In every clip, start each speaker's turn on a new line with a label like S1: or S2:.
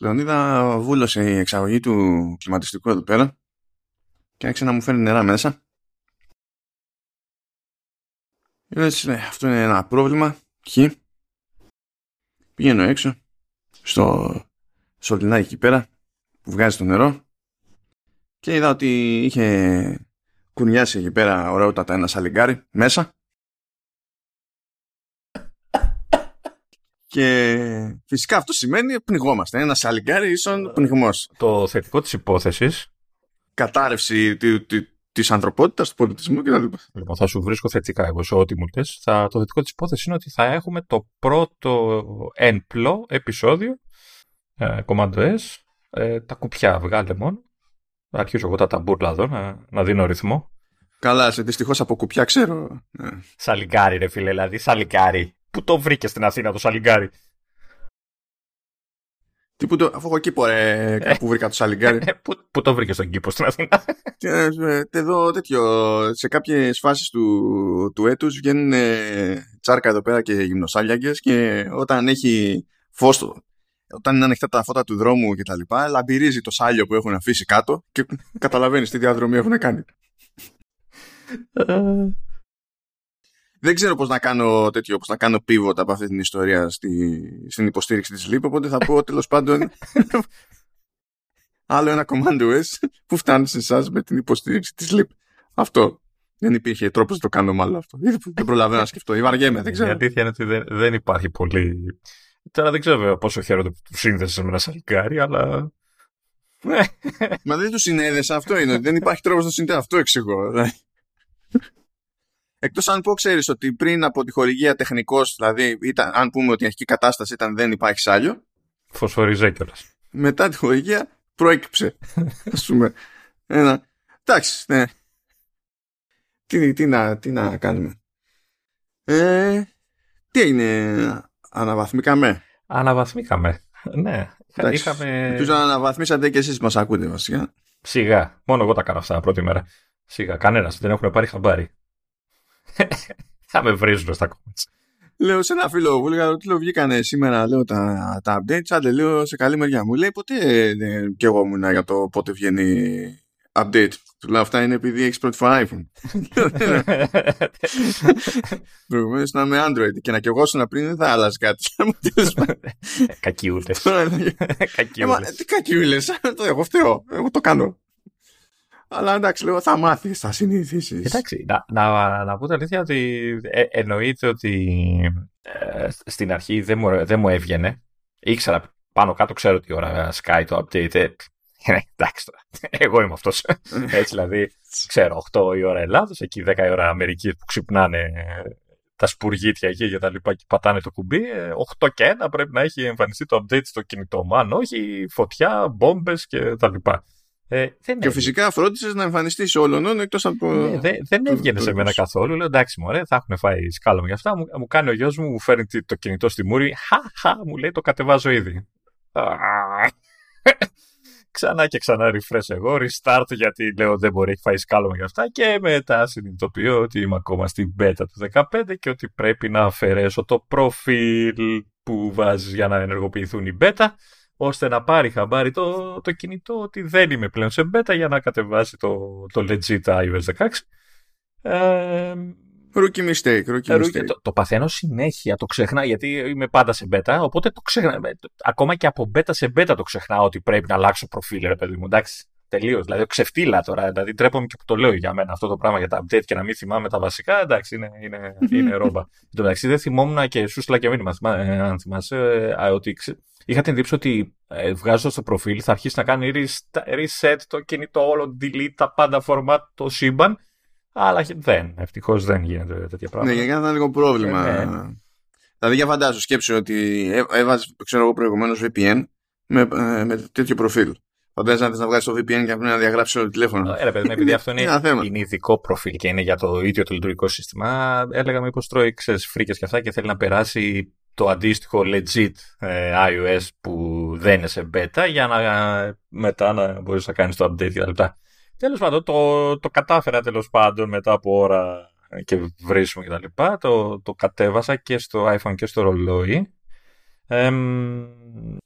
S1: Λεωνίδα βούλωσε η εξαγωγή του κλιματιστικού εδώ πέρα και άρχισε να μου φέρνει νερά μέσα. Λες, ναι, αυτό είναι ένα πρόβλημα. Χ. Πηγαίνω έξω στο σωληνάκι εκεί πέρα που βγάζει το νερό και είδα ότι είχε κουνιάσει εκεί πέρα ωραιότατα ένα σαλιγκάρι μέσα Και φυσικά αυτό σημαίνει πνιγόμαστε. Ένας σαλιγκάρι ίσον πνιγμός.
S2: Το θετικό της υπόθεσης.
S1: Κατάρρευση τη ανθρωπότητας, του πολιτισμού κτλ.
S2: Λοιπόν, θα σου βρίσκω θετικά εγώ σε ό,τι μου λες. Το θετικό της υπόθεσης είναι ότι θα έχουμε το πρώτο ένπλο επεισόδιο. Ε, Command S. Ε, τα κουπιά βγάλε μόνο. Αρχίζω εγώ τα ταμπούρλα εδώ να, να δίνω ρυθμό.
S1: Καλά, σε δυστυχώς από κουπιά ξέρω.
S2: Ναι. Σαλιγκάρι, ρε φίλε, δηλαδή. Σαλιγκάρι. Πού το βρήκε στην Αθήνα το σαλιγκάρι;
S1: Τι που το, αφού έχω κήπο ρε, κάπου βρήκα το σαλιγκάρι.
S2: Ε, πού, πού το βρήκες στον κήπο στην Αθήνα;
S1: Ε, ε, εδώ τέτοιο, σε κάποιες φάσεις του, του έτους βγαίνουν τσάρκα εδώ πέρα και γυμνοσάλιαγκες και όταν έχει φως όταν είναι ανοιχτά τα φώτα του δρόμου και τα λοιπά, λαμπυρίζει το σάλιο που έχουν αφήσει κάτω και καταλαβαίνεις τι διαδρομή έχουν κάνει. Δεν ξέρω πώς να κάνω τέτοιο, πώς να κάνω pivot από αυτή την ιστορία στη, στην υποστήριξη της LEAP, οπότε θα πω τέλος πάντων άλλο ένα command OS που φτάνει σε εσάς με την υποστήριξη της LEAP. Αυτό. Δεν υπήρχε τρόπος να το κάνω μάλλον αυτό. Δεν προλαβαίνω να σκεφτώ. Η βαριέμαι, δεν ξέρω.
S2: Η αλήθεια είναι ότι δεν, δεν υπάρχει πολύ. Τώρα δεν ξέρω πόσο χαίρομαι που τους σύνδεσες με ένα σαλικάρι, αλλά.
S1: Μα δεν τους συνέδεσα, αυτό είναι. δεν υπάρχει τρόπος να το συνδέσει. Αυτό εξηγώ. Εκτός αν πω ξέρεις ότι πριν από τη χορηγία τεχνικός, δηλαδή ήταν, αν πούμε ότι η αρχική κατάσταση ήταν δεν υπάρχει σάλιο.
S2: Φωσφοριζέ κιόλας.
S1: Μετά τη χορηγία προέκυψε. ας πούμε. Ένα. Εντάξει, ναι. Τι, τι, να, τι να κάνουμε. Ε, τι έγινε, αναβαθμίκαμε;
S2: Αναβαθμίκαμε, ναι. Εντάξει, Είχαμε...
S1: Ελπίζω να αναβαθμίσατε και εσείς μας ακούτε βασικά.
S2: Σιγά, μόνο εγώ τα κάνω αυτά πρώτη μέρα. Σιγά, κανένας δεν έχουν πάρει χαμπάρι. Θα με βρίζουν στα comments.
S1: Λέω σε ένα φίλο που έλεγα ότι βγήκανε σήμερα λέω, τα, τα updates. Άντε λέω σε καλή μεριά μου. Λέει ποτέ ε, και εγώ ήμουν για το πότε βγαίνει update. Του λέω αυτά είναι επειδή έχεις πρώτη φορά iPhone. Προηγουμένως να είμαι Android και να κι εγώ να πριν δεν θα άλλαζε κάτι.
S2: Κακιούλες.
S1: Τι κακιούλες. Εγώ φταίω. Εγώ το κάνω. Αλλά εντάξει, λέω, θα μάθεις, θα συνηθίσεις.
S2: Εντάξει, να, να, να πω την αλήθεια ότι ε, εννοείται ότι ε, στην αρχή δεν μου, δεν μου έβγαινε. Ήξερα πάνω κάτω, ξέρω τι ώρα Sky το update. Ε, εντάξει τώρα, εγώ είμαι αυτός. Έτσι δηλαδή, ξέρω, 8 η ώρα Ελλάδος, εκεί 10 η ώρα Αμερική που ξυπνάνε τα σπουργίτια εκεί και τα λοιπά και πατάνε το κουμπί. 8 και 1 πρέπει να έχει εμφανιστεί το update στο κινητό μου. Αν όχι, φωτιά, μπόμπες και τα λοιπά.
S1: Ε, δεν και φυσικά φρόντισες να εμφανιστείς σε όλων εκτός από.
S2: Ναι, δε, δεν έβγαινε σε μένα καθόλου. Λέω εντάξει, μωρέ, θα έχουν φάει σκάλωμα για αυτά. Μου, μου κάνει ο γιος μου, μου φέρνει το κινητό στη μούρη. Χα, μου λέει το κατεβάζω ήδη. ξανά και ξανά refresh εγώ, restart γιατί λέω δεν μπορεί, έχει φάει σκάλωμα για αυτά και μετά συνειδητοποιώ ότι είμαι ακόμα στην beta του 15 και ότι πρέπει να αφαιρέσω το προφίλ που βάζεις για να ενεργοποιηθούν οι beta ώστε να πάρει χαμπάρι το, το κινητό ότι δεν είμαι πλέον σε beta για να κατεβάσει το, το legit iOS 16.
S1: Ε, Rookie mistake, rookie mistake.
S2: Το, το παθαίνω συνέχεια, το ξεχνά γιατί είμαι πάντα σε beta, οπότε το ξεχνά. Ακόμα και από beta σε beta το ξεχνάω ότι πρέπει να αλλάξω προφίλ, ρε παιδί μου. Εντάξει, τελείως. Δηλαδή, ξεφτύλα τώρα. Δηλαδή, τρέπομαι και που το λέω για μένα αυτό το πράγμα για τα update και να μην θυμάμαι τα βασικά. Εντάξει, είναι, είναι, είναι ρόμπα. Εν τω μεταξύ, δεν θυμόμουν και σου στείλα και μήνυμα, ε, αν θυμάσαι, ε, ότι είχα την εντύπωση ότι ε, βγάζοντα το προφίλ θα αρχίσει να κάνει reset το κινητό, όλο delete τα πάντα format το σύμπαν. Αλλά δεν. Ευτυχώς δεν γίνεται τέτοια πράγματα.
S1: Ναι, για ένα λίγο πρόβλημα. Ε, ναι. Δηλαδή, για φαντάζομαι, σκέψου ότι έβαζε, ξέρω εγώ, προηγουμένως VPN με, με τέτοιο προφίλ. Φαντάζεσαι να θες να βγάλεις το VPN και να πρέπει να διαγράψεις όλο το τηλέφωνο.
S2: Ε, παιδί, επειδή αυτό είναι, είναι ειδικό προφίλ και είναι για το ίδιο το λειτουργικό σύστημα, έλεγα μήπως τρώει φρίκες και αυτά και θέλει να περάσει το αντίστοιχο legit ε, iOS που δεν είναι σε beta για να μετά να μπορείς να κάνεις το update κτλ. Τέλος πάντων, το, το κατάφερα τέλος πάντων μετά από ώρα και βρίσιμο κτλ. Το, το κατέβασα και στο iPhone και στο ρολόι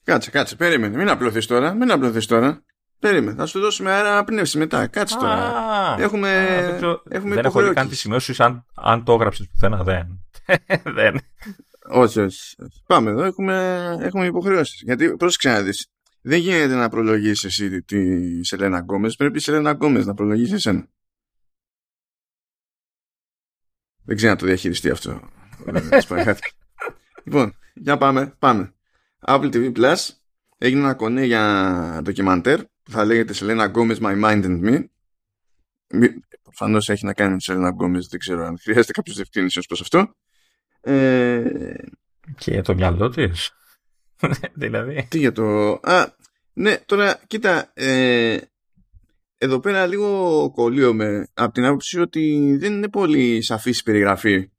S1: Κάτσε, κάτσε, περίμενε. Μην απλωθείς τώρα. Μην απλωθείς τώρα. Περίμενε. Θα σου δώσουμε αέρα να πνεύσει μετά. Κάτσε τώρα. έχουμε
S2: α, έχουμε δεν έχω καν τις σημειώσεις αν, αν το έγραψες πουθενά. Δεν. δεν.
S1: Όχι, όχι. Πάμε εδώ. Έχουμε, έχουμε υποχρεώσεις. Γιατί πρόσεξε να δεις. Δεν γίνεται να προλογίσεις εσύ τη Σελένα Γκόμες. Πρέπει η Σελένα Γκόμες να προλογίσει εσένα. Δεν ξέρω να το διαχειριστεί αυτό. λοιπόν, για πάμε. πάμε. Apple TV Plus έγινε ένα κονέ για ντοκιμαντέρ που θα λέγεται Selena Gomez My Mind and Me. Προφανώς έχει να κάνει με Selena Gomez, δεν ξέρω αν χρειάζεται κάποιος διευκρίνησης ω προς αυτό.
S2: Ε... Και για το μυαλό της. δηλαδή.
S1: Τι για το. Α, ναι, τώρα κοίτα. Ε, εδώ πέρα λίγο κολλείομαι από την άποψη ότι δεν είναι πολύ σαφής η περιγραφή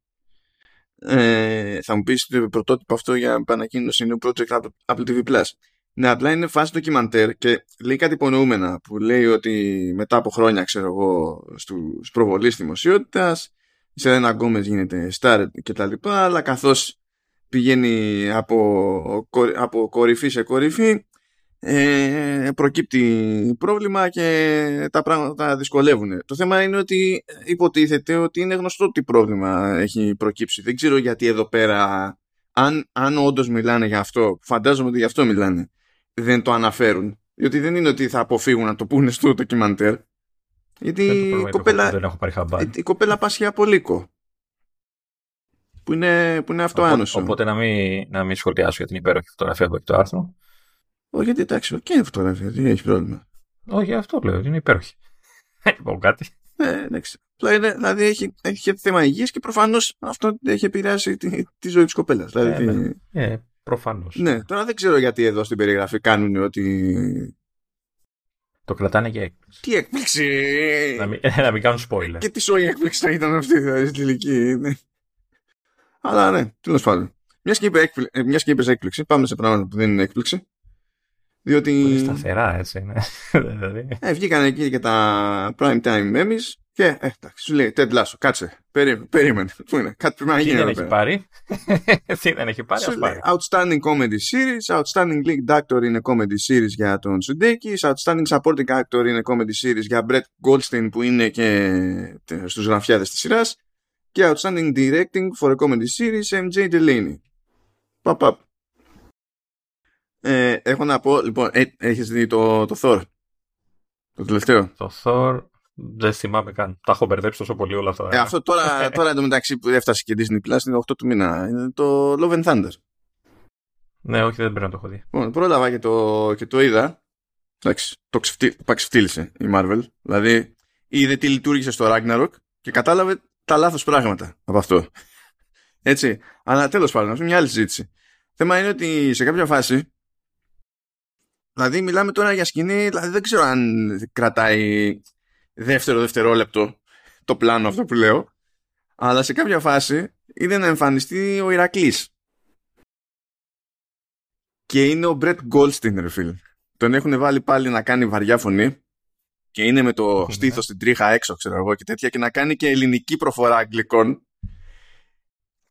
S1: ε, θα μου πεις το πρωτότυπο αυτό για επανακοίνωση νέου project Apple TV Plus. Ναι, απλά είναι φάση ντοκιμαντέρ και λέει κάτι υπονοούμενα που λέει ότι μετά από χρόνια, ξέρω εγώ, στους προβολείς δημοσιότητας σε ένα Γκόμες γίνεται star και τα λοιπά, αλλά καθώς πηγαίνει από, από κορυφή σε κορυφή ε, προκύπτει πρόβλημα και τα πράγματα δυσκολεύουν. Το θέμα είναι ότι υποτίθεται ότι είναι γνωστό τι πρόβλημα έχει προκύψει. Δεν ξέρω γιατί εδώ πέρα, αν, αν όντως μιλάνε για αυτό, φαντάζομαι ότι γι' αυτό μιλάνε, δεν το αναφέρουν. Διότι δεν είναι ότι θα αποφύγουν να το πούνε στο ντοκιμαντέρ. Γιατί η κοπέλα,
S2: δεν έχω πάρει
S1: η κοπέλα πάσχει από λύκο. Που είναι, που είναι αυτό
S2: οπότε, Οπότε να μην, να μην σχολιάσω για την υπέροχη φωτογραφία που έχει το άρθρο.
S1: Όχι, γιατί εντάξει, και είναι φωτογραφία, δεν έχει πρόβλημα.
S2: Όχι, αυτό λέω, είναι υπέροχη. Δεν πω κάτι.
S1: Ε, εντάξει. Δηλαδή έχει, έχει θέμα υγείας και προφανώς αυτό έχει επηρεάσει τη, τη ζωή της κοπέλας. Δηλαδή,
S2: ε, ναι. ε, προφανώς.
S1: Ναι, τώρα δεν ξέρω γιατί εδώ στην περιγραφή κάνουν ότι.
S2: Το κρατάνε για έκπληξη.
S1: Τι έκπληξη!
S2: Να μην, να μην κάνουν spoiler.
S1: Και τι σοή έκπληξη θα ήταν αυτή δηλαδή, στην ηλικία. Ναι. Αλλά ναι, τέλος πάντων. Μιας και είπες έκπληξη, πάμε σε πράγματα που δεν είναι έκπληξη. Διότι...
S2: Πολύ σταθερά, έτσι είναι.
S1: Δηλαδή. ε, βγήκαν εκεί και τα prime time memes και ε, εντάξει, σου λέει Ted Lasso, κάτσε, περίμενε, περίμενε. Πού είναι, κάτι πρέπει να γίνει.
S2: Τι δεν έχει πάρει; Τι δεν έχει πάρει, ας πάρει.
S1: Outstanding comedy series, outstanding lead actor είναι comedy series για τον Sudeikis, outstanding supporting actor είναι comedy series για Brett Goldstein που είναι και στους γραφιάδες της σειράς και outstanding directing for a comedy series MJ Delaney. Παπ, παπ. Ε, έχω να πω, λοιπόν, ε, έχεις δει το, το Thor; Το τελευταίο;
S2: Το Thor δεν θυμάμαι καν. Τα έχω μπερδέψει τόσο πολύ όλα αυτά.
S1: Ε, αυτό τώρα, τώρα εντωμεταξύ που έφτασε και Disney Plus είναι 8 του μήνα. Είναι το Love and Thunder.
S2: Ναι, όχι, δεν πρέπει να το έχω δει.
S1: Λοιπόν, πρόλαβα και το, και το είδα. Εντάξει, το ξεφτύλισε η Marvel. Δηλαδή, είδε τι λειτουργήσε στο Ragnarok και κατάλαβε τα λάθος πράγματα από αυτό. Έτσι. Αλλά τέλος πάντων, αυτό είναι μια άλλη συζήτηση. Θέμα είναι ότι σε κάποια φάση Δηλαδή μιλάμε τώρα για σκηνή, δηλαδή δεν ξέρω αν κρατάει δεύτερο δευτερόλεπτο το πλάνο αυτό που λέω, αλλά σε κάποια φάση είναι να εμφανιστεί ο Ηρακλής. Και είναι ο Μπρετ Γκόλστιν, ρε φίλ. Τον έχουν βάλει πάλι να κάνει βαριά φωνή και είναι με το mm στήθος στην τρίχα έξω, ξέρω εγώ και τέτοια και να κάνει και ελληνική προφορά αγγλικών.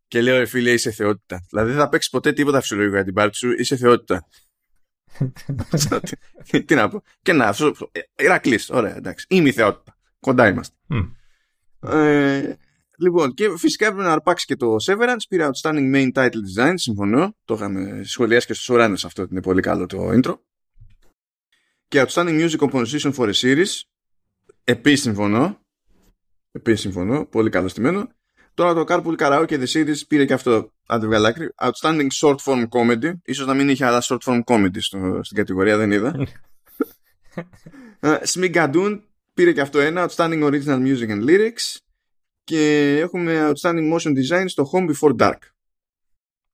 S1: Και λέω, ρε φίλε, είσαι θεότητα. Δηλαδή δεν θα παίξεις ποτέ τίποτα φυσιολογικό για την πάρτι σου, είσαι θεότητα. Τι να πω. Και να, Ηρακλής. Ωραία, εντάξει. Είμαι η θεότητα. Κοντά είμαστε. Ε, λοιπόν, και φυσικά έπρεπε να αρπάξει και το Severance. Πήρε Outstanding Main Title Design. Συμφωνώ. Το είχαμε σχολιάσει και στους ουράνε αυτό. Είναι πολύ καλό το intro. Και Outstanding Music Composition for a Series. Επίσης συμφωνώ. Επίσης συμφωνώ. Πολύ καλό στημένο. Τώρα το Carpool Karaoke The Series πήρε και αυτό αντιβγαλάκρι. Outstanding Short Form Comedy. Ίσως να μην είχε άλλα Short Form Comedy στο, στην κατηγορία, δεν είδα. Schmigadoon πήρε και αυτό ένα. Outstanding Original Music and Lyrics. Και έχουμε Outstanding Motion Design στο Home Before Dark.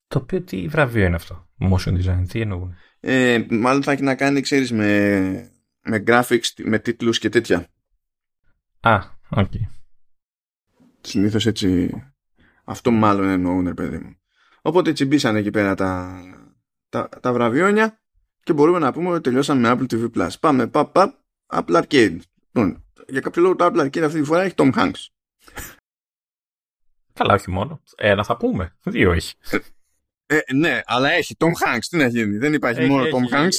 S2: Το οποίο τι βραβείο είναι αυτό. Motion Design, τι εννοούν;
S1: Ε, μάλλον θα έχει να κάνει, ξέρεις, με, με graphics, με τίτλους και τέτοια.
S2: Α, OK. Okay.
S1: Συνήθως έτσι αυτό μάλλον εννοούν, ρε παιδί μου. Οπότε τσιμπήσανε εκεί πέρα τα, τα, τα βραβιόνια και μπορούμε να πούμε ότι τελειώσαμε με Apple TV Plus. Πάμε, παπ, παπ, Apple Arcade. Λοιπόν, για κάποιο λόγο το Apple Arcade αυτή τη φορά έχει Tom Hanks.
S2: Καλά, όχι μόνο. Ένα θα πούμε. Δύο έχει.
S1: Ε, ναι, αλλά έχει Tom Hanks. Τι να γίνει. Δεν υπάρχει έχει, μόνο έχει, Tom Hanks.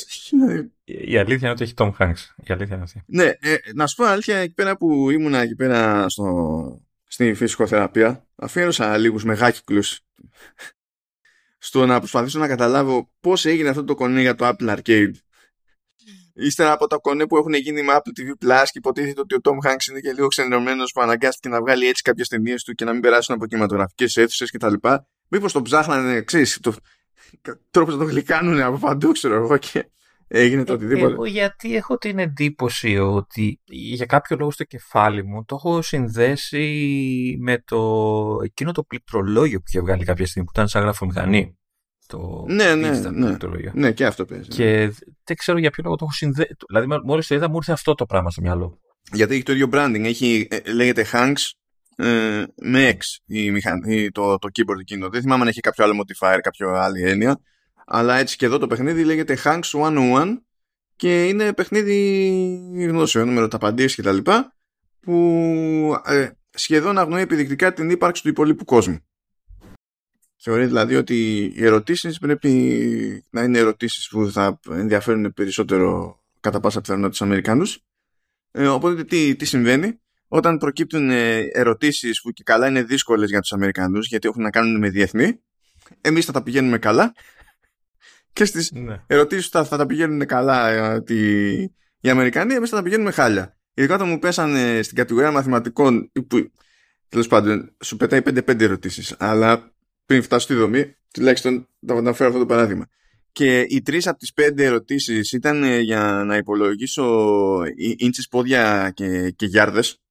S2: Η αλήθεια είναι ότι έχει Tom Hanks. Η αλήθεια είναι αυτή.
S1: Ναι, ε, να σου πω αλήθεια, εκεί πέρα που ήμουνα εκεί πέρα στο, στη φυσικοθεραπεία, αφιέρωσα λίγους μεγάκυκλους στο να προσπαθήσω να καταλάβω πώς έγινε αυτό το κονέ για το Apple Arcade. Ύστερα από τα κονέ που έχουν γίνει με Apple TV Plus και υποτίθεται ότι ο Tom Hanks είναι και λίγο ξενερωμένος που αναγκάστηκε να βγάλει έτσι κάποιες ταινίες του και να μην περάσουν από κινηματογραφικές αίθουσες κτλ. Μήπως το ψάχνανε, ξέρεις, το... τρόπος να το γλυκάνουν από παντού, ξέρω εγώ, και έγινε το ε, οτιδήποτε.
S2: Εγώ γιατί έχω την εντύπωση ότι για κάποιο λόγο στο κεφάλι μου το έχω συνδέσει με το εκείνο το πληκτρολόγιο που είχε βγάλει κάποια στιγμή που ήταν σαν γραφομηχανή. Το
S1: ναι, ναι, ναι, ναι, και αυτό παίζει.
S2: Και δεν ξέρω για ποιο λόγο το έχω συνδέσει. Δηλαδή, μόλις το είδα, μου ήρθε αυτό το πράγμα στο μυαλό.
S1: Γιατί έχει το ίδιο branding. Έχει, ε, λέγεται Hanks ε, με X η μηχανή, το, το keyboard εκείνο. Δεν θυμάμαι αν έχει κάποιο άλλο modifier, κάποιο άλλη έννοια. Αλλά έτσι και εδώ το παιχνίδι λέγεται Hanks 101 και είναι παιχνίδι γνώσεων με ρωταπαντήσεις και τα λοιπά που ε, σχεδόν αγνοεί επιδεικτικά την ύπαρξη του υπολείπου κόσμου. Θεωρεί δηλαδή ότι οι ερωτήσεις πρέπει να είναι ερωτήσεις που θα ενδιαφέρουν περισσότερο κατά πάσα πιθανότητα τους Αμερικάνους. Ε, οπότε τι, τι συμβαίνει; Όταν προκύπτουν ε, ερωτήσεις που και καλά είναι δύσκολες για τους Αμερικανούς γιατί έχουν να κάνουν με διεθνή εμείς θα τα πηγαίνουμε καλά και στις ναι. ερωτήσεις θα, θα τα πηγαίνουν καλά ε, οι Αμερικανοί εμείς θα τα πηγαίνουμε χάλια. Ειδικά όταν μου πέσανε στην κατηγορία μαθηματικών που τέλος πάντων σου πετάει 5-5 ερωτήσεις αλλά πριν φτάσω στη δομή τουλάχιστον θα αναφέρω αυτό το παράδειγμα. Και οι τρεις από τις πέντε ερωτήσεις ήταν ε, για να υπολογίσω ίντσες, πόδια και, και γιάρδες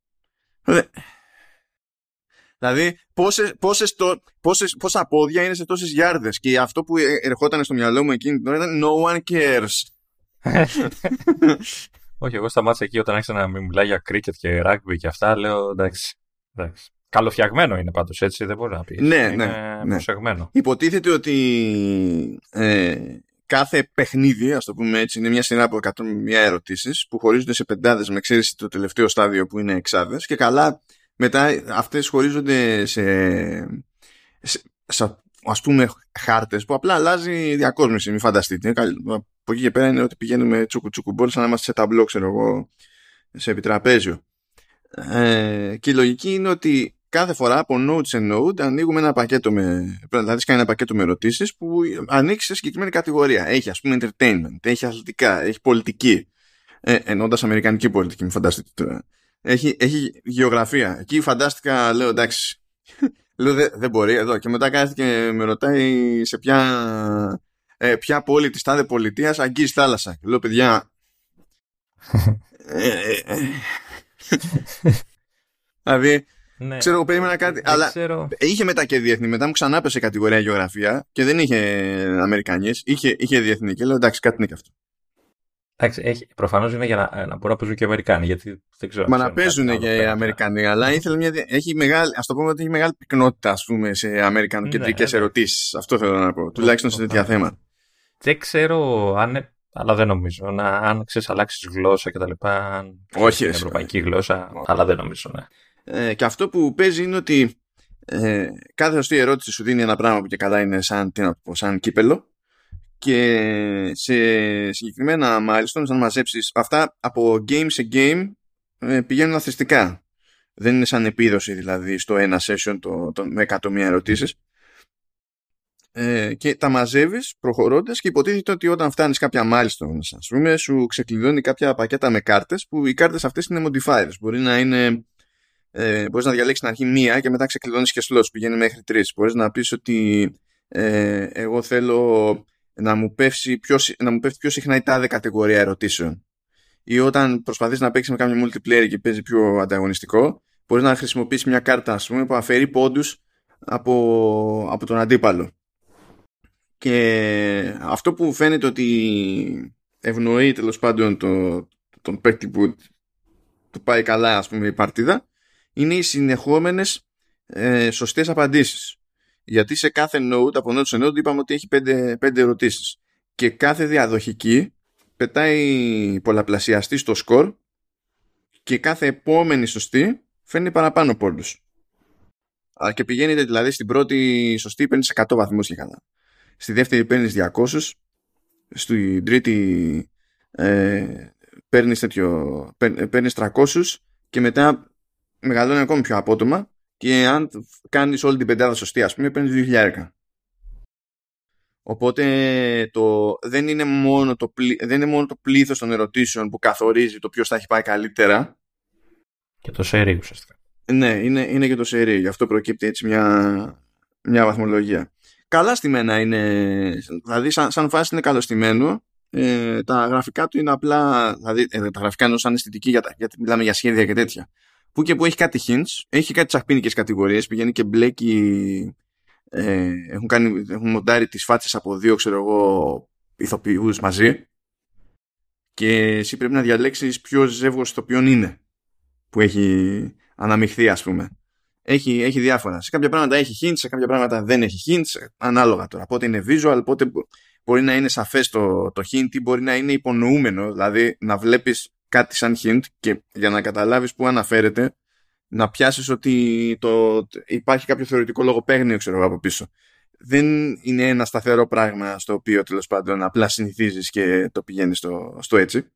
S1: Δηλαδή, πόσες, πόσες, πόσες, πόσα πόδια είναι σε τόσες γιάρδες και αυτό που ε, ερχόταν στο μυαλό μου εκείνη την ώρα ήταν no one cares.
S2: Όχι, εγώ σταμάτησα εκεί όταν άρχισα να μην μιλάει για κρίκετ και rugby και αυτά, λέω εντάξει, εντάξει. Καλοφτιαγμένο είναι πάντως έτσι, δεν μπορεί να πεις.
S1: Ναι, είναι ναι, ναι.
S2: Προσεγμένο.
S1: Υποτίθεται ότι ε, κάθε παιχνίδι, ας το πούμε έτσι, είναι μια σειρά από 101 ερωτήσεις που χωρίζονται σε πεντάδες με εξαίρεση το τελευταίο στάδιο που είναι εξάδες. Και καλά, μετά αυτές χωρίζονται σε, σε, σε ας πούμε χάρτες που απλά αλλάζει διακόσμηση. Μην φανταστείτε. Από εκεί και πέρα είναι ότι πηγαίνουμε τσουκου τσουκου μπόλ σαν να είμαστε σε ταμπλό, ξέρω εγώ, σε επιτραπέζιο. Ε, και η λογική είναι ότι κάθε φορά από node σε node ανοίγουμε ένα πακέτο με, δηλαδή κάνει ένα πακέτο με ερωτήσεις που ανοίξει σε συγκεκριμένη κατηγορία. Έχει ας πούμε entertainment, έχει αθλητικά, έχει πολιτική. Ε, εννοώντας αμερικανική πολιτική, μην φανταστείτε τώρα. Έχει, έχει γεωγραφία. Εκεί φαντάστηκα, λέω εντάξει, λέω δεν μπορεί εδώ. Και μετά κάθεται και με ρωτάει σε ποια, ε, ποια πόλη της τάδε πολιτείας αγγίζει θάλασσα. λέω παιδιά... ε, ε, ε. δηλαδή ναι. Ξέρω, εγώ περίμενα κάτι. αλλά ξέρω. είχε μετά και διεθνή. Μετά μου ξανά πέσε κατηγορία γεωγραφία και δεν είχε Αμερικανίε. Είχε, είχε διεθνή. Και λέω εντάξει, κάτι είναι και αυτό.
S2: Εντάξει, προφανώς είναι για να, να μπορούν να παίζουν και οι Αμερικάνοι. Γιατί δεν ξέρω.
S1: Μα να παίζουν και οι Αμερικανοί, αλλά ήθελε μια. Έχει μεγάλη, ας το πούμε ότι έχει μεγάλη πυκνότητα ας πούμε, σε Αμερικανοκεντρικέ ναι, ναι. ερωτήσεις. Αυτό θέλω να πω. Τουλάχιστον σε τέτοια θέματα.
S2: Δεν ξέρω αν. Αλλά δεν νομίζω. Να, αν ξέρεις αλλάξεις γλώσσα κτλ.
S1: Όχι.
S2: Ευρωπαϊκή γλώσσα. Αλλά δεν νομίζω, ναι.
S1: Ε, και αυτό που παίζει είναι ότι ε, κάθε σωστή ερώτηση σου δίνει ένα πράγμα που και καλά είναι σαν, τι να πω, σαν κύπελο και σε συγκεκριμένα μάλιστα να μαζέψεις αυτά από game σε game ε, πηγαίνουν αθρηστικά. Δεν είναι σαν επίδοση δηλαδή στο ένα session το, το, με εκατομμύρια ερωτήσεις. Ε, και τα μαζεύεις προχωρώντας και υποτίθεται ότι όταν φτάνεις κάποια μάλιστα ας πούμε σου ξεκλειδώνει κάποια πακέτα με κάρτες που οι κάρτες αυτές είναι modifiers. Μπορεί να είναι ε, μπορείς να διαλέξεις στην αρχή μία και μετά ξεκλειδώνεις και slots, πηγαίνει μέχρι τρεις. Μπορείς να πεις ότι ε, εγώ θέλω να μου, πέφτει πιο, να μου πέφτει πιο συχνά η τάδε κατηγορία ερωτήσεων. Ή όταν προσπαθείς να παίξεις με κάποιο multiplayer και παίζει πιο ανταγωνιστικό, μπορείς να χρησιμοποιήσεις μια κάρτα ας πούμε, που αφαιρεί πόντους από, από τον αντίπαλο. Και αυτό που φαίνεται ότι ευνοεί τέλος πάντων το, τον παίκτη που του πάει καλά ας πούμε η παρτίδα είναι οι συνεχόμενες ε, σωστές απαντήσεις. Γιατί σε κάθε node, από node σε node, είπαμε ότι έχει πέντε, πέντε ερωτήσεις. Και κάθε διαδοχική πετάει πολλαπλασιαστή στο σκορ και κάθε επόμενη σωστή φέρνει παραπάνω πόντους. Και πηγαίνετε δηλαδή στην πρώτη σωστή παίρνεις 100 βαθμούς και καλά. στη δεύτερη παίρνεις 200, στην τρίτη ε, παίρνεις, τέτοιο, παίρνεις 300 και μετά μεγαλώνει ακόμη πιο απότομα και αν κάνεις όλη την πεντάδα σωστή, ας πούμε, παίρνεις 2.000. Οπότε το, δεν, είναι μόνο το, δεν είναι μόνο το πλήθος των ερωτήσεων που καθορίζει το ποιος θα έχει πάει καλύτερα.
S2: Και το σερί ουσιαστικά.
S1: Ναι, είναι, είναι και το σερί. Γι' αυτό προκύπτει έτσι μια, μια βαθμολογία. Καλά στημένα είναι, δηλαδή σαν, σαν φάση είναι καλοστημένο. Ε, τα γραφικά του είναι απλά, δηλαδή ε, τα γραφικά είναι σαν αισθητική για γιατί μιλάμε για σχέδια και τέτοια. Που και που έχει κάτι hints, έχει κάτι τσαχπίνικες κατηγορίες, πηγαίνει και μπλέκει ε, έχουν, κάνει, έχουν μοντάρει τις φάτσες από δύο ξέρω εγώ ηθοποιούς μαζί. Και εσύ πρέπει να διαλέξεις ποιο ζεύγος ηθοποιών είναι που έχει αναμειχθεί ας πούμε. Έχει, έχει διάφορα. Σε κάποια πράγματα έχει hints σε κάποια πράγματα δεν έχει hints ανάλογα τώρα. Πότε είναι visual πότε μπορεί να είναι σαφές το, το hint ή μπορεί να είναι υπονοούμενο. Δηλαδή να βλέπεις κάτι σαν hint και για να καταλάβεις που αναφέρεται να πιάσεις ότι το, υπάρχει κάποιο θεωρητικό λογοπαίγνιο ξέρω εγώ από πίσω. Δεν είναι ένα σταθερό πράγμα στο οποίο τέλος πάντων απλά συνηθίζεις και το πηγαίνεις στο, στο έτσι.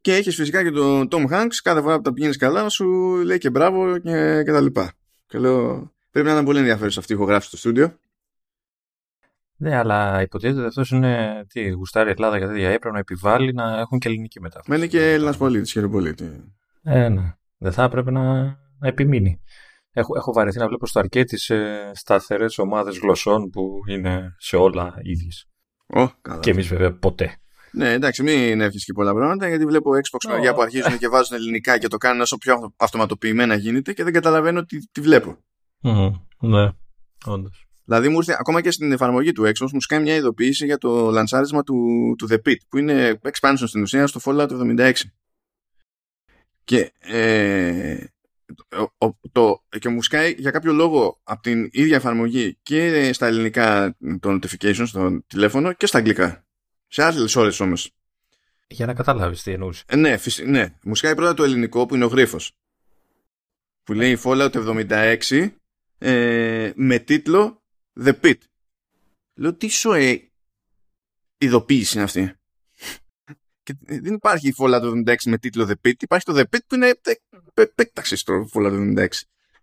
S1: Και έχεις φυσικά και τον Tom Hanks κάθε φορά που τα πηγαίνεις καλά σου λέει και μπράβο και, και τα λοιπά. Και λέω πρέπει να είναι πολύ ενδιαφέρον αυτή η ηχογράφηση στο στούντιο.
S2: Ναι, αλλά υποτίθεται αυτός είναι τι, γουστάρει Ελλάδα και τέτοια έπρεπε να επιβάλλει να έχουν και ελληνική μετάφραση.
S1: Μένει και Έλληνας πολίτης, χειροπολίτη.
S2: Ε, ναι. Δεν θα έπρεπε να, να επιμείνει. Έχω, έχω βαρεθεί να βλέπω στο αρκετή σε σταθερές ομάδες γλωσσών που είναι σε όλα ίδιες.
S1: Oh,
S2: και εμείς βέβαια ποτέ.
S1: Ναι, εντάξει, μην εύχεσαι και πολλά πράγματα, γιατί βλέπω Xbox oh. που αρχίζουν και βάζουν ελληνικά και το κάνουν όσο πιο αυτοματοποιημένα γίνεται και δεν καταλαβαίνω τι, τι βλέπω.
S2: Mm, ναι, όντως.
S1: Δηλαδή μου ήρθε ακόμα και στην εφαρμογή του Xbox μου σκάει μια ειδοποίηση για το λανσάρισμα του, του The Pit που είναι expansion στην ουσία στο Fallout 76. Και, ε, το, και μου σκάει για κάποιο λόγο από την ίδια εφαρμογή και στα ελληνικά το notification στο τηλέφωνο και στα αγγλικά. Σε άλλες ώρες όμως.
S2: Για να καταλάβεις τι εννοούσες.
S1: Ε, ναι, ναι, μου σκάει πρώτα το ελληνικό που είναι ο γρίφος. Που λέει Fallout 76 ε, με τίτλο The Pit. Λέω τι σοε ειδοποίηση είναι αυτή; Και δεν υπάρχει η Fallout 76 με τίτλο The Pit. Υπάρχει το The Pit που είναι επέκταξη στο Fallout 76.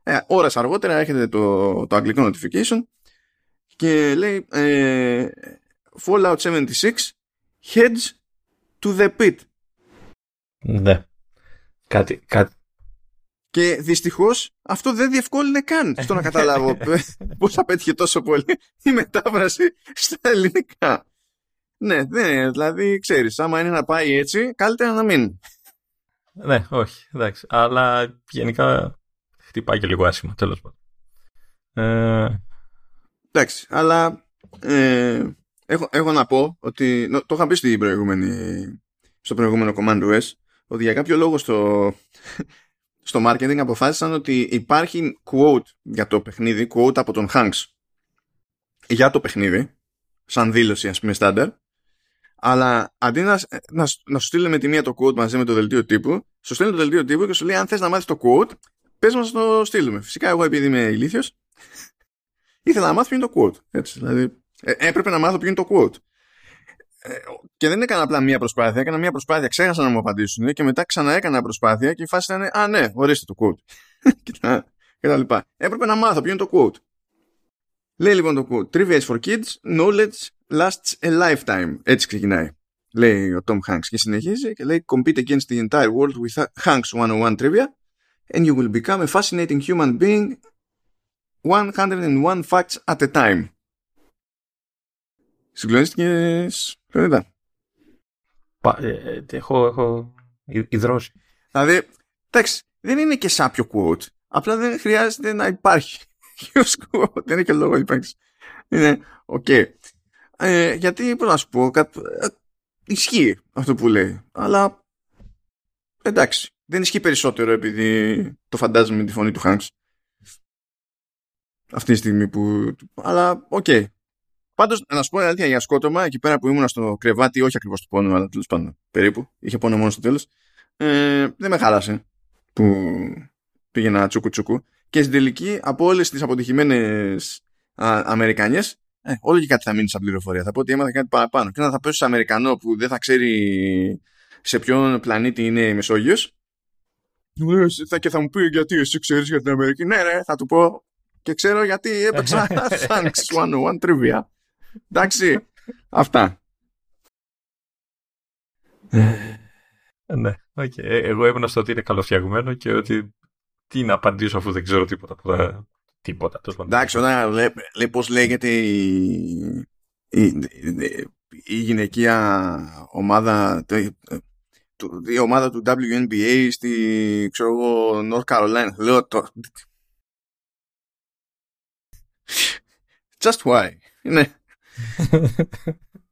S1: Ε, ώρες αργότερα έρχεται το, το αγγλικό notification και λέει ε, Fallout 76 heads to the pit.
S2: Ναι. Κάτι, κάτι.
S1: Και δυστυχώς αυτό δεν διευκόλυνε καν στο να καταλάβω πώς απέτυχε τόσο πολύ η μετάφραση στα ελληνικά. Ναι, ναι, δηλαδή ξέρεις, άμα είναι να πάει έτσι, καλύτερα να μην.
S2: Ναι, όχι, εντάξει. Αλλά γενικά χτυπάει και λίγο άσχημα, τέλος πάντων.
S1: Ε... Εντάξει, αλλά ε, έχω, έχω να πω ότι. Το είχα πει στην προηγούμενη, στο προηγούμενο Command OS ότι για κάποιο λόγο στο, στο marketing αποφάσισαν ότι υπάρχει quote για το παιχνίδι, quote από τον Hanks για το παιχνίδι, σαν δήλωση ας πούμε στάνταρ αλλά αντί να, να, να σου στείλει με τη μία το quote μαζί με το δελτίο τύπου, σου στέλνει το δελτίο τύπου και σου λέει: Αν θες να μάθεις το quote, πες μας να το στείλουμε. Φυσικά, εγώ επειδή είμαι ηλίθιος, ήθελα να μάθω ποιο είναι το quote. Έτσι, δηλαδή, ε, έπρεπε να μάθω ποιο είναι το quote. Ε, και δεν έκανα απλά μία προσπάθεια, έκανα μία προσπάθεια, ξέχασα να μου απαντήσουν και μετά ξανά έκανα προσπάθεια και η φάση ήταν: Α, ναι, ορίστε το quote. και τα λοιπά. Έπρεπε να μάθω ποιο είναι το quote. Λέει λοιπόν το quote: Trivia is for kids, knowledge lasts a lifetime. Έτσι ξεκινάει. Λέει ο Tom Hanks και συνεχίζει και λέει Compete against the entire world with Hanks 101 trivia and you will become a fascinating human being 101 facts at a time. Συγκλονίστηκες; Φρονίτα.
S2: Ε, ε, έχω, έχω υδρώσει.
S1: Δηλαδή, εντάξει, δεν είναι και σάπιο quote. Απλά δεν χρειάζεται να υπάρχει. quote. Δεν είναι και λόγο υπάρχει. Είναι, OK. Okay. Ε, γιατί, πώς να σου πω, κα... Ε, ισχύει αυτό που λέει. Αλλά, εντάξει, δεν ισχύει περισσότερο επειδή το φαντάζομαι με τη φωνή του Hanks. Αυτή τη στιγμή που... Αλλά, OK. Okay. Πάντως, να σου πω αλήθεια για σκότωμα, εκεί πέρα που ήμουν στο κρεβάτι, όχι ακριβώς του πόνο, αλλά τέλος πάντων περίπου, είχε πόνο μόνος στο τέλος. Ε, δεν με χάλασε που πήγαινα τσούκου τσούκου. Και στην τελική, από όλες τις αποτυχημένες Αμερικανιές, Ε, όλο και κάτι θα μείνει σαν πληροφορία. Θα πω ότι έμαθα κάτι παραπάνω. Και να θα πέσω σε Αμερικανό που δεν θα ξέρει σε ποιον πλανήτη είναι η Μεσόγειος. Θα και θα μου πει γιατί εσύ ξέρεις για την Αμερική; Ναι, ρε, θα του πω και ξέρω γιατί έπαιξα Thanks 101 Trivia. Εντάξει, αυτά.
S2: ναι, okay. εγώ έμενα στο ότι είναι καλοφτιαγμένο και ότι τι να απαντήσω αφού δεν ξέρω τίποτα. τίποτα, τίποτα
S1: Εντάξει, όταν λέει, λέει πώς λέγεται η, η, η, γυναικεία ομάδα η ομάδα του WNBA στη ξέρω εγώ North Carolina λέω το Just why ναι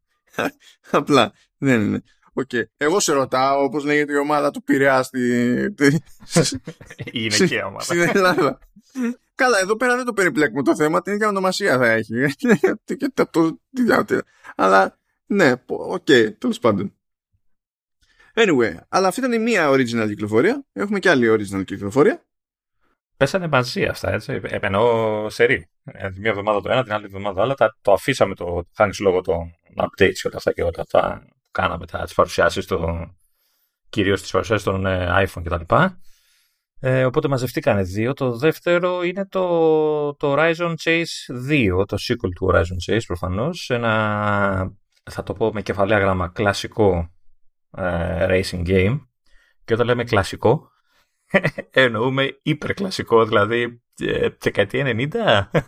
S1: απλά δεν είναι Okay. Εγώ σε ρωτάω όπως λέγεται η ομάδα του Πειραιά στη...
S2: η γυναικεία ομάδα.
S1: Στην Ελλάδα. Καλά, εδώ πέρα δεν το περιπλέκουμε το θέμα, την ίδια ονομασία θα έχει. Αλλά ναι, okay, okay, τέλος πάντων. Anyway, αλλά αυτή ήταν η μία original κυκλοφορία. Έχουμε και άλλη original κυκλοφορία.
S2: Πέσανε μαζί αυτά, έτσι. Επενώ σερή. Ε, μία εβδομάδα το ένα, την άλλη εβδομάδα το άλλο. Το αφήσαμε το thanks λόγω των updates και όλα αυτά και όλα αυτά που κάναμε, τις παρουσιάσεις, κυρίως τις παρουσιάσεις των ε, iPhone κτλ. Ε, οπότε μαζευτήκανε δύο. Το δεύτερο είναι το, το Horizon Chase 2, το sequel του Horizon Chase προφανώς. Ένα, θα το πω με κεφαλαία γράμμα, κλασικό ε, racing game. Και όταν λέμε κλασικό, εννοούμε υπερκλασικό, δηλαδή ε, δεκαετία 90.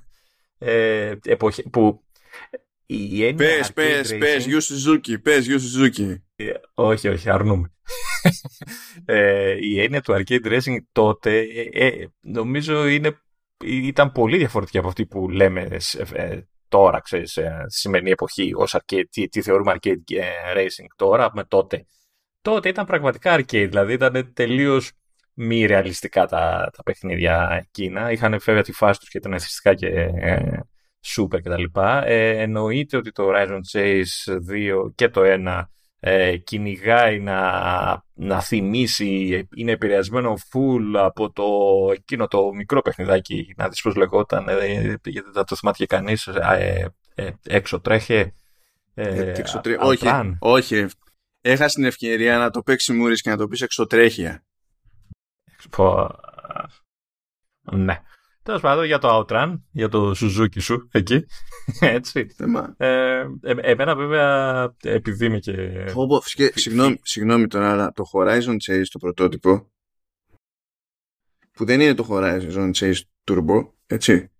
S2: Ε, εποχή, που
S1: η έννοια πες, πες, πες, Γιου Σουζούκι, πες, Γιου Σουζούκι.
S2: Ε, όχι, όχι, αρνούμε. ε, η έννοια του arcade racing τότε ε, ε, νομίζω είναι, ήταν πολύ διαφορετική από αυτή που λέμε ε, τώρα, ξέρεις, στη σημερινή εποχή, ως arcade, τι, τι θεωρούμε arcade racing τώρα με τότε. Τότε ήταν πραγματικά arcade, δηλαδή ήταν τελείως μη ρεαλιστικά τα, τα παιχνίδια εκείνα. Είχαν φεύγει τη φάση τους και ήταν εθιστικά και super κτλ. Ε, εννοείται ότι το Horizon Chase 2 και το 1 ε, κυνηγάει να, να θυμίσει, είναι επηρεασμένο full από το εκείνο το μικρό παιχνιδάκι, να δεις πώς λεγόταν, ε, γιατί δεν το θυμάται και κανείς, ε, ε, έξω τρέχε.
S1: Ε, όχι, όχι. Έχασες την ευκαιρία να το παίξεις μούρις και να το πεις εξωτρέχεια.
S2: Ναι. Τέλος πάντων για το Outrun, για το Suzuki σου εκεί. Έτσι. Ε, ε, εμένα βέβαια επειδή είμαι και.
S1: συγγνώμη, συγγνώμη τώρα, αλλά το Horizon Chase το πρωτότυπο που δεν είναι το Horizon Chase Turbo, έτσι.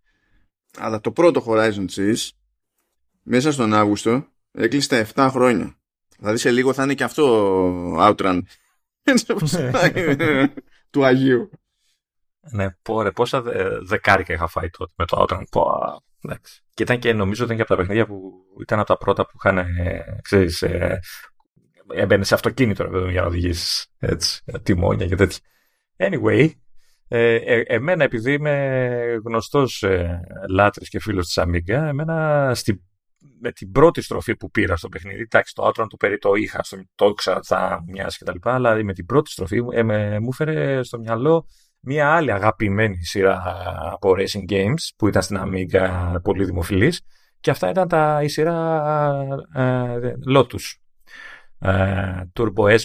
S1: Αλλά το πρώτο Horizon Chase μέσα στον Αύγουστο έκλεισε τα 7 χρόνια. Δηλαδή σε λίγο θα είναι και αυτό Outrun. του Αγίου.
S2: Ναι, πόρε, πόσα δεκάρικα είχα φάει τότε με το Outrun. Πω, Και ήταν και νομίζω ήταν και από τα παιχνίδια που ήταν από τα πρώτα που είχαν, ε, ξέρεις, ε, έμπαινε σε αυτοκίνητο ρε, για να οδηγήσεις έτσι, τιμόνια και τέτοια. Anyway, ε, ε, εμένα επειδή είμαι γνωστός ε, λάτρης και φίλος της Amiga, εμένα στη, με την πρώτη στροφή που πήρα στο παιχνίδι, εντάξει το Outrun του περί το είχα, στο, το ήξερα θα μοιάζει κτλ, αλλά με την πρώτη στροφή ε, με, μου έφερε στο μυαλό μια άλλη αγαπημένη σειρά από racing games που ήταν στην Amiga πολύ δημοφιλής και αυτά ήταν τα, η σειρά ε, Lotus. Ε, Turbo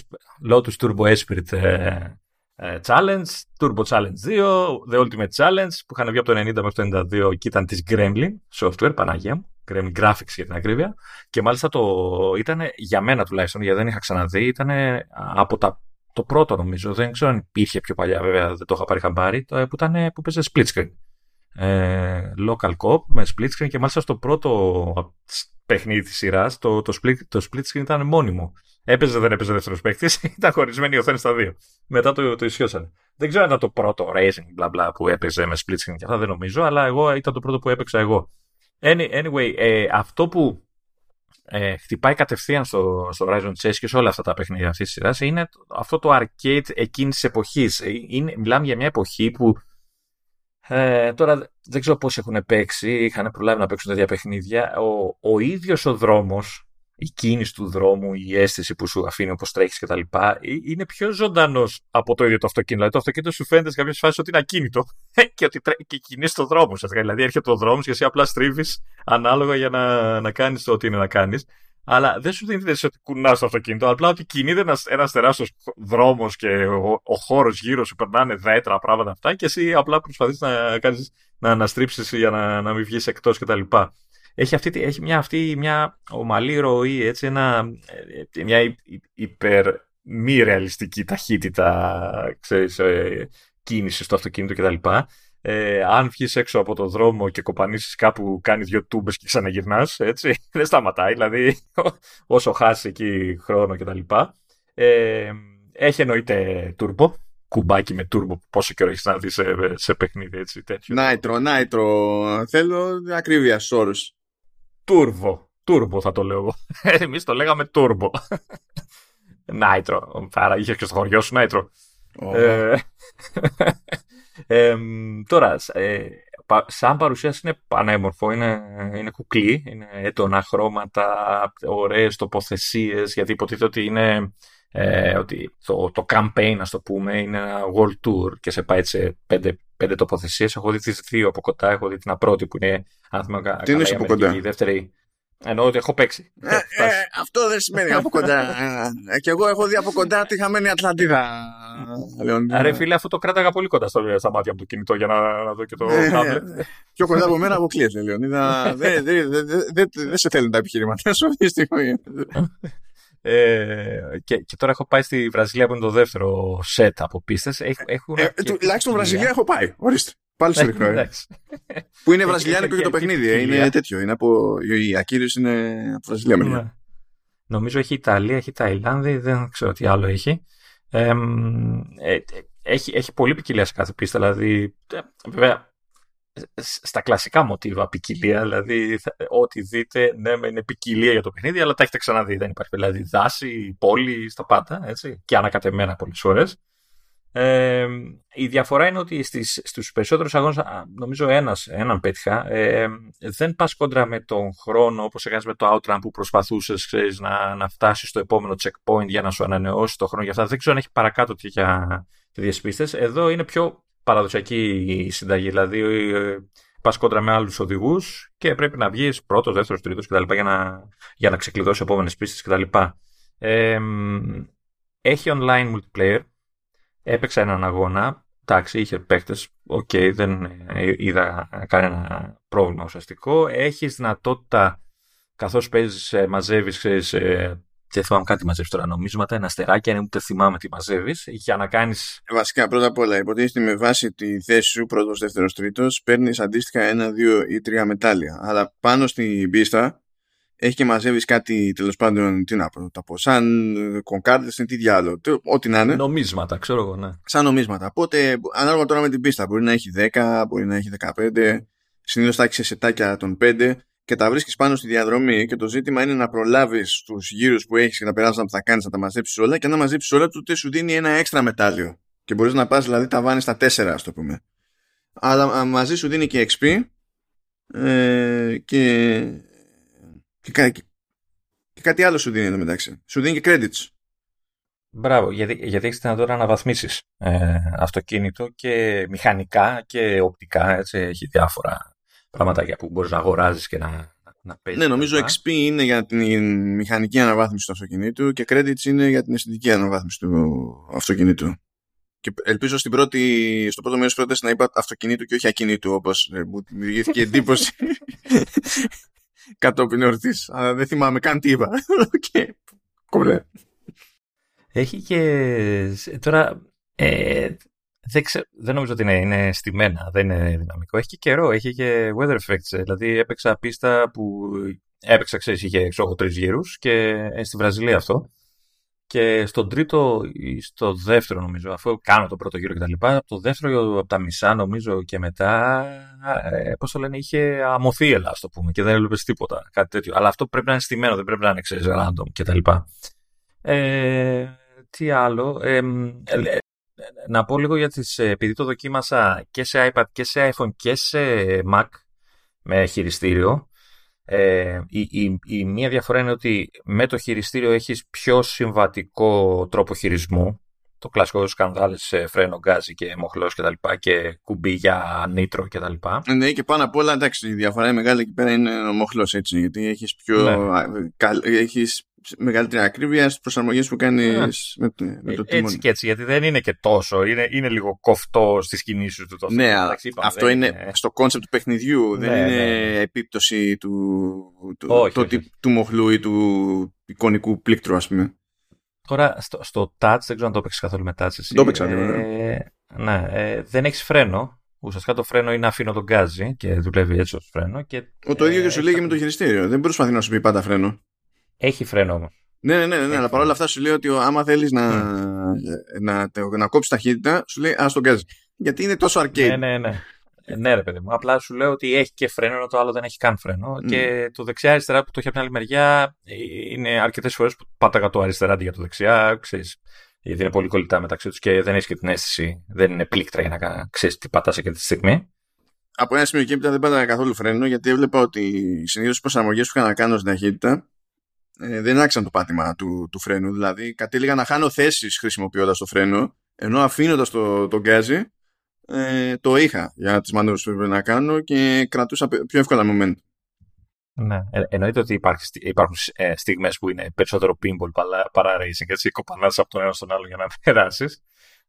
S2: Lotus Turbo Esprit ε, ε, Challenge, Turbo Challenge 2, The Ultimate Challenge που είχαν βγει από το 90 μέχρι το 92 και ήταν της Gremlin Software, Παναγία μου, Gremlin Graphics για την ακρίβεια και μάλιστα το ήταν για μένα τουλάχιστον γιατί δεν είχα ξαναδεί, ήταν από τα το πρώτο νομίζω, δεν ξέρω αν υπήρχε πιο παλιά βέβαια, δεν το είχα πάρει χαμπάρι, το, που, ήταν, που παίζε split screen. Ε, local cop με split screen και μάλιστα στο πρώτο παιχνίδι της σειράς το, το, split, το split screen ήταν μόνιμο. Έπαιζε, δεν έπαιζε δεύτερος παίκτης, ήταν χωρισμένη η οθόνη στα δύο. Μετά το, το ισιώσανε. Δεν ξέρω αν ήταν το πρώτο racing μπλα μπλα που έπαιζε με split screen και αυτά, δεν νομίζω, αλλά εγώ ήταν το πρώτο που έπαιξα εγώ. Anyway, ε, αυτό που ε, χτυπάει κατευθείαν στο, στο Horizon Chase και σε όλα αυτά τα παιχνίδια αυτής της σειράς είναι αυτό το arcade εκείνης της εποχής. Ε, μιλάμε για μια εποχή που ε, τώρα δεν ξέρω πώς έχουν παίξει, είχαν προλάβει να παίξουν τέτοια παιχνίδια. Ο, ο ίδιος ο δρόμος η κίνηση του δρόμου, η αίσθηση που σου αφήνει όπως τρέχεις κτλ. Ε, είναι πιο ζωντανός από το ίδιο το αυτοκίνητο. Δηλαδή το αυτοκίνητο σου φαίνεται σε κάποιες φάσεις ότι είναι ακίνητο και ότι τρέ... και κινείς το δρόμο. Δηλαδή έρχεται ο δρόμος και εσύ απλά στρίβεις ανάλογα για να, να κάνεις ό,τι είναι να κάνεις. Αλλά δεν σου δίνει ότι κουνάς το αυτοκίνητο, απλά ότι κινείται ένας ένας τεράστιος δρόμος και ο, ο χώρος γύρω σου περνάνε δέντρα, πράγματα αυτά και εσύ απλά προσπαθείς να, κάνεις, να αναστρίψει για να, να μην βγεις εκτός κτλ έχει, αυτή, έχει μια, αυτή, μια ομαλή ροή, έτσι, ένα, ε, μια υπερ μη ρεαλιστική ταχύτητα ξέρεις, ε, κίνησης στο αυτοκίνητο κτλ. Ε, αν βγεις έξω από το δρόμο και κοπανίσεις κάπου, κάνει δύο τούμπες και ξαναγυρνάς, έτσι. Δεν σταματάει, δηλαδή, όσο χάσει εκεί χρόνο κτλ. Ε, έχει εννοείται τούρμπο, κουμπάκι με τούρμπο, πόσο καιρό έχεις να δεις σε, σε παιχνίδι έτσι τέτοιο.
S1: Νάιτρο, νάιτρο. Θέλω ακρίβεια στου όρους.
S2: Τούρβο. Τούρβο θα το λέω εγώ. Εμείς το λέγαμε τούρβο. Νάιτρο. Άρα είχε και στο χωριό σου Νάιτρο. Ε, τώρα, ε, σαν παρουσίαση είναι πανέμορφο, είναι, είναι κουκλί, είναι έντονα χρώματα, ωραίες τοποθεσίες, γιατί υποτίθεται ότι είναι ε, ότι το, το campaign, ας το πούμε, είναι ένα world tour και σε πάει σε πέντε, πέντε τοποθεσίες. Έχω δει τις δύο από κοντά. Έχω δει την πρώτη που είναι, αν θυμάμαι
S1: Τι είναι από κοντά;
S2: Η δεύτερη. Εννοώ ότι έχω παίξει.
S1: Ε, ε, αυτό δεν σημαίνει από κοντά. ε, και εγώ έχω δει από κοντά τη χαμένη Ατλαντίδα.
S2: Άρα, φίλε, αυτό το κράταγα πολύ κοντά στο, στα μάτια μου το κινητό για να, να δω και το τάμπλετ.
S1: Πιο κοντά από μένα αποκλείεται, Λεωνίδα. Δεν σε θέλουν τα επιχειρηματία σου αυτή τη στιγμή.
S2: Ε, και, και τώρα έχω πάει στη Βραζιλία που είναι το δεύτερο σετ από πίστε.
S1: Ε, τουλάχιστον Βραζιλία έχω πάει. Ορίστε. Πάλι σε ρίχνω. Ε. που είναι βραζιλιάνικο και το παιχνίδι. Ε, είναι τέτοιο. Είναι από, η ακύρωση είναι από Βραζιλία
S2: ναι. Νομίζω έχει Ιταλία, έχει Ταϊλάνδη, δεν ξέρω τι άλλο έχει. Ε, ε, έχει, έχει πολύ ποικιλία σε κάθε πίστα. Δηλαδή, βέβαια, στα κλασικά μοτίβα ποικιλία, δηλαδή ό,τι δείτε, ναι, είναι ποικιλία για το παιχνίδι, αλλά τα έχετε ξαναδεί. Δεν υπάρχει δηλαδή δάση, πόλη, στα πάντα, έτσι, και ανακατεμένα πολλές φορές. Ε, η διαφορά είναι ότι στις, στους περισσότερους αγώνες, νομίζω ένας, έναν πέτυχα, ε, δεν πας κόντρα με τον χρόνο όπως έκανες με το Outrun που προσπαθούσες ξέρεις, να, να φτάσεις στο επόμενο checkpoint για να σου ανανεώσει το χρόνο για αυτά. Δεν ξέρω αν έχει παρακάτω για διασπίστες. Εδώ είναι πιο παραδοσιακή συνταγή. Δηλαδή, ε, πας κόντρα με άλλους οδηγούς και πρέπει να βγεις πρώτος, δεύτερος, τρίτος κτλ. για να, για να ξεκλειδώσεις επόμενες πίστες κτλ. Ε, έχει online multiplayer. Έπαιξα έναν αγώνα. Εντάξει, είχε παίκτες. Okay, okay, δεν ε, είδα κανένα πρόβλημα ουσιαστικό. Έχεις δυνατότητα καθώς παίζεις, ε, μαζεύεις, δεν θυμάμαι κάτι μαζεύει τώρα. Νομίσματα, ένα αστεράκια, ούτε θυμάμαι τι μαζεύεις. Για να κάνει.
S1: Βασικά, πρώτα απ' όλα, υποτίθεται με βάση τη θέση σου, πρώτος, δεύτερος, τρίτος, παίρνεις αντίστοιχα ένα, δύο ή τρία μετάλλια. Αλλά πάνω στην πίστα έχεις και μαζεύεις κάτι τέλος πάντων. Τι να πω, τα πω, σαν κονκάρδε ή τι διάλογο. Ό,τι να είναι.
S2: Νομίσματα, ξέρω εγώ, ναι.
S1: Σαν νομίσματα. Οπότε, ανάλογα τώρα με την πίστα, μπορεί να έχει 10, μπορεί να έχει 15. Συνήθως θα έχεις σε σετάκια των 5 και τα βρίσκεις πάνω στη διαδρομή και το ζήτημα είναι να προλάβεις τους γύρους που έχεις και να περάσεις που θα κάνεις, να τα μαζέψεις όλα και να μαζέψεις όλα, τότε σου δίνει ένα έξτρα μετάλλιο. Και μπορείς να πας δηλαδή τα βάνεις στα 4, ας το πούμε. Αλλά μαζί σου δίνει και XP ε, και, και, και, και, κάτι άλλο σου δίνει εδώ μεταξύ. Σου δίνει και credits.
S2: Μπράβο, γιατί, γιατί έχεις δυνατότητα να αναβαθμίσει ε, αυτοκίνητο και μηχανικά και οπτικά. Έτσι, έχει διάφορα πραγματάκια που μπορείς να αγοράζεις και να, να παίζεις.
S1: Ναι, νομίζω XP είναι για την μηχανική αναβάθμιση του αυτοκινήτου και credits είναι για την αισθητική αναβάθμιση του αυτοκινήτου. Και ελπίζω στην πρώτη, στο πρώτο μέρος της πρότασης να είπα αυτοκινήτου και όχι ακινήτου, όπως ε, μου δημιουργήθηκε εντύπωση κατόπιν εορτής. Αλλά δεν θυμάμαι καν τι είπα. okay.
S2: Έχει και. Τώρα. Ε, δεν, ξε... δεν νομίζω ότι είναι, είναι στημένα, δεν είναι δυναμικό. Έχει και καιρό, έχει και weather effects. Δηλαδή έπαιξα πίστα που έπαιξα, ξέρεις, είχε ξέρω, τρεις γύρους και ε, στη Βραζιλία αυτό. Και στον τρίτο ή στο δεύτερο νομίζω, αφού κάνω το πρώτο γύρο κτλ. Από το δεύτερο, από τα μισά νομίζω και μετά, ε, πώς το λένε, είχε αμοθίελα, ας το πούμε, και δεν έλειπε τίποτα, κάτι τέτοιο. Αλλά αυτό πρέπει να είναι στημένο, δεν πρέπει να είναι, ξέρεις, random κτλ. Ε, τι άλλο. Ε, να πω λίγο για τις, ε, επειδή το δοκίμασα και σε iPad και σε iPhone και σε Mac με χειριστήριο, Ε, η, η, η μία διαφορά είναι ότι με το χειριστήριο έχεις πιο συμβατικό τρόπο χειρισμού. Το κλασικό σκανδάλες σε φρένο, γκάζι και μοχλός και τα λοιπά και κουμπί για νίτρο και τα λοιπά.
S1: Ναι, και πάνω απ' όλα, εντάξει, η διαφορά η μεγάλη εκεί πέρα είναι ο μοχλός, έτσι, γιατί έχεις πιο... Ναι. Έχεις μεγαλύτερη ακρίβεια στις προσαρμογές που κάνεις yeah. με, το, με το
S2: τιμόνι. Έτσι και έτσι, γιατί δεν είναι και τόσο. Είναι, είναι λίγο κοφτό στις κινήσεις του. Το
S1: ναι, Εντάξει, είπα, αυτό είναι, είναι στο concept του παιχνιδιού. Ναι, δεν είναι ναι, ναι. επίπτωση του, του, όχι, το, όχι. του μοχλού ή του εικονικού πλήκτρου, ας πούμε.
S2: Τώρα στο, στο touch, δεν ξέρω αν το έπαιξες καθόλου με touch. Εσύ.
S1: Το έπαιξα, ναι.
S2: Ε, ναι, ε, δεν έχεις φρένο. Ουσιαστικά το φρένο είναι αφήνω τον γκάζι και δουλεύει έτσι ως φρένο. Και,
S1: ο, το ίδιο και σου λέει με το χειριστήριο. Δεν προσπαθεί να σου πει πάντα φρένο.
S2: Έχει φρένο όμως.
S1: Ναι, ναι, ναι, ναι αλλά παρόλα αυτά σου λέει ότι άμα θέλεις να, mm. να, να, να κόψεις ταχύτητα, σου λέει Α τον γκάζι. Γιατί είναι τόσο arcade.
S2: Ναι, ναι, ναι. Ναι, ρε παιδί μου. Απλά σου λέω ότι έχει και φρένο, ενώ το άλλο δεν έχει καν φρένο. Mm. Και το δεξιά-αριστερά που το έχει από την άλλη μεριά είναι αρκετές φορές που πάταγα το αριστερά αντί για το δεξιά. Ξέρεις, γιατί είναι πολύ κολλητά μεταξύ τους και δεν έχεις και την αίσθηση, δεν είναι πλήκτρα για να ξέρεις τι πατάς εκείνη τη στιγμή.
S1: Από ένα σημείο και έπειτα δεν πάταγα καθόλου φρένο γιατί έβλεπα ότι συνήθως οι προσαρμογές που είχα να κάνω στην ταχύτητα ε, δεν άξαν το πάτημα του, του φρένου. Δηλαδή κατέληγα να χάνω θέσεις χρησιμοποιώντας το φρένο ενώ αφήνοντας το, το γκάζι ε, το είχα για τις μανούβρες που έπρεπε να κάνω και κρατούσα πιο εύκολα moment.
S2: Ναι, ε, εννοείται ότι υπάρχει, υπάρχουν ε, στιγμές που είναι περισσότερο pinball παρά, παρά racing, έτσι κοπανάς από τον ένα στον άλλο για να περάσεις.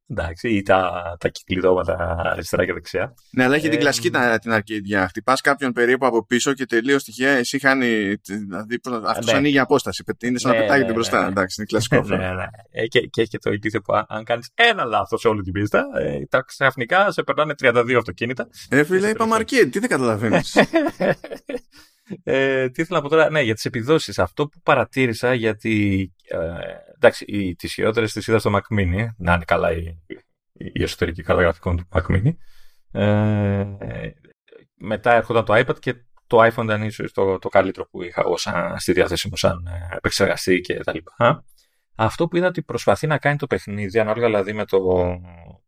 S2: Εντάξει, ή τα, τα κυκλειδώματα αριστερά και δεξιά.
S1: Ναι, αλλά έχει ε, την κλασική την αρκίδια. Χτυπάς κάποιον περίπου από πίσω και τελείως τυχαία εσύ χάνει. Δηλαδή, αυτός ναι. ανοίγει απόσταση. Είναι σαν ναι, να πετάγεται ναι, μπροστά. Ναι, Εντάξει, είναι κλασικό
S2: αυτό. ναι, ναι. Ε, και, και έχει το ηλίθιο που αν κάνεις ένα λάθος σε όλη την πίστα, ε, τα ξαφνικά σε περνάνε 32 αυτοκίνητα.
S1: Ε, φίλε, είπαμε αρκεί. Τι δεν καταλαβαίνεις.
S2: Ε, τι ήθελα να πω τώρα, ναι, για τις επιδόσεις. Αυτό που παρατήρησα, γιατί. Ε, εντάξει, τις χειρότερες τις είδα στο Mac Mini, να είναι καλά η, η εσωτερική κάρτα γραφικών του Mac Mini. Ε, μετά έρχονταν το iPad και το iPhone ήταν ίσως το, το καλύτερο που είχα εγώ σαν, στη διάθεσή μου σαν ε, επεξεργαστή και τα λοιπά. Αυτό που είδα ότι προσπαθεί να κάνει το παιχνίδι, ανάλογα δηλαδή με το,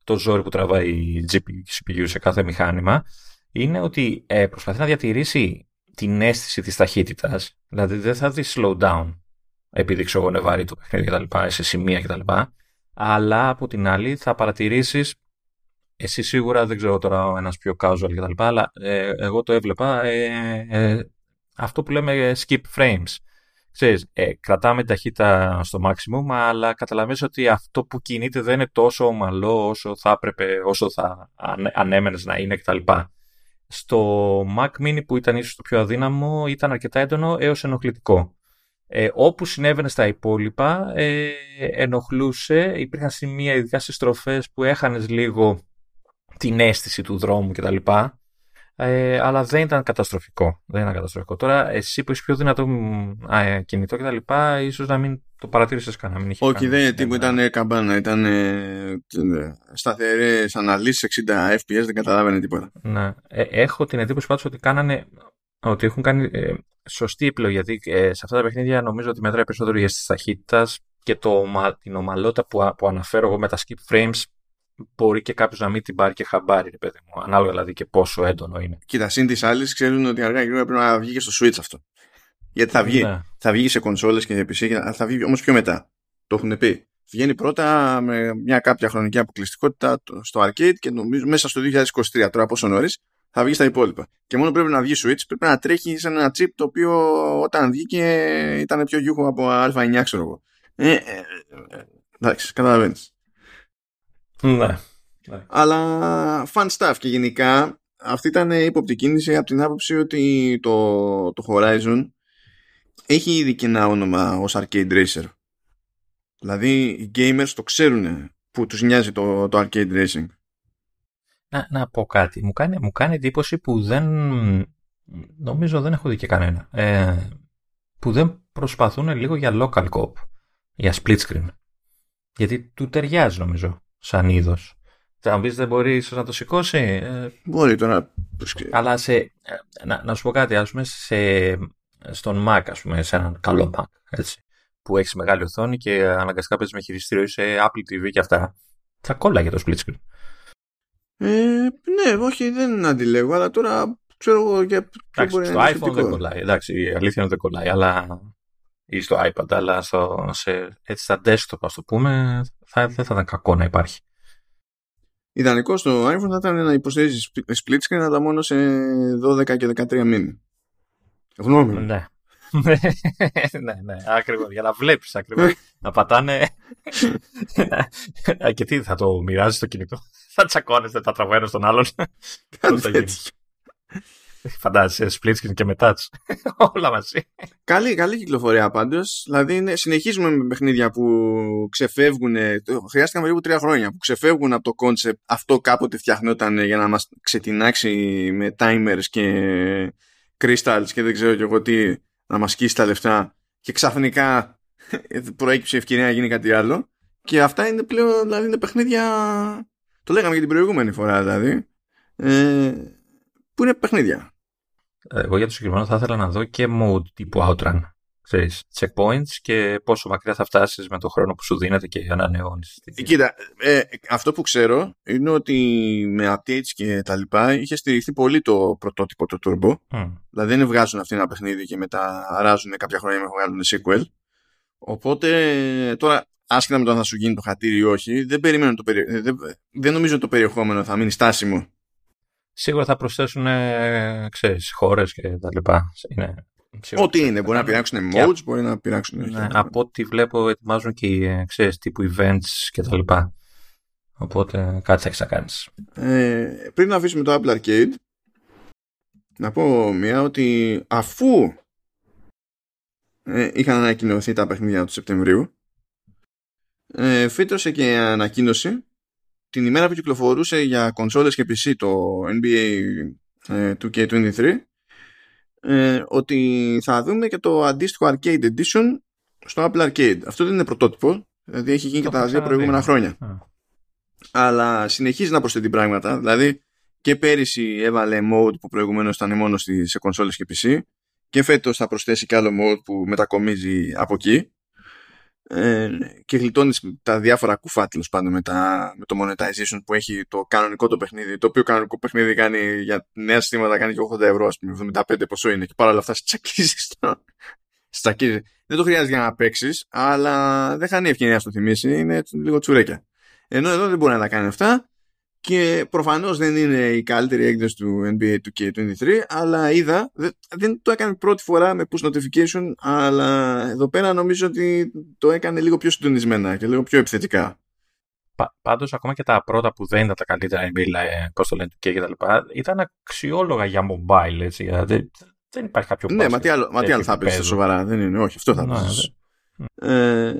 S2: το ζόρι που τραβάει η GPU σε κάθε μηχάνημα, είναι ότι ε, προσπαθεί να διατηρήσει την αίσθηση της ταχύτητας. Δηλαδή δεν θα δεις slow down επειδή ξέρω εγώ βαρύ το παιχνίδι κτλ. σε σημεία κτλ. Αλλά από την άλλη θα παρατηρήσεις εσύ σίγουρα δεν ξέρω τώρα ένας πιο casual κτλ. Αλλά ε, εγώ το έβλεπα ε, ε, αυτό που λέμε skip frames. Ξέρεις, ε, κρατάμε την ταχύτητα στο maximum, αλλά καταλαβαίνεις ότι αυτό που κινείται δεν είναι τόσο ομαλό όσο θα έπρεπε, όσο θα ανέμενες να είναι κτλ. Στο Mac Mini που ήταν ίσως το πιο αδύναμο ήταν αρκετά έντονο έως ενοχλητικό. Ε, όπου συνέβαινε στα υπόλοιπα ε, ενοχλούσε, υπήρχαν σημεία ειδικά στις στροφές που έχανες λίγο την αίσθηση του δρόμου κτλ. Ε, αλλά δεν ήταν καταστροφικό. Δεν ήταν καταστροφικό. Τώρα, εσύ που είσαι πιο δυνατό α, κινητό κτλ., ίσως να μην το παρατήρησες καν. Μην
S1: Όχι, δεν είναι ήταν καμπάνα. Ήταν ε, σταθερές αναλύσεις 60 FPS, δεν καταλάβαινε τίποτα.
S2: Ναι. Ε, έχω την εντύπωση πάντως ότι κάνανε. Ότι έχουν κάνει ε, σωστή επιλογή. Γιατί ε, σε αυτά τα παιχνίδια νομίζω ότι μετράει περισσότερο η αίσθηση ταχύτητας και το, την ομαλότητα που, που αναφέρω εγώ με τα skip frames μπορεί και κάποιος να μην την πάρει και χαμπάρι, ρε παιδί μου. Ανάλογα δηλαδή και πόσο έντονο είναι.
S1: Κοίτα, σύν της άλλης ξέρουν ότι αργά ή γρήγορα πρέπει να βγει και στο Switch αυτό. Γιατί θα βγει, ναι. θα βγει σε κονσόλες και PC, αλλά θα βγει όμως πιο μετά. Το έχουν πει. Βγαίνει πρώτα με μια κάποια χρονική αποκλειστικότητα στο arcade και νομίζω μέσα στο 2023, τώρα πόσο νωρίς, θα βγει στα υπόλοιπα. Και μόνο πρέπει να βγει Switch, πρέπει να τρέχει σε ένα chip το οποίο όταν βγήκε ήταν πιο γιούχο από Α9, ξέρω εγώ. Ε, ε, ε, ε εντάξει, καταλαβαίνεις.
S2: Ναι.
S1: Αλλά fun stuff και γενικά αυτή ήταν η ύποπτη κίνηση από την άποψη ότι το, το Horizon έχει ήδη και ένα όνομα ως Arcade Racer. Δηλαδή οι gamers το ξέρουν που τους νοιάζει το, το Arcade Racing.
S2: Να, να πω κάτι. Μου κάνει, μου κάνει εντύπωση που δεν... Νομίζω δεν έχω δει και κανένα. Ε, που δεν προσπαθούν λίγο για local cop. Για split screen. Γιατί του ταιριάζει νομίζω σαν είδος. Θα μου πεις δεν μπορεί ίσως να το σηκώσει. Ε,
S1: μπορεί τώρα.
S2: Αλλά σε, ε, να, να σου πω κάτι, ας πούμε, σε, στον Mac, ας πούμε, σε έναν καλό Mac, έτσι, που έχεις μεγάλη οθόνη και αναγκαστικά παίζεις με χειριστήριο σε Apple TV και αυτά. Θα κόλλαγε το split screen.
S1: Ε, ναι, όχι, δεν αντιλέγω, αλλά τώρα ξέρω εγώ για
S2: Εντάξει, στο iPhone δεν κολλάει. Εντάξει, η αλήθεια είναι ότι δεν κολλάει, αλλά ή στο iPad, αλλά στο, σε, έτσι στα desktop, ας το πούμε, θα, δεν θα ήταν κακό να υπάρχει.
S1: Ιδανικό στο iPhone θα ήταν να υποστηρίζεις split screen, αλλά μόνο σε 12 και 13 μήνυ. Γνώμη.
S2: Ναι. ναι, ναι, ακριβώς. Για να βλέπεις ακριβώς. να πατάνε. και τι, θα το μοιράζεις το κινητό. θα τσακώνεστε, θα τραβάει στον άλλον.
S1: Κάτι
S2: Φαντάζεσαι, split screen και μετά Όλα μαζί.
S1: Καλή, καλή κυκλοφορία πάντως. Δηλαδή είναι, συνεχίζουμε με παιχνίδια που ξεφεύγουν. Χρειάστηκαν περίπου τρία χρόνια που ξεφεύγουν από το concept. Αυτό κάποτε φτιαχνόταν για να μας ξετινάξει με timers και crystals και δεν ξέρω και εγώ τι να μας σκίσει τα λεφτά. Και ξαφνικά προέκυψε η ευκαιρία να γίνει κάτι άλλο. Και αυτά είναι πλέον δηλαδή είναι παιχνίδια. Το λέγαμε και την προηγούμενη φορά δηλαδή. Ε, που είναι παιχνίδια.
S2: Εγώ για το συγκεκριμένο θα ήθελα να δω και mode τύπου outrun. Ξέρεις, checkpoints και πόσο μακριά θα φτάσεις με τον χρόνο που σου δίνεται και ανανεώνεις.
S1: Κοίτα, ε, αυτό που ξέρω είναι ότι με updates και τα λοιπά είχε στηριχθεί πολύ το πρωτότυπο το Turbo. Mm. Δηλαδή δεν βγάζουν αυτή ένα παιχνίδι και μετά αράζουν κάποια χρόνια με βγάλουν sequel. Οπότε τώρα άσχετα με το αν θα σου γίνει το χατήρι ή όχι, δεν, περιμένω το περι... δεν, δεν νομίζω ότι το περιεχόμενο θα μείνει στάσιμο
S2: Σίγουρα θα προσθέσουν, ε, ξέρεις, χώρες και τα λοιπά. Είναι,
S1: Ό,τι είναι. Μπορεί να πειράξουν modes, μπορεί να πειράξουν...
S2: Ναι, από ό,τι βλέπω ετοιμάζουν και, ε, ξέρεις, τύπου events και τα λοιπά. Οπότε κάτι θα έχεις να κάνεις.
S1: Ε, πριν να αφήσουμε το Apple Arcade, να πω μία ότι αφού ε, είχαν ανακοινωθεί τα παιχνίδια του Σεπτεμβρίου, ε, φύτρωσε και ανακοίνωση την ημέρα που κυκλοφορούσε για κονσόλες και PC το NBA 2K23 ε, ε, ότι θα δούμε και το αντίστοιχο Arcade Edition στο Apple Arcade. Αυτό δεν είναι πρωτότυπο, δηλαδή έχει γίνει και τα δύο προηγούμενα χρόνια. Αλλά συνεχίζει να προσθέτει πράγματα, δηλαδή και πέρυσι έβαλε mode που προηγουμένως ήταν μόνο σε κονσόλες και PC και φέτος θα προσθέσει και άλλο mode που μετακομίζει από εκεί ε, και γλιτώνεις τα διάφορα κουφά τέλος πάντων με, με το monetization που έχει το κανονικό το παιχνίδι. Το οποίο κανονικό παιχνίδι κάνει για νέα συστήματα κάνει και 80 ευρώ, ας πούμε, 75 ποσό είναι. Και παρά όλα αυτά τσακίζει. Στακίζεις. Δεν το χρειάζεται για να παίξεις, αλλά δεν χάνει ευκαιρία να το θυμίσει. Είναι λίγο τσουρέκια. Ενώ εδώ δεν μπορεί να τα κάνει αυτά και προφανώς δεν είναι η καλύτερη έκδοση του NBA 2K23 αλλά είδα, δεν το έκανε πρώτη φορά με push notification αλλά εδώ πέρα νομίζω ότι το έκανε λίγο πιο συντονισμένα και λίγο πιο επιθετικά.
S2: Πα, πάντως ακόμα και τα πρώτα που δεν ήταν τα καλύτερα NBA, ε, πώς το λένε, και τα λοιπά, ήταν αξιόλογα για mobile, έτσι, δηλαδή δεν υπάρχει κάποιο
S1: Ναι, μα τι άλλο, μα τι άλλο θα πεις σοβαρά, δεν είναι, όχι, αυτό θα ναι, πεις.
S2: Ε...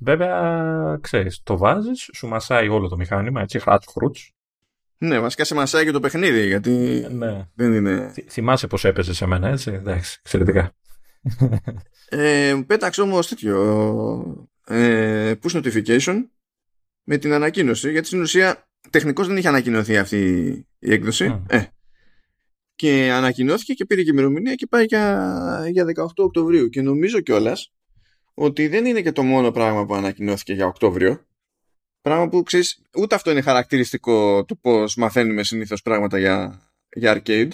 S2: Βέβαια, ξέρεις, το βάζεις, σου μασάει όλο το μηχάνημα, έτσι, χράτς, χρούτς,
S1: ναι, βασικά σε μασάει και το παιχνίδι, γιατί ναι. δεν είναι...
S2: θυμάσαι πώς έπαιζε σε μένα, έτσι, εντάξει, εξαιρετικά.
S1: Ε, πέταξε όμως τέτοιο ε, push notification με την ανακοίνωση, γιατί στην ουσία τεχνικώς δεν είχε ανακοινωθεί αυτή η έκδοση. Ε, και ανακοινώθηκε και πήρε και ημερομηνία και πάει για, για 18 Οκτωβρίου. Και νομίζω κιόλας ότι δεν είναι και το μόνο πράγμα που ανακοινώθηκε για Οκτώβριο. Πράγμα που ξέρεις, ούτε αυτό είναι χαρακτηριστικό του πώς μαθαίνουμε συνήθως πράγματα για, για arcade.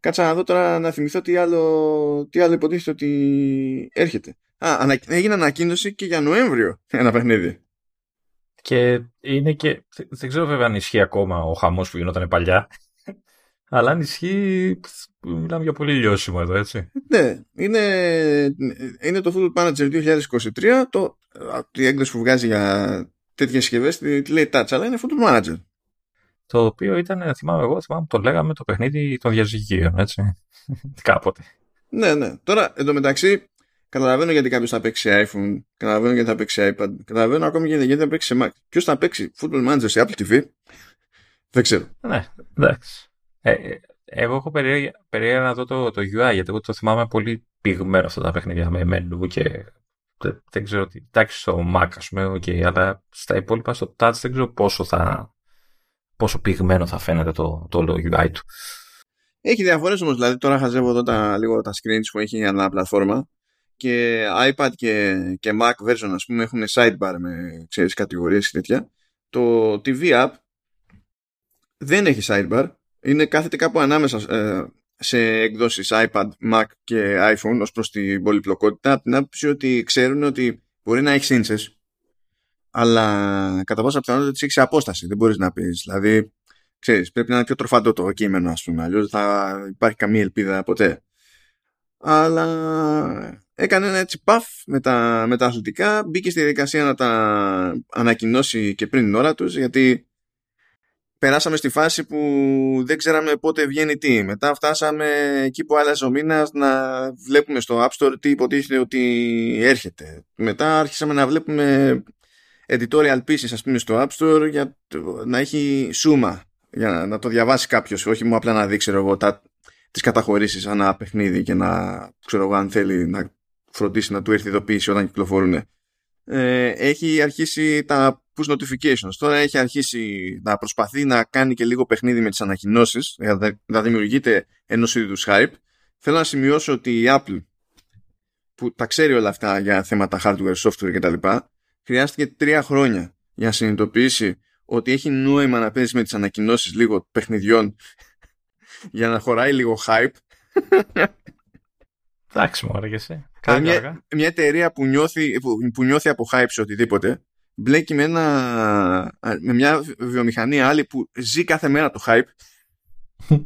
S1: Κάτσα να δω τώρα να θυμηθώ τι άλλο, τι άλλο υποτίθεται ότι έρχεται. Α, ανα, έγινε ανακοίνωση και για Νοέμβριο ένα παιχνίδι.
S2: Και είναι και. Δεν ξέρω βέβαια αν ισχύει ακόμα ο χαμός που γινόταν παλιά. Αλλά αν ισχύει. Μιλάμε για πολύ λιώσιμο εδώ, έτσι.
S1: Ναι, είναι, είναι το Football Manager 2023. Το, η έκδοση που βγάζει για τέτοιες συσκευές τη λέει touch, αλλά είναι football manager.
S2: Το οποίο ήταν, θυμάμαι εγώ, θυμάμαι το λέγαμε το παιχνίδι των διαζυγίων, έτσι. Κάποτε.
S1: Ναι, ναι. Τώρα, εντωμεταξύ, καταλαβαίνω γιατί κάποιος θα παίξει iPhone, καταλαβαίνω γιατί θα παίξει iPad, καταλαβαίνω ακόμη γιατί θα παίξει σε Mac. Ποιος θα παίξει football manager σε Apple TV, δεν ξέρω.
S2: Ναι, εντάξει. Ε, ε εγώ έχω περίεργα να δω το, το UI, γιατί εγώ το θυμάμαι πολύ πυγμένο αυτά τα παιχνίδια με μενού και δεν ξέρω τι. Εντάξει, στο Mac, ας πούμε, okay, αλλά στα υπόλοιπα στο Touch δεν ξέρω πόσο θα. πόσο πυγμένο θα φαίνεται το, το UI του.
S1: Έχει διαφορές όμως, δηλαδή τώρα χαζεύω εδώ τα, λίγο τα screens που έχει για ανά πλατφόρμα και iPad και, και Mac version ας πούμε έχουν sidebar με ξέρεις κατηγορίες και τέτοια το TV app δεν έχει sidebar είναι κάθεται κάπου ανάμεσα ε, σε εκδόσεις iPad, Mac και iPhone ως προς την πολυπλοκότητα από την άποψη ότι ξέρουν ότι μπορεί να έχεις σύντσες αλλά κατά πάσα πιθανότητα τις έχεις σε απόσταση δεν μπορείς να πεις. Δηλαδή ξέρεις, πρέπει να είναι πιο τροφαντό το κείμενο ας πούμε αλλιώς δεν θα υπάρχει καμία ελπίδα ποτέ. Αλλά έκανε ένα έτσι παφ με τα, με τα αθλητικά μπήκε στη διαδικασία να τα ανακοινώσει και πριν την ώρα τους γιατί περάσαμε στη φάση που δεν ξέραμε πότε βγαίνει τι. Μετά φτάσαμε εκεί που άλλαζε ο μήνας να βλέπουμε στο App Store τι υποτίθεται ότι έρχεται. Μετά άρχισαμε να βλέπουμε editorial pieces ας πούμε στο App Store για να έχει σούμα για να το διαβάσει κάποιος όχι μου απλά να δείξει εγώ τα, τις καταχωρήσεις ένα παιχνίδι και να ξέρω εγώ αν θέλει να φροντίσει να του έρθει ειδοποίηση όταν κυκλοφορούν ε, έχει αρχίσει τα push notifications. Τώρα έχει αρχίσει να προσπαθεί να κάνει και λίγο παιχνίδι με τις ανακοινώσεις, να δημιουργείται ενός είδους hype. Θέλω να σημειώσω ότι η Apple, που τα ξέρει όλα αυτά για θέματα hardware, software κτλ., χρειάστηκε τρία χρόνια για να συνειδητοποιήσει ότι έχει νόημα να παίζει με τις ανακοινώσεις λίγο παιχνιδιών για να χωράει λίγο hype.
S2: Εντάξει, μου άρεσε.
S1: Μια, μια εταιρεία που νιώθει, που, που νιώθει από hype σε οτιδήποτε μπλέκει με, ένα, με μια βιομηχανία άλλη που ζει κάθε μέρα το hype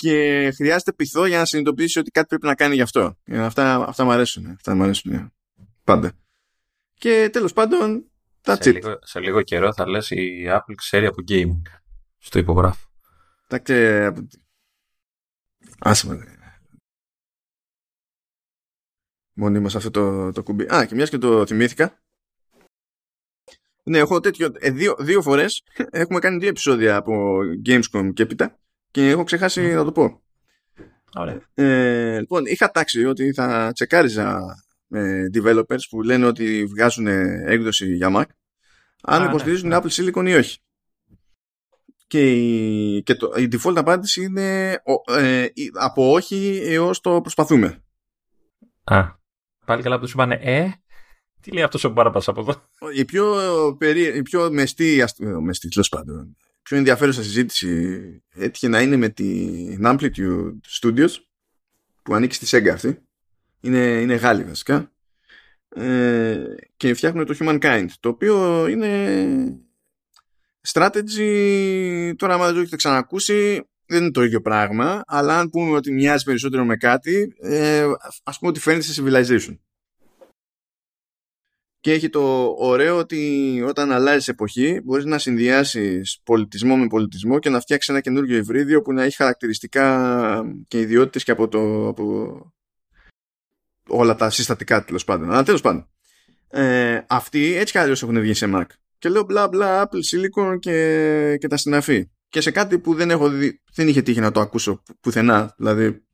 S1: και χρειάζεται πειθό για να συνειδητοποιήσει ότι κάτι πρέπει να κάνει γι' αυτό. Αυτά, αυτά μου αρέσουν. Αυτά μου αρέσουν πάντα. Και τέλος πάντων, that's
S2: σε, Λίγο, σε λίγο καιρό θα λες η Apple ξέρει από gaming. Στο υπογράφω.
S1: Εντάξει, άσε με. Μονίμως αυτό το, το κουμπί. Α, και μιας και το θυμήθηκα, ναι, έχω τέτοιο. Ε, δύο, δύο φορές έχουμε κάνει δύο επεισόδια από Gamescom και έπειτα και έχω ξεχάσει να το πω.
S2: Ωραία.
S1: Ε, λοιπόν, είχα τάξει ότι θα τσεκάριζα με developers που λένε ότι βγάζουν έκδοση για Mac αν ναι, υποστηρίζουν ναι. Apple Silicon ή όχι. Και, η, και το, η default απάντηση είναι ε, από όχι έως το προσπαθούμε.
S2: Α, πάλι καλά που τους είπανε ε, τι λέει αυτός ο Μπάρμπας από εδώ;
S1: Η πιο, περί... η πιο μεστή, μεστής τέλος πάντων, πιο ενδιαφέρουσα συζήτηση έτυχε να είναι με την Amplitude Studios που ανήκει στη Sega αυτή. Είναι, είναι Γάλλοι βασικά. Ε, και φτιάχνουν το Humankind το οποίο είναι strategy τώρα άμα δεν το έχετε ξανακούσει δεν είναι το ίδιο πράγμα αλλά αν πούμε ότι μοιάζει περισσότερο με κάτι ε, ας πούμε ότι φαίνεται σε civilization και έχει το ωραίο ότι όταν αλλάζει εποχή μπορείς να συνδυάσεις πολιτισμό με πολιτισμό και να φτιάξεις ένα καινούργιο υβρίδιο που να έχει χαρακτηριστικά και ιδιότητες και από, το, από όλα τα συστατικά τέλος πάντων. Αλλά τέλος πάντων. Ε, αυτοί έτσι κι αλλιώς έχουν βγει σε Mac. Και λέω μπλα μπλα Apple Silicon και, και τα συναφή. Και σε κάτι που δεν, έχω δει, δεν είχε τύχει να το ακούσω πουθενά. Δηλαδή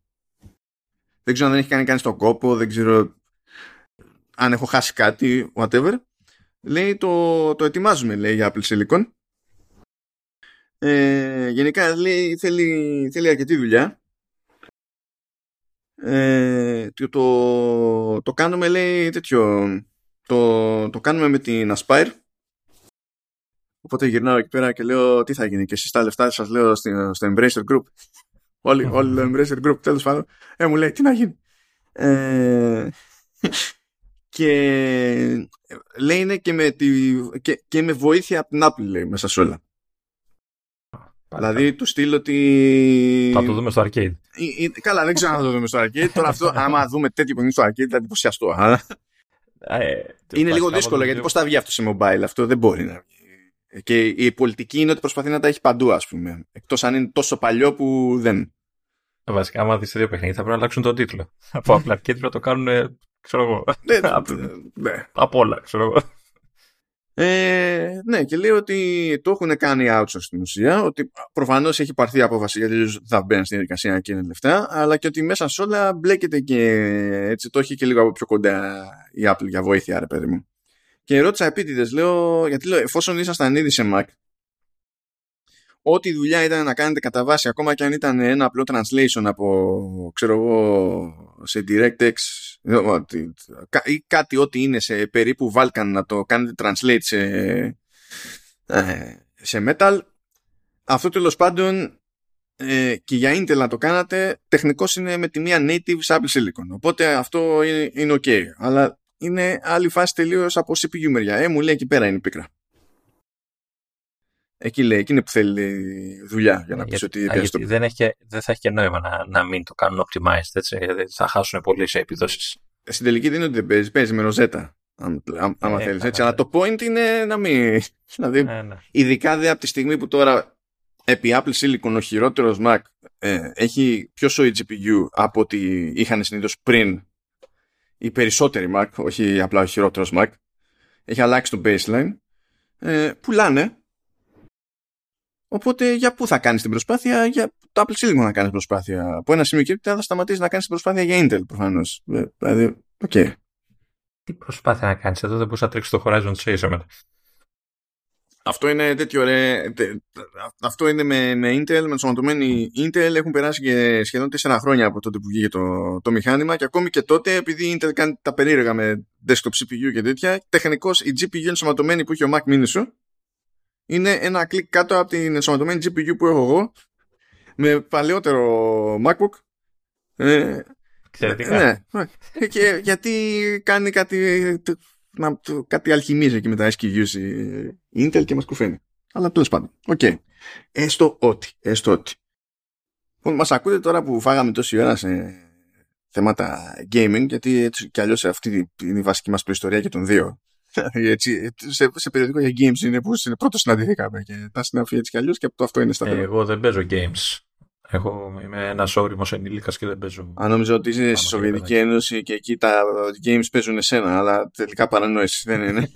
S1: δεν ξέρω αν δεν έχει κάνει κάνει στον κόπο, δεν ξέρω αν έχω χάσει κάτι, whatever, λέει το, το ετοιμάζουμε λέει για Apple Silicon. Ε, γενικά λέει θέλει, θέλει αρκετή δουλειά. Ε, το, το, το κάνουμε λέει τέτοιο το, το κάνουμε με την Aspire οπότε γυρνάω εκεί πέρα και λέω τι θα γίνει και εσείς τα λεφτά σας λέω στο, στο Embracer Group όλοι, όλοι το Embracer Group τέλος πάντων ε, μου λέει τι να γίνει ε, και λέει είναι και με, τη, και, και με βοήθεια από την Apple λέει μέσα σε όλα. Δηλαδή του στείλω ότι.
S2: Θα το δούμε στο arcade.
S1: καλά, δεν ξέρω αν θα το δούμε στο arcade. Τώρα αυτό, άμα δούμε τέτοιο παιχνίδι στο arcade, θα εντυπωσιαστώ. Ε, είναι λίγο δύσκολο γιατί πώς θα βγει αυτό σε mobile, αυτό δεν μπορεί να βγει. Και η πολιτική είναι ότι προσπαθεί να τα έχει παντού, ας πούμε. Εκτός αν είναι τόσο παλιό που δεν.
S2: Βασικά, άμα δεις δύο παιχνίδια, θα πρέπει να αλλάξουν τον τίτλο. Από απλά arcade να το κάνουν ξέρω εγώ.
S1: Ναι, ναι.
S2: Από όλα, ξέρω εγώ.
S1: Ε, ναι, και λέει ότι το έχουν κάνει outsource στην ουσία, ότι προφανώς έχει πάρθει απόφαση γιατί θα μπαίνει στην διαδικασία και είναι λεφτά, αλλά και ότι μέσα σε όλα μπλέκεται και έτσι το έχει και λίγο από πιο κοντά η Apple για βοήθεια, ρε παιδί μου. Και ρώτησα επίτηδες, λέω, γιατί λέω, εφόσον ήσασταν ήδη σε Mac, ό,τι δουλειά ήταν να κάνετε κατά βάση, ακόμα και αν ήταν ένα απλό translation από, ξέρω εγώ, σε DirectX ή κάτι ό,τι είναι σε περίπου Vulkan να το κάνετε translate σε, ε, σε Metal, αυτό τέλος πάντων ε, και για Intel να το κάνατε, τεχνικώς είναι με τη μία native σε Apple Silicon. Οπότε αυτό είναι, είναι ok. Αλλά είναι άλλη φάση τελείως από CPU μεριά. Ε, μου λέει εκεί πέρα είναι η πίκρα. Εκεί λέει, εκεί είναι που θέλει δουλειά για να πεις ότι.
S2: γιατί δεν, έχει, δεν θα έχει και νόημα να, να μην το κάνουν optimized, έτσι, γιατί θα χάσουν πολύ σε επιδόσεις.
S1: Ε, στην τελική δεν είναι ότι δεν παίζει, παίζει με ροζέτα. Άμα ε, θέλεις έτσι. Αλλά το point είναι να μην. Δηλαδή, ε, ναι. ειδικά δε από τη στιγμή που τώρα επί Apple Silicon ο χειρότερος Mac ε, έχει πιο σοή GPU από ό,τι είχαν συνήθως πριν οι περισσότεροι Mac, όχι απλά ο χειρότερος Mac. Έχει αλλάξει το baseline. Ε, πουλάνε Οπότε για πού θα κάνεις την προσπάθεια, για το Apple Silicon να κάνεις προσπάθεια. Από ένα σημείο και θα σταματήσεις να κάνεις την προσπάθεια για Intel προφανώς. Ε, δηλαδή, okay. Okay.
S2: Τι προσπάθεια να κάνεις εδώ, δεν μπορείς να τρέξεις το Horizon Chase μετά.
S1: Αυτό είναι τέτοιο ρε. Αυτό είναι με, με Intel, με ενσωματωμένη Intel. Έχουν περάσει και σχεδόν 4 χρόνια από τότε που βγήκε το, το μηχάνημα και ακόμη και τότε, επειδή η Intel κάνει τα περίεργα με desktop CPU και τέτοια, τεχνικά η GPU ενσωματωμένη που έχει ο Mac Mini σου είναι ένα κλικ κάτω από την ενσωματωμένη GPU που έχω εγώ με παλαιότερο MacBook.
S2: Ε, Εξαιρετικά.
S1: Ναι. και γιατί κάνει κάτι, να, κάτι αλχημίζει εκεί με τα SKUs η Intel και μας κουφαίνει. Αλλά τέλος πάντων. Okay. Okay. Έστω ότι. Έστω ότι. Λοιπόν, μας ακούτε τώρα που φάγαμε τόση ώρα σε θέματα gaming, γιατί έτσι κι αλλιώς αυτή είναι η βασική μας προϊστορία και των δύο. έτσι, σε, σε περιοδικό για games είναι που είναι πρώτος συναντηθήκαμε και τα συναφή έτσι κι αλλιώς και αυτό είναι σταθερό.
S2: Ε, εγώ δεν παίζω games. Εγώ είμαι ένας όριμος ενήλικας και δεν παίζω.
S1: Αν νομίζω ότι είσαι στη Σοβιετική Ένωση και εκεί τα games παίζουν εσένα, αλλά τελικά παρανόηση δεν είναι.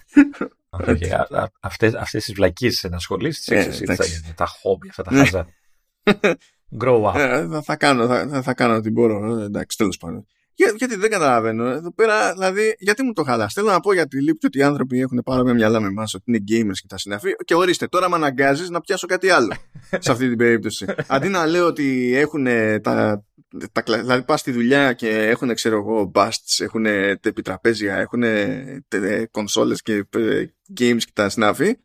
S2: Αυτές τις βλακίες να ασχολήσει, τα χόμπι, αυτά τα χάζα. Grow up.
S1: Ε, θα, κάνω, θα, θα κάνω ό,τι μπορώ. Εντάξει, τέλος πάντων. Για, γιατί δεν καταλαβαίνω. Εδώ πέρα, δηλαδή, γιατί μου το χαλάς; Θέλω να πω γιατί λείπει ότι οι άνθρωποι έχουν πάρα με μυαλά με εμάς, ότι είναι gamers και τα συναφή. Και ορίστε, τώρα με αναγκάζεις να πιάσω κάτι άλλο σε αυτή την περίπτωση. Αντί να λέω ότι έχουν τα. τα δηλαδή, πας στη δουλειά και έχουν, ξέρω εγώ, busts, έχουν επιτραπέζια, έχουν κονσόλες και ε, games και τα συναφή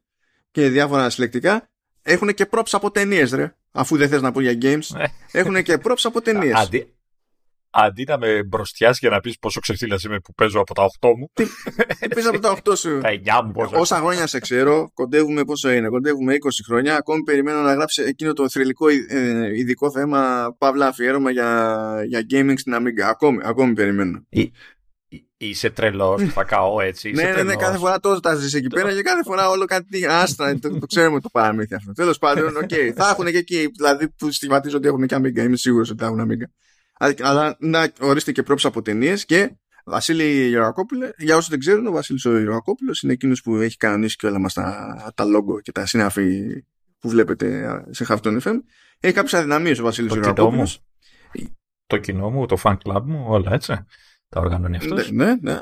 S1: και διάφορα συλλεκτικά. Έχουν και props από ταινίες, ρε. Αφού δεν θες να πω για games, ε. έχουν και props από ταινίες
S2: αντί να με μπροστιάσει για να πεις πόσο ξεφύλα είμαι που παίζω από τα 8 μου.
S1: Τι, τι από τα 8 σου;
S2: τα 9 μου πόσο.
S1: Όσα χρόνια σε ξέρω, κοντεύουμε πόσο είναι. Κοντεύουμε 20 χρόνια. Ακόμη περιμένω να γράψει εκείνο το θρηλυκό ε, ειδικό θέμα, παύλα αφιέρωμα για, για gaming στην Amiga. Ακόμη, ακόμη περιμένω.
S2: Είσαι τρελός, θα καώ έτσι.
S1: ναι, ναι, ναι, κάθε φορά τόσο τα ζει εκεί πέρα και κάθε φορά όλο κάτι. Άστρα, το, το ξέρουμε το παραμύθι αυτό. Τέλος πάντων, οκ. θα έχουν και εκεί, δηλαδή που στιγματίζω ότι έχουν και Amiga. Είμαι σίγουρος ότι θα έχουν Amiga. Αλλά να ορίστε και πρόψα από ταινίες και Βασίλη Γεωργακόπουλε, για όσου δεν ξέρουν, ο Βασίλης ο Γεωργακόπουλος είναι εκείνος που έχει κανονίσει και όλα μας τα, τα logo και τα συνάφη που βλέπετε σε Χαυτόν FM. Έχει κάποιες αδυναμίες ο Βασίλης Γεωργακόπουλος.
S2: Το κοινό μου, το fan club μου, όλα έτσι. Τα οργανώνει αυτός.
S1: Ναι, ναι, ναι.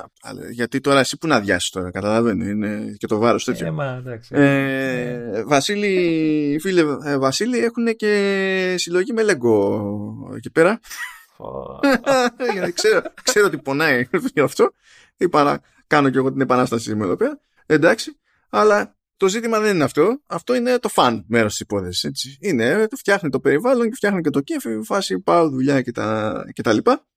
S1: Γιατί τώρα εσύ που να διάσει τώρα, καταλαβαίνω. Είναι και το βάρος τέτοιο.
S2: Ε, μα, εντάξει.
S1: Ε, Βασίλη, φίλε ε, Βασίλη, έχουν και συλλογή με Lego εκεί πέρα. Ξέρω, ξέρω ότι πονάει γι' αυτό. Είπα να κάνω και εγώ την επανάσταση μου εδώ πέρα. Εντάξει. Αλλά το ζήτημα δεν είναι αυτό. Αυτό είναι το φαν μέρος της υπόθεσης. Είναι, το φτιάχνει το περιβάλλον και φτιάχνει και το κέφι, φάση πάω δουλειά και τα, και τα λοιπά.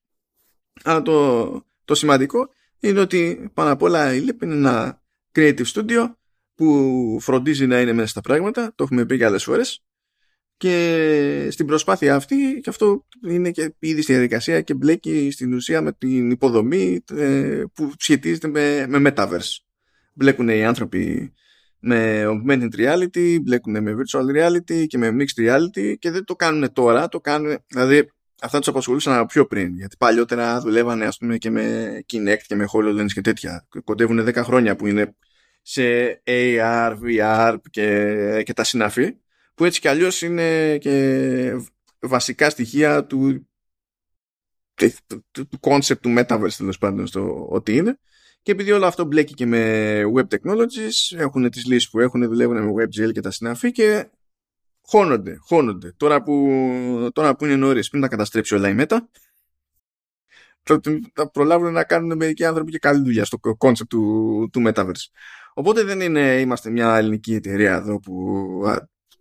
S1: Αλλά το, το σημαντικό είναι ότι πάνω απ' όλα η Leap είναι ένα creative studio που φροντίζει να είναι μέσα στα πράγματα. Το έχουμε πει και άλλες φορές. Και στην προσπάθεια αυτή, και αυτό είναι και ήδη στη διαδικασία και μπλέκει στην ουσία με την υποδομή ε, που σχετίζεται με, με Metaverse. Μπλέκουν οι άνθρωποι με augmented reality, μπλέκουν με virtual reality και με mixed reality και δεν το κάνουν τώρα, το κάνουν, δηλαδή αυτά τους απασχολούσαν πιο πριν, γιατί παλιότερα δουλεύανε ας πούμε και με Kinect και με HoloLens και τέτοια. Κοντεύουν 10 χρόνια που είναι σε AR, VR και, και τα συναφή που έτσι κι αλλιώς είναι και βασικά στοιχεία του του concept του metaverse τέλος πάντων στο ότι είναι. Και επειδή όλο αυτό μπλέκει και με web technologies έχουν τις λύσεις που έχουν δουλεύουν με WebGL και τα συναφή και χώνονται, χώνονται. Τώρα που, τώρα που είναι νωρίς πριν τα καταστρέψει όλα η Meta θα προλάβουν να κάνουν μερικοί άνθρωποι και καλή δουλειά στο concept του, του metaverse. Οπότε δεν είναι, είμαστε μια ελληνική εταιρεία εδώ που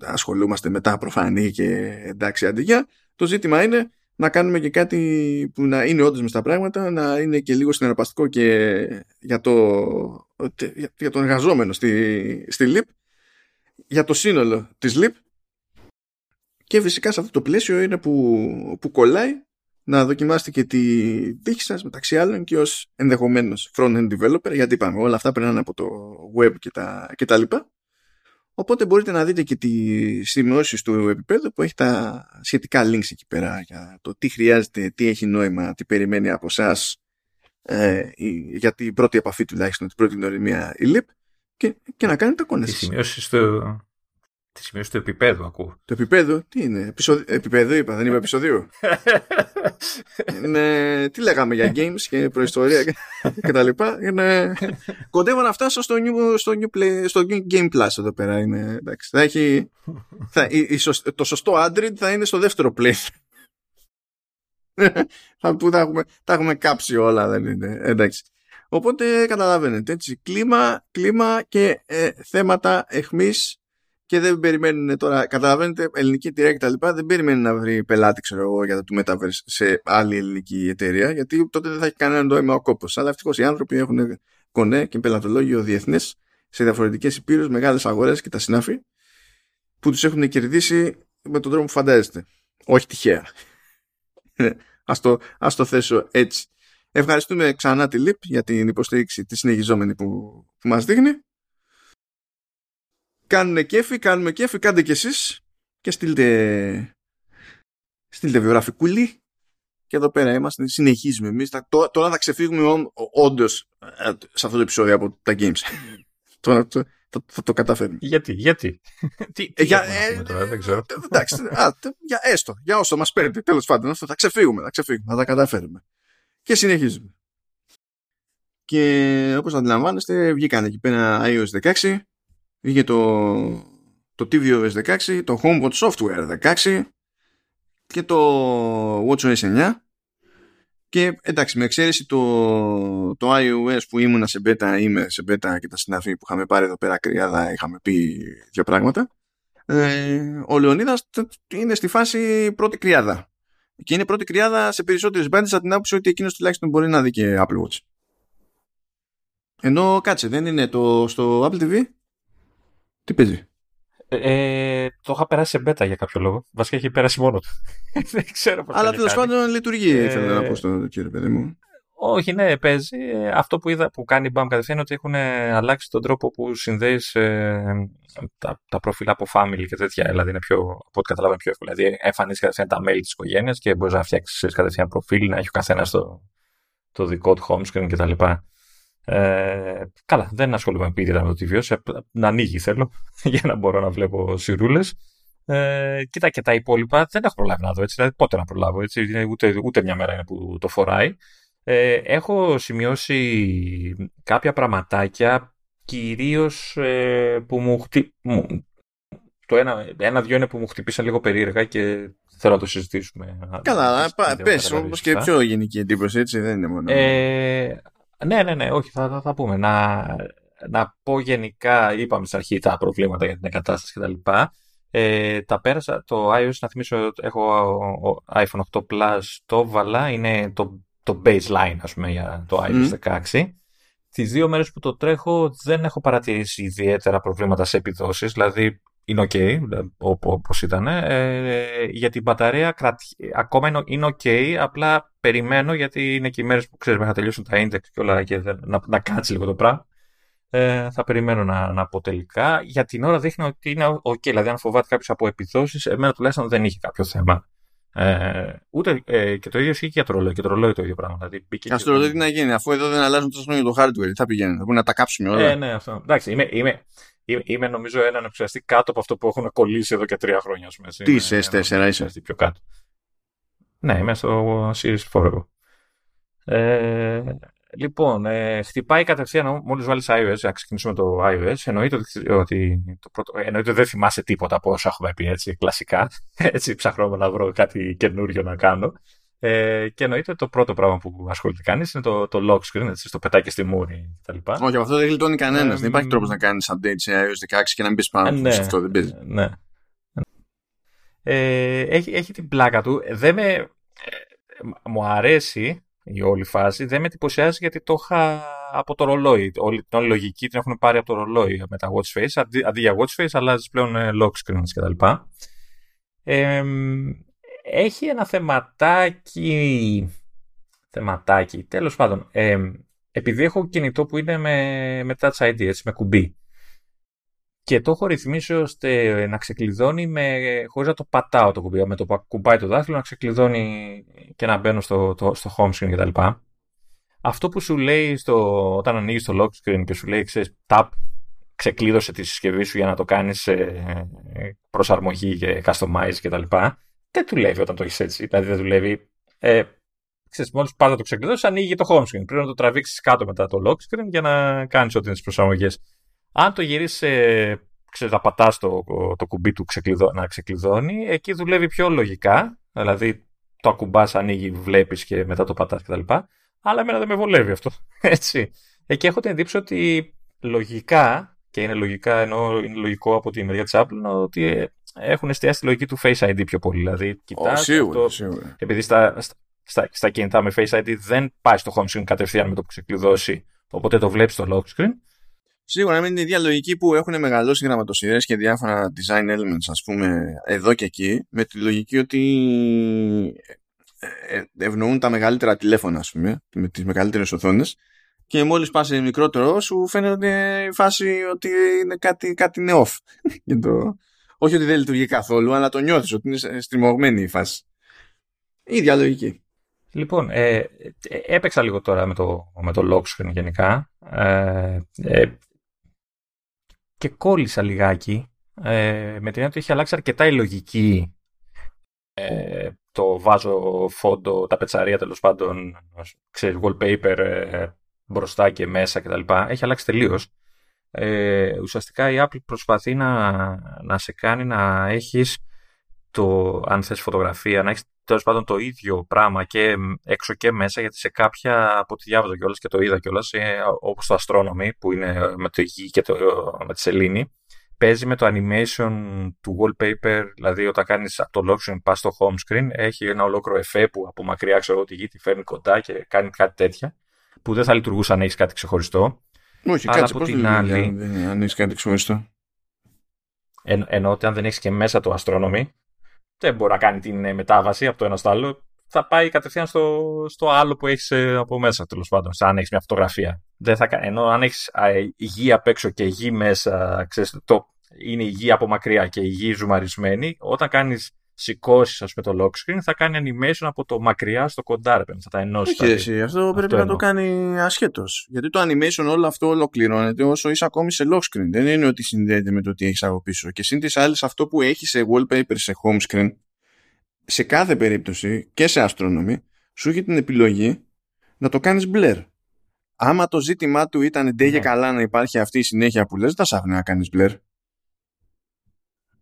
S1: ασχολούμαστε με τα προφανή και εντάξει αντιγεια. Το ζήτημα είναι να κάνουμε και κάτι που να είναι όντως μες στα πράγματα, να είναι και λίγο συνεργαστικό και για, το, για τον εργαζόμενο στη, στη ΛΥΠ, για το σύνολο της ΛΥΠ και φυσικά σε αυτό το πλαίσιο είναι που, που κολλάει να δοκιμάσετε και τη τύχη σας μεταξύ άλλων και ως ενδεχομένως front-end developer γιατί είπαμε όλα αυτά περνάνε από το web και τα, και τα λοιπά οπότε μπορείτε να δείτε και τις σημειώσεις του επίπεδου που έχει τα σχετικά links εκεί πέρα για το τι χρειάζεται, τι έχει νόημα, τι περιμένει από εσάς ε, για την πρώτη επαφή τουλάχιστον, την πρώτη γνωριμία η LIP και, και να κάνετε κόνες.
S2: Τις σημειώσεις του, Τη σημείωση του επίπεδου ακούω.
S1: Το επίπεδο, τι είναι, επεισοδ... επίπεδο είπα, δεν είπα επεισοδίου. είναι, τι λέγαμε για games και προϊστορία και, και τα λοιπά. Είναι... Κοντεύω να φτάσω στο, new, στο, new play, στο Game Plus εδώ πέρα. Είναι, εντάξει, θα έχει, θα, η, η, το σωστό Android θα είναι στο δεύτερο play. που θα έχουμε, θα έχουμε κάψει όλα, δεν είναι. Εντάξει. Οπότε καταλαβαίνετε, έτσι, κλίμα, κλίμα και ε, θέματα εχμής και δεν περιμένουν τώρα, καταλαβαίνετε, ελληνική εταιρεία και τα λοιπά, δεν περιμένουν να βρει πελάτη, ξέρω εγώ, για το του Metaverse σε άλλη ελληνική εταιρεία, γιατί τότε δεν θα έχει κανένα νόημα ο κόπος. Αλλά ευτυχώς οι άνθρωποι έχουν κονέ και πελατολόγιο διεθνές σε διαφορετικές υπήρους, μεγάλες αγορές και τα συνάφη, που τους έχουν κερδίσει με τον τρόπο που φαντάζεστε. Όχι τυχαία. Α το, ας το θέσω έτσι. Ευχαριστούμε ξανά τη ΛΥΠ για την υποστήριξη τη συνεχιζόμενη που, που μας δείχνει Κάνουν κέφι, κάνουμε κέφι, κάντε κι εσείς και στείλτε, στείλτε βιογραφικούλη και εδώ πέρα είμαστε, συνεχίζουμε εμείς. Τώρα θα ξεφύγουμε όντως ε, σε αυτό το επεισόδιο από τα games. τώρα θα, θα, το καταφέρουμε.
S2: Γιατί, γιατί; τι, τι για, ε, τώρα, δεν ξέρω.
S1: Εντάξει, για έστω, για όσο μας παίρνει, τέλος πάντων, θα ξεφύγουμε, θα ξεφύγουμε, θα τα καταφέρουμε. Και συνεχίζουμε. Και όπως αντιλαμβάνεστε, βγήκαν εκεί πέρα iOS 16 Είχε το, το tvOS 16, το HomePod Software 16 και το WatchOS 9 και εντάξει με εξαίρεση το, το iOS που ήμουνα σε beta είμαι σε beta και τα συναφή που είχαμε πάρει εδώ πέρα κρυάδα είχαμε πει δύο πράγματα. Ε, ο Λεωνίδας είναι στη φάση πρώτη κρυάδα. Και είναι πρώτη κρυάδα σε περισσότερες μπάντες από την άποψη ότι εκείνος τουλάχιστον μπορεί να δει και Apple Watch. Ενώ κάτσε δεν είναι το, στο Apple TV τι παίζει;
S2: Ε, ε, το είχα περάσει σε μπέτα για κάποιο λόγο. Βασικά έχει περάσει μόνο του. Δεν ξέρω πώς.
S1: Αλλά τέλος πάντων λειτουργεί, ε, ήθελα να πω στο κύριο παιδί μου.
S2: Όχι, ναι, παίζει. Ε, αυτό που είδα που κάνει η BAM κατευθείαν είναι ότι έχουν αλλάξει τον τρόπο που συνδέεις ε, τα, τα προφίλ από family και τέτοια. Δηλαδή είναι πιο, από ό,τι καταλάβαμε, πιο εύκολο. Δηλαδή εμφανίζεις κατευθείαν τα μέλη της οικογένειας και μπορείς να φτιάξεις κατευθείαν προφίλ, να έχει ο καθένας το, το δικό του home screen κτλ. Ε, καλά, δεν ασχολούμαι επίτηδα με το TV, να ανοίγει θέλω για να μπορώ να βλέπω σιρούλες. Ε, κοίτα και τα υπόλοιπα δεν έχω προλάβει να δω έτσι, δηλαδή πότε να προλάβω έτσι, ούτε, ούτε μια μέρα είναι που το φοράει. Ε, έχω σημειώσει κάποια πραγματάκια κυρίως ε, που μου χτυπήσαν το ένα, ένα-δυο είναι που μου χτυπήσαν λίγο περίεργα και θέλω να το συζητήσουμε.
S1: Καλά, πες όπως και πιο γενική εντύπωση, έτσι δεν είναι μόνο.
S2: Ε, ναι, ναι, ναι, όχι, θα, θα, πούμε. Να, να πω γενικά, είπαμε στην αρχή τα προβλήματα για την εγκατάσταση κτλ. Ε, τα πέρασα, το iOS, να θυμίσω, έχω iPhone 8 Plus, το βάλα, είναι το, το baseline, ας πούμε, για το iOS 16. Τις δύο μέρες που το τρέχω δεν έχω παρατηρήσει ιδιαίτερα προβλήματα σε επιδόσεις, δηλαδή είναι ok, όπως ήταν. Ε, για την μπαταρία ακόμα είναι ok, απλά περιμένω γιατί είναι και οι μέρες που ξέρεις μέχρι να τελειώσουν τα index και όλα και να, να κάτσει λίγο το πράγμα. Ε, θα περιμένω να, να πω τελικά. Για την ώρα δείχνει ότι είναι ok, δηλαδή αν φοβάται κάποιος από επιδόσεις, εμένα τουλάχιστον δεν είχε κάποιο θέμα. Ε, ούτε, ε, και το ίδιο ισχύει και για το ρολόι. Και το ρολόι το ίδιο πράγμα. Δηλαδή,
S1: Α το ρολόι τι να γίνει, αφού εδώ δεν αλλάζουν τόσο χρόνια το hardware, θα πηγαίνει, θα να τα κάψουμε όλα.
S2: Ε, ναι, αυτό. Εντάξει, είμαι, είμαι, Είμαι νομίζω έναν επεξεργαστή κάτω από αυτό που έχουν κολλήσει εδώ και τρία χρόνια.
S1: Τι είσαι, S4 είσαι;
S2: Πιο κάτω. Ναι, είμαι στο Series 4 Ε, λοιπόν, ε, χτυπάει κατευθείαν μόλις βάλεις iOS, να ξεκινήσουμε το iOS. Εννοείται ότι, το πρώτο, εννοείται δεν θυμάσαι τίποτα από όσα έχουμε πει έτσι, κλασικά. Έτσι, ψάχνω να βρω κάτι καινούριο να κάνω. Ε, και εννοείται το πρώτο πράγμα που ασχολείται κανείς είναι το, το lock screen, έτσι, το πετάκι στη μούρη κτλ.
S1: Όχι, από αυτό δεν γλιτώνει κανένας. Ε, δεν υπάρχει τρόπος να κάνεις update σε iOS 16 και να μην πεις πάνω. Ε, ναι, σε αυτό δεν παίζει.
S2: Ναι. Ε, έχει, έχει την πλάκα του. Δεν με, ε, μου αρέσει η όλη φάση. Δεν με εντυπωσιάζει γιατί το είχα από το ρολόι. Όλη, την όλη λογική την έχουν πάρει από το ρολόι με τα watch face. Αντί, αντί για watch face αλλάζεις πλέον ε, lock screens κτλ. Ε, έχει ένα θεματάκι. Θεματάκι. Τέλος πάντων. Ε, επειδή έχω κινητό που είναι με, με Touch ID, έτσι, με κουμπί. Και το έχω ρυθμίσει ώστε να ξεκλειδώνει με, χωρίς να το πατάω το κουμπί. Με το που κουμπάει το δάχτυλο να ξεκλειδώνει και να μπαίνω στο, το, στο home screen κτλ. Αυτό που σου λέει στο, όταν ανοίγεις το lock screen και σου λέει, ξέρεις, tap, ξεκλείδωσε τη συσκευή σου για να το κάνεις ε, προσαρμογή και customize κτλ. Δεν δουλεύει όταν το έχεις έτσι. Δηλαδή δεν δουλεύει. Ε, ξέρεις, μόλις πάντα το ξεκλειδώσεις, ανοίγει το home screen. Πρέπει να το τραβήξεις κάτω μετά το lock screen για να κάνεις ό,τι είναι τις προσαρμογές. Αν το γυρίσεις, ξέρεις, να πατάς το, το κουμπί του ξεκλειδώ, να ξεκλειδώνει, εκεί δουλεύει πιο λογικά. Δηλαδή το ακουμπάς, ανοίγει, βλέπεις και μετά το πατάς κτλ. Αλλά εμένα δεν με βολεύει αυτό. Έτσι. Εκεί έχω την εντύπωση ότι λογικά, και είναι λογικά ενώ είναι λογικό από τη μεριά της Apple, ότι έχουν εστιάσει τη λογική του Face ID πιο πολύ. Δηλαδή, κοιτάς,
S1: σίγουρα, αυτό, σίγουρα.
S2: επειδή στα, στα, στα, κινητά με Face ID δεν πάει στο home screen κατευθείαν με το που ξεκλειδώσει, οπότε το βλέπεις στο lock screen.
S1: Σίγουρα είναι η ίδια λογική που έχουν μεγαλώσει γραμματοσυρές και διάφορα design elements ας πούμε εδώ και εκεί με τη λογική ότι ε, ε, ευνοούν τα μεγαλύτερα τηλέφωνα ας πούμε με τις μεγαλύτερες οθόνες και μόλις πας σε μικρότερο σου φαίνεται η φάση ότι είναι κάτι, κάτι είναι off. το... Όχι ότι δεν λειτουργεί καθόλου αλλά το νιώθεις ότι είναι στριμωγμένη η φάση. Η ίδια λογική.
S2: Λοιπόν, ε, έπαιξα λίγο τώρα με το, με το lock screen γενικά. Ε, ε, και κόλλησα λιγάκι ε, με την έννοια ότι έχει αλλάξει αρκετά η λογική ε, το βάζω φόντο, τα πετσαρία τέλος πάντων, ξέρεις, wallpaper ε, μπροστά και μέσα κτλ. Έχει αλλάξει τελείως. Ε, ουσιαστικά η Apple προσπαθεί να, να σε κάνει να έχεις το, αν θες φωτογραφία, να έχεις τέλος πάντων το ίδιο πράγμα και έξω και μέσα, γιατί σε κάποια από τη διάβαζα κιόλας και το είδα κιόλας, ε, όπως το Astronomy που είναι με το γη και το, με τη σελήνη, παίζει με το animation του wallpaper, δηλαδή όταν κάνεις από το lock screen πας στο home screen, έχει ένα ολόκληρο εφέ που από μακριά ξέρω ότι τη γη τη φέρνει κοντά και κάνει κάτι τέτοια, που δεν θα λειτουργούσε αν έχεις κάτι ξεχωριστό.
S1: Όχι, κάτσε, από την άλλη. Αν έχεις κάτι ξεχωριστό.
S2: Εν, ενώ ότι αν δεν έχεις και μέσα το Astronomy, δεν μπορεί να κάνει την ε, μετάβαση από το ένας στο άλλο. Θα πάει κατευθείαν στο, στο άλλο που έχεις ε, από μέσα, τέλος πάντων. Αν έχεις μια φωτογραφία. Δεν θα, ενώ αν έχεις γη απ' έξω και γη μέσα, ξέρεις, το, είναι η γη από μακριά και η γη ζουμαρισμένη, όταν κάνεις σηκώσεις, ας πούμε, το lock screen, θα κάνει animation από το μακριά στο κοντά, ρε θα τα ενώσει.
S1: Όχι, εσύ, αυτό πρέπει να το κάνει ασχέτως. Γιατί το animation όλο αυτό ολοκληρώνεται όσο είσαι ακόμη σε lock screen. Δεν είναι ότι συνδέεται με το τι έχεις από πίσω. Και σύν της άλλης, αυτό που έχει σε wallpaper σε home screen, σε κάθε περίπτωση και σε astronomy, σου έχει την επιλογή να το κάνεις blur. Άμα το ζήτημά του ήταν ντε ναι. καλά να υπάρχει αυτή η συνέχεια που λες, δεν θα να κάνεις blur.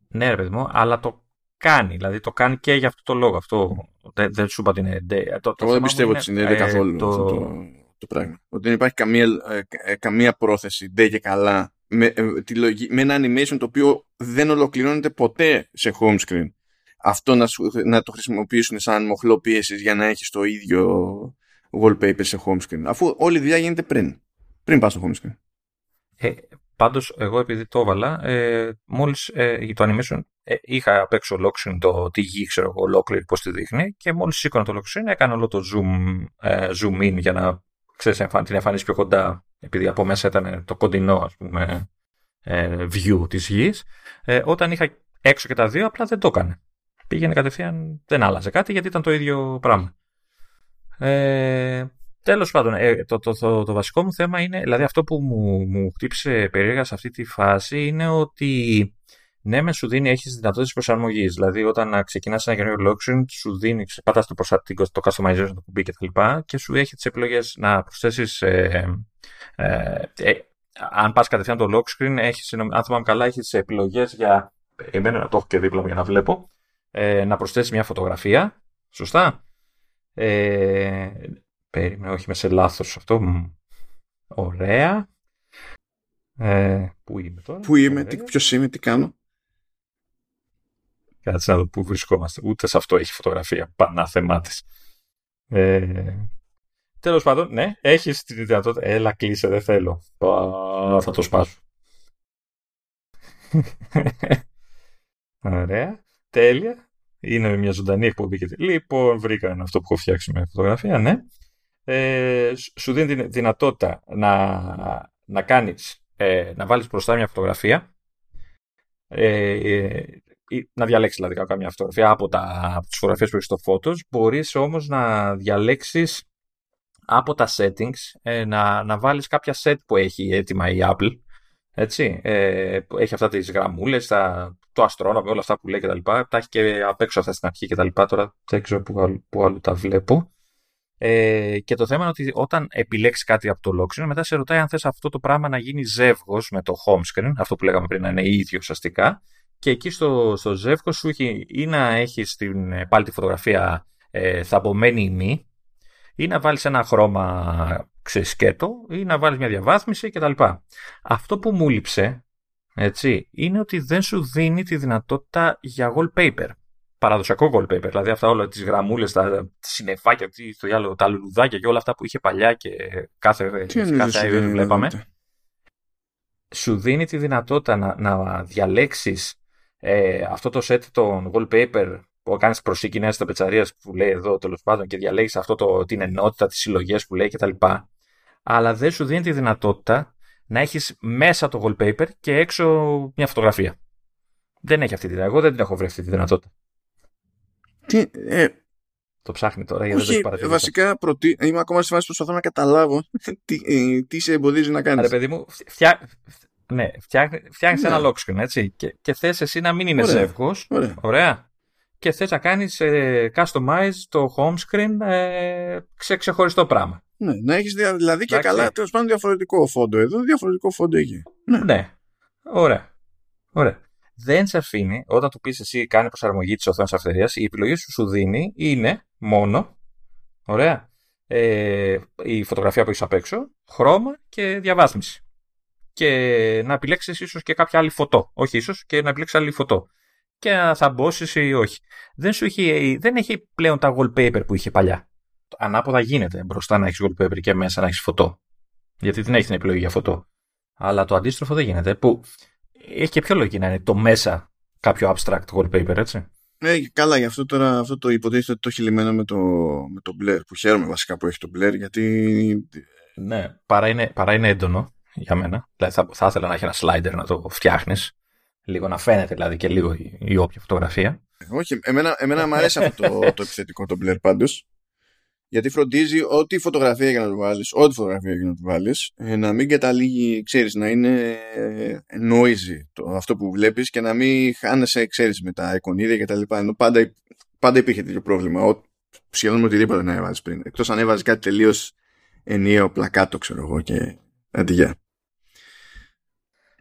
S2: Ναι, ρε παιδί μου, αλλά το κάνει. Δηλαδή το κάνει και για αυτό το λόγο. Αυτό δεν, δεν σου είπα ότι είναι.
S1: Το, Εγώ δεν πιστεύω ότι συνέβη ε, καθόλου το... αυτό το, το πράγμα. Ότι δεν υπάρχει καμία, ε, ε, καμία πρόθεση ντε και καλά με, ε, τη λογική, με ένα animation το οποίο δεν ολοκληρώνεται ποτέ σε home screen. Αυτό να, να το χρησιμοποιήσουν σαν μοχλό πίεσης για να έχεις το ίδιο wallpaper σε home screen. Αφού όλη η δουλειά γίνεται πριν. Πριν πας στο home screen.
S2: Ε, Πάντως, εγώ επειδή το έβαλα, ε, μόλις ε, το animation ε, είχα απ' έξω lock το τι γη, ξέρω εγώ, ολόκληρη πώς τη δείχνει, και μόλις σήκωνα το lock έκανε όλο το zoom, ε, zoom in για να ξέρεις, την εμφανίσεις πιο κοντά, επειδή από μέσα ήταν το κοντινό, ας πούμε, ε, view της γης. Ε, όταν είχα έξω και τα δύο, απλά δεν το έκανε. Πήγαινε κατευθείαν, δεν άλλαζε κάτι γιατί ήταν το ίδιο πράγμα. Ε, Τέλος πάντων, ε, το, το, το, το, βασικό μου θέμα είναι, δηλαδή αυτό που μου, μου χτύπησε περίεργα σε αυτή τη φάση είναι ότι ναι, με σου δίνει, έχεις δυνατότητες προσαρμογής. Δηλαδή, όταν ξεκινάς ένα καινούριο lockdown, σου δίνει, πατά το, το, το customization, το κουμπί κτλ. Και, και σου έχει τις επιλογές να προσθέσεις. Ε, ε, ε, αν πας κατευθείαν το lock screen, έχεις, αν θυμάμαι καλά, έχεις τι επιλογές για. Εμένα να το έχω και δίπλα μου για να βλέπω. Ε, να προσθέσεις μια φωτογραφία. Σωστά. Ε, Περίμενα, όχι με σε λάθος αυτό. Ωραία. Ε, πού είμαι τώρα;
S1: Πού είμαι, τι, ποιος είμαι, τι κάνω;
S2: Κάτσε να δω πού βρισκόμαστε. Ούτε σε αυτό έχει φωτογραφία. Πανά θεμά Ε, Τέλος πάντων, ναι, έχεις τη δυνατότητα. Έλα, κλείσε, δεν θέλω. θα το σπάσω. Ωραία. Τέλεια. Είναι μια ζωντανή εκπομπή. Λοιπόν, βρήκα ένα αυτό που έχω φτιάξει με φωτογραφία, ναι. Ε, σου δίνει τη δυνατότητα να, να κάνεις, ε, να βάλεις μπροστά μια φωτογραφία ε, να διαλέξεις δηλαδή κάποια φωτογραφία από, τα, από τις φωτογραφίες που έχεις στο Photos μπορείς όμως να διαλέξεις από τα settings ε, να, να βάλεις κάποια set που έχει έτοιμα η Apple έτσι, ε, έχει αυτά τις γραμμούλες, τα, το αστρόνομο, όλα αυτά που λέει κτλ. Τα, τα έχει και απ' έξω αυτά στην αρχή κτλ. Τώρα δεν ξέρω που, που άλλο τα βλέπω. Ε, και το θέμα είναι ότι όταν επιλέξεις κάτι από το lock screen, μετά σε ρωτάει αν θες αυτό το πράγμα να γίνει ζεύγος με το home screen, αυτό που λέγαμε πριν να είναι ίδιο ουσιαστικά. Και εκεί στο, στο ζεύγος σου έχει ή να έχεις την, πάλι τη φωτογραφία ε, θαμπομένη ή μη, ή να βάλεις ένα χρώμα ξεσκέτο, ή να βάλεις μια διαβάθμιση κτλ. Αυτό που μου λείψε έτσι, είναι ότι δεν σου δίνει τη δυνατότητα για wallpaper παραδοσιακό wallpaper. Δηλαδή αυτά όλα τις γραμμούλες, τα συννεφάκια, το άλλο, τα λουλουδάκια και όλα αυτά που είχε παλιά και κάθε, κάθε βλέπαμε. Σου δίνει τη δυνατότητα να, να διαλέξεις ε, αυτό το set των wallpaper που κάνεις προσήκη νέα πετσαρία που λέει εδώ τέλος πάντων και διαλέγεις αυτό το, την ενότητα, τις συλλογές που λέει κτλ. Αλλά δεν σου δίνει τη δυνατότητα να έχεις μέσα το wallpaper και έξω μια φωτογραφία. Δεν έχει αυτή τη δυνατότητα. Εγώ δεν την έχω βρει αυτή τη δυνατότητα.
S1: Τι, ε,
S2: το ψάχνει τώρα γιατί δεν το έχει
S1: Βασικά προτι... είμαι ακόμα στη φάση που προσπαθώ να καταλάβω τι, ε, τι σε εμποδίζει να κάνεις.
S2: Ρε παιδί μου, φτιά... ναι, φτιάχνει ναι. ένα lock screen έτσι, και, και θες εσύ να μην είναι ζεύγος. Ωραία. Ωραία. Και θες να κάνεις ε, customize το home screen ε, σε ξεχωριστό πράγμα.
S1: Ναι, να έχεις δηλαδή και καλά τέλος πάντων διαφορετικό φόντο εδώ, διαφορετικό φόντο εκεί.
S2: Ναι. ναι. Ωραία. Ωραία δεν σε αφήνει, όταν του πεις εσύ κάνει προσαρμογή της οθόνης αυτερία, η επιλογή που σου δίνει είναι μόνο, ωραία, ε, η φωτογραφία που έχεις απ' έξω, χρώμα και διαβάθμιση. Και να επιλέξεις ίσως και κάποια άλλη φωτό. Όχι ίσως, και να επιλέξεις άλλη φωτό. Και θα μπώσει ή όχι. Δεν, σου έχει, δεν έχει πλέον τα wallpaper που είχε παλιά. Ανάποδα γίνεται μπροστά να έχεις wallpaper και μέσα να έχεις φωτό. Γιατί δεν έχει την επιλογή για φωτό. Αλλά το αντίστροφο δεν γίνεται. Που έχει και πιο λογική να είναι το μέσα κάποιο abstract wallpaper, έτσι.
S1: Ναι, καλά, γι' αυτό τώρα αυτό το υποτίθεται ότι το έχει λυμμένο με το, με το Blur, που χαίρομαι βασικά που έχει το Blur, γιατί...
S2: Ναι, παρά είναι, παρά είναι έντονο για μένα. Δηλαδή θα, θα ήθελα να έχει ένα slider να το φτιάχνεις. Λίγο να φαίνεται δηλαδή και λίγο η, η όποια φωτογραφία.
S1: Όχι, εμένα, εμένα μου αρέσει αυτό το, το επιθετικό το Blur πάντως γιατί φροντίζει ό,τι φωτογραφία για να το βάλεις, ό,τι φωτογραφία για να το βάλεις, ε, να μην καταλήγει, ξέρεις, να είναι ε, noisy το, αυτό που βλέπεις και να μην χάνεσαι, ξέρεις, με τα εικονίδια και τα λοιπά. Ενώ πάντα, πάντα υπήρχε τέτοιο πρόβλημα, ο, σχεδόν με οτιδήποτε να έβαζες πριν. Εκτός αν έβαζες κάτι τελείως ενιαίο πλακάτο, ξέρω εγώ, και αντιγεια.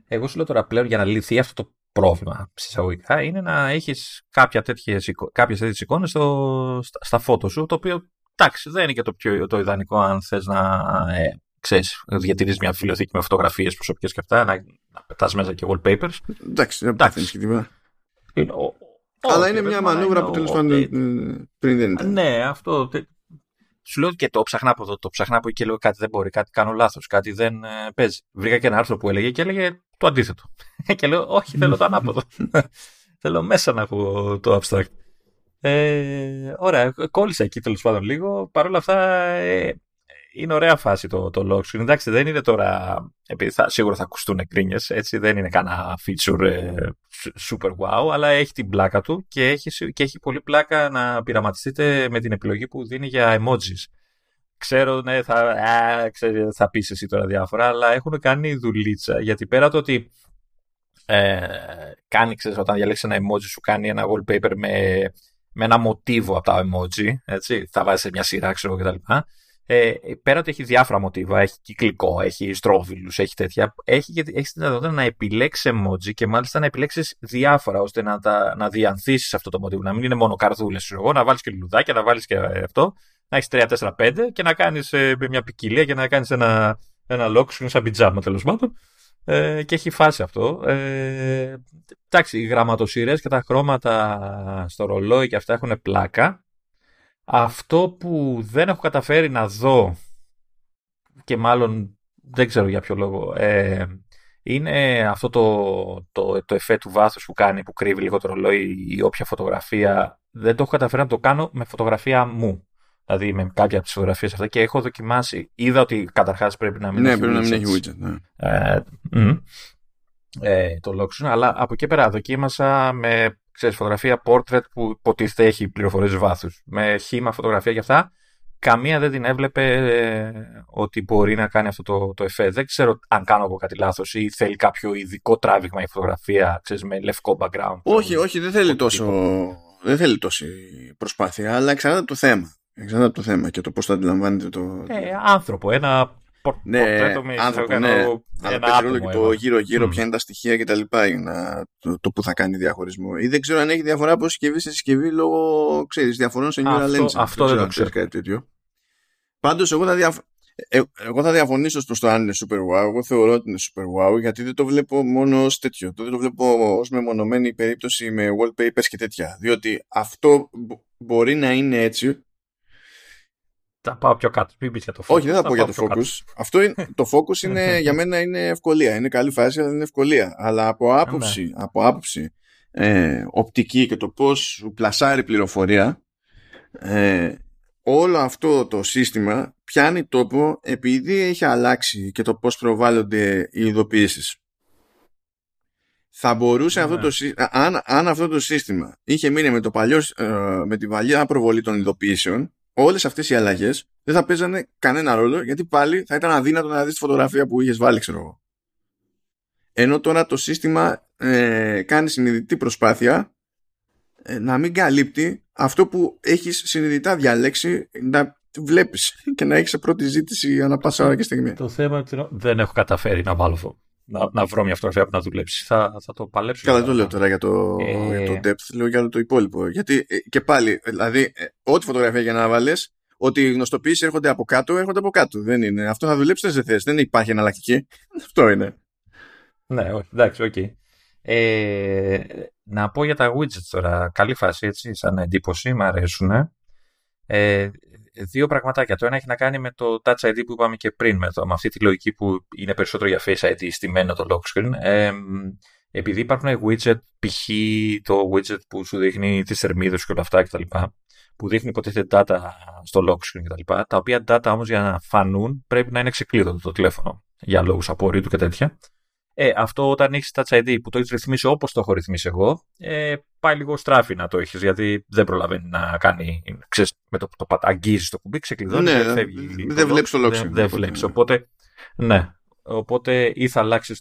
S2: Εγώ σου λέω τώρα πλέον για να λυθεί αυτό το πρόβλημα συσσαγωγικά είναι να έχεις κάποια τέτοιες, κάποιες τέτοιες εικόνες στο, στα, στα φώτο σου, το οποίο εντάξει, δεν είναι και το πιο το ιδανικό αν θες να ε, ξέρεις, διατηρείς μια βιβλιοθήκη με φωτογραφίες προσωπικές και αυτά, να, να πετάς μέσα και wallpapers.
S1: Εντάξει, δεν πάθαινες και τίποτα. Αλλά είναι μια μανούβρα που τέλος πάντων ε, πριν δεν ήταν.
S2: Ναι, αυτό. Σου λέω και το ψαχνά από εδώ, το ψαχνά από εκεί και λέω κάτι δεν μπορεί, κάτι κάνω λάθος, κάτι δεν ε, παίζει. Βρήκα και ένα άρθρο που έλεγε και έλεγε το αντίθετο. και λέω, Όχι, θέλω το ανάποδο. θέλω μέσα να έχω το abstract. Ε, ωραία, κόλλησα εκεί τέλος πάντων λίγο. Παρ' όλα αυτά ε, είναι ωραία φάση το, το lock screen. Εντάξει, δεν είναι τώρα. Επειδή θα, σίγουρα θα ακουστούν κρίνιε, έτσι δεν είναι κανένα feature ε, super wow, αλλά έχει την πλάκα του και έχει, και έχει πολύ πλάκα να πειραματιστείτε με την επιλογή που δίνει για emojis. Ξέρω, ναι, θα, α, ξέρω, θα πεις εσύ τώρα διάφορα, αλλά έχουν κάνει δουλίτσα γιατί πέρα το ότι ε, κάνει, ξέρεις, όταν διαλέξεις ένα emoji σου κάνει ένα wallpaper με με ένα μοτίβο από τα emoji, έτσι, θα βάζει σε μια σειρά, ξέρω κτλ. Ε, πέρα ότι έχει διάφορα μοτίβα, έχει κυκλικό, έχει στρόβιλους, έχει τέτοια, έχει, έχει τη δυνατότητα να επιλέξει emoji και μάλιστα να επιλέξεις διάφορα ώστε να, τα, να διανθίσεις αυτό το μοτίβο, να μην είναι μόνο καρδούλες, εγώ, να βάλεις και λουλουδάκια, να βάλεις και αυτό, να έχεις 3, 4, 5 και να κάνεις ε, μια ποικιλία και να κάνεις ένα, ένα lock screen σαν πιτζάμα τέλος πάντων Ε, και έχει φάσει αυτό. Ε, εντάξει, οι γραμματοσυρές και τα χρώματα στο ρολόι και αυτά έχουν πλάκα. Αυτό που δεν έχω καταφέρει να δω και μάλλον δεν ξέρω για ποιο λόγο ε, είναι αυτό το, το, το εφέ του βάθους που κάνει που κρύβει λίγο το ρολόι ή όποια φωτογραφία δεν το έχω καταφέρει να το κάνω με φωτογραφία μου. Δηλαδή με κάποια από τις φωτογραφίες αυτά και έχω δοκιμάσει. Είδα ότι καταρχάς πρέπει να μην
S1: ναι,
S2: έχει
S1: πρέπει
S2: widgets.
S1: να μην έχει widget. Ναι.
S2: Ε, μμ. ε, το lock screen, αλλά από εκεί πέρα δοκίμασα με ξέρεις, φωτογραφία portrait που υποτίθεται έχει πληροφορίες βάθους. Με χήμα φωτογραφία και αυτά. Καμία δεν την έβλεπε ε, ότι μπορεί να κάνει αυτό το, το εφέ. Δεν ξέρω αν κάνω εγώ κάτι λάθος ή θέλει κάποιο ειδικό τράβηγμα η φωτογραφία, ξέρεις, με λευκό background.
S1: Όχι, όχι, δεν θέλει
S2: Τύπο.
S1: τόσο. Δεν θέλει τόση προσπάθεια, αλλά εξαρτάται από το θέμα. Εξαρτάται από το θέμα και το πώς το αντιλαμβάνεται το.
S2: Ε, άνθρωπο, ένα πορ-
S1: Ναι,
S2: πορτρέτο με
S1: άνθρωπο,
S2: ένα,
S1: ναι.
S2: ένα
S1: Αλλά παίζει ρόλο
S2: άτομο.
S1: και το
S2: έβαλε.
S1: γύρω-γύρω,
S2: Μμ.
S1: ποια είναι τα στοιχεία κτλ. για να, το, το που θα κάνει διαχωρισμό. Ή δεν ξέρω αν έχει διαφορά από συσκευή σε συσκευή λόγω ξέρεις, διαφορών σε neural
S2: Αυτό-
S1: engine.
S2: αυτό δεν το
S1: αν ξέρεις
S2: ξέρω.
S1: κάτι τέτοιο. Πάντως εγώ θα, διαφ... ε, εγώ θα διαφωνήσω στο, στο αν είναι super wow. Εγώ θεωρώ ότι είναι super wow γιατί δεν το βλέπω μόνο ως τέτοιο. Δεν το βλέπω ως μεμονωμένη περίπτωση με wallpapers και τέτοια. Διότι αυτό μπο- μπορεί να είναι έτσι
S2: Θα πάω πιο κάτω. Μην πεις για το focus.
S1: όχι, δεν θα πω για το
S2: πάω πιο κάτω.
S1: focus. Αυτό είναι, το focus είναι, για μένα είναι ευκολία. Είναι καλή φάση, αλλά είναι ευκολία. Αλλά από άποψη, από άποψη ε, οπτική και το πώς σου πλασάρει πληροφορία, ε, όλο αυτό το σύστημα πιάνει τόπο επειδή έχει αλλάξει και το πώς προβάλλονται οι ειδοποιήσεις. Θα μπορούσε
S2: Ναι.
S1: αυτό το σύ- αν, αν αυτό το σύστημα είχε μείνει με, το παλιό, ε, με την παλιά προβολή των ειδοποιήσεων, όλες αυτές οι αλλαγές δεν θα παίζανε κανένα ρόλο γιατί πάλι θα ήταν αδύνατο να δεις τη φωτογραφία που είχες βάλει, ξέρω εγώ. Ενώ τώρα το σύστημα ε, κάνει συνειδητή προσπάθεια ε, να μην καλύπτει αυτό που έχεις συνειδητά διαλέξει να βλέπεις και να έχεις σε πρώτη ζήτηση ανά πάσα ώρα και στιγμή.
S2: Το θέμα είναι ότι δεν έχω καταφέρει να βάλω αυτό. Να, να βρω μια φωτογραφία που να δουλέψει. Θα, θα το παλέψω.
S1: Καλά, δεν το λέω τώρα για το,
S2: Ε.
S1: για το depth, λέω για το υπόλοιπο. Γιατί ε, και πάλι, δηλαδή, ε, ό,τι φωτογραφία για να βάλεις, ότι οι γνωστοποιήσεις έρχονται από κάτω, έρχονται από κάτω. Δεν είναι. Αυτό θα δουλέψεις δεν θες. Δεν υπάρχει εναλλακτική. Αυτό είναι.
S2: Ναι, όχι, εντάξει, οκ. Ε, να πω για τα widgets τώρα. Καλή φάση, έτσι, σαν εντύπωση, μου αρέσουν. Ε, δύο πραγματάκια. Το ένα έχει να κάνει με το Touch ID που είπαμε και πριν, με, το, με αυτή τη λογική που είναι περισσότερο για Face ID στημένο το lock screen. Ε, επειδή υπάρχουν widget, π.χ. το widget που σου δείχνει τις θερμίδες και όλα αυτά κτλ. που δείχνει υποτίθεται data στο lock screen κτλ. Τα οποία data όμως για να φανούν πρέπει να είναι ξεκλείδωτο το τηλέφωνο για λόγους απορρήτου και τέτοια. Ε, αυτό όταν έχεις Touch ID που το έχεις ρυθμίσει όπως το έχω ρυθμίσει εγώ, ε, πάει λίγο στράφη να το έχεις γιατί δεν προλαβαίνει να κάνει. Ξέρεις, με το που το αγγίζεις το κουμπί, ξεκλειδώνει
S1: Ναι,
S2: και φεύγει.
S1: δεν βλέπεις το lock screen,
S2: Δεν, δεν
S1: οπότε,
S2: βλέπεις.
S1: ναι.
S2: Οπότε, ναι. Οπότε ή θα αλλάξεις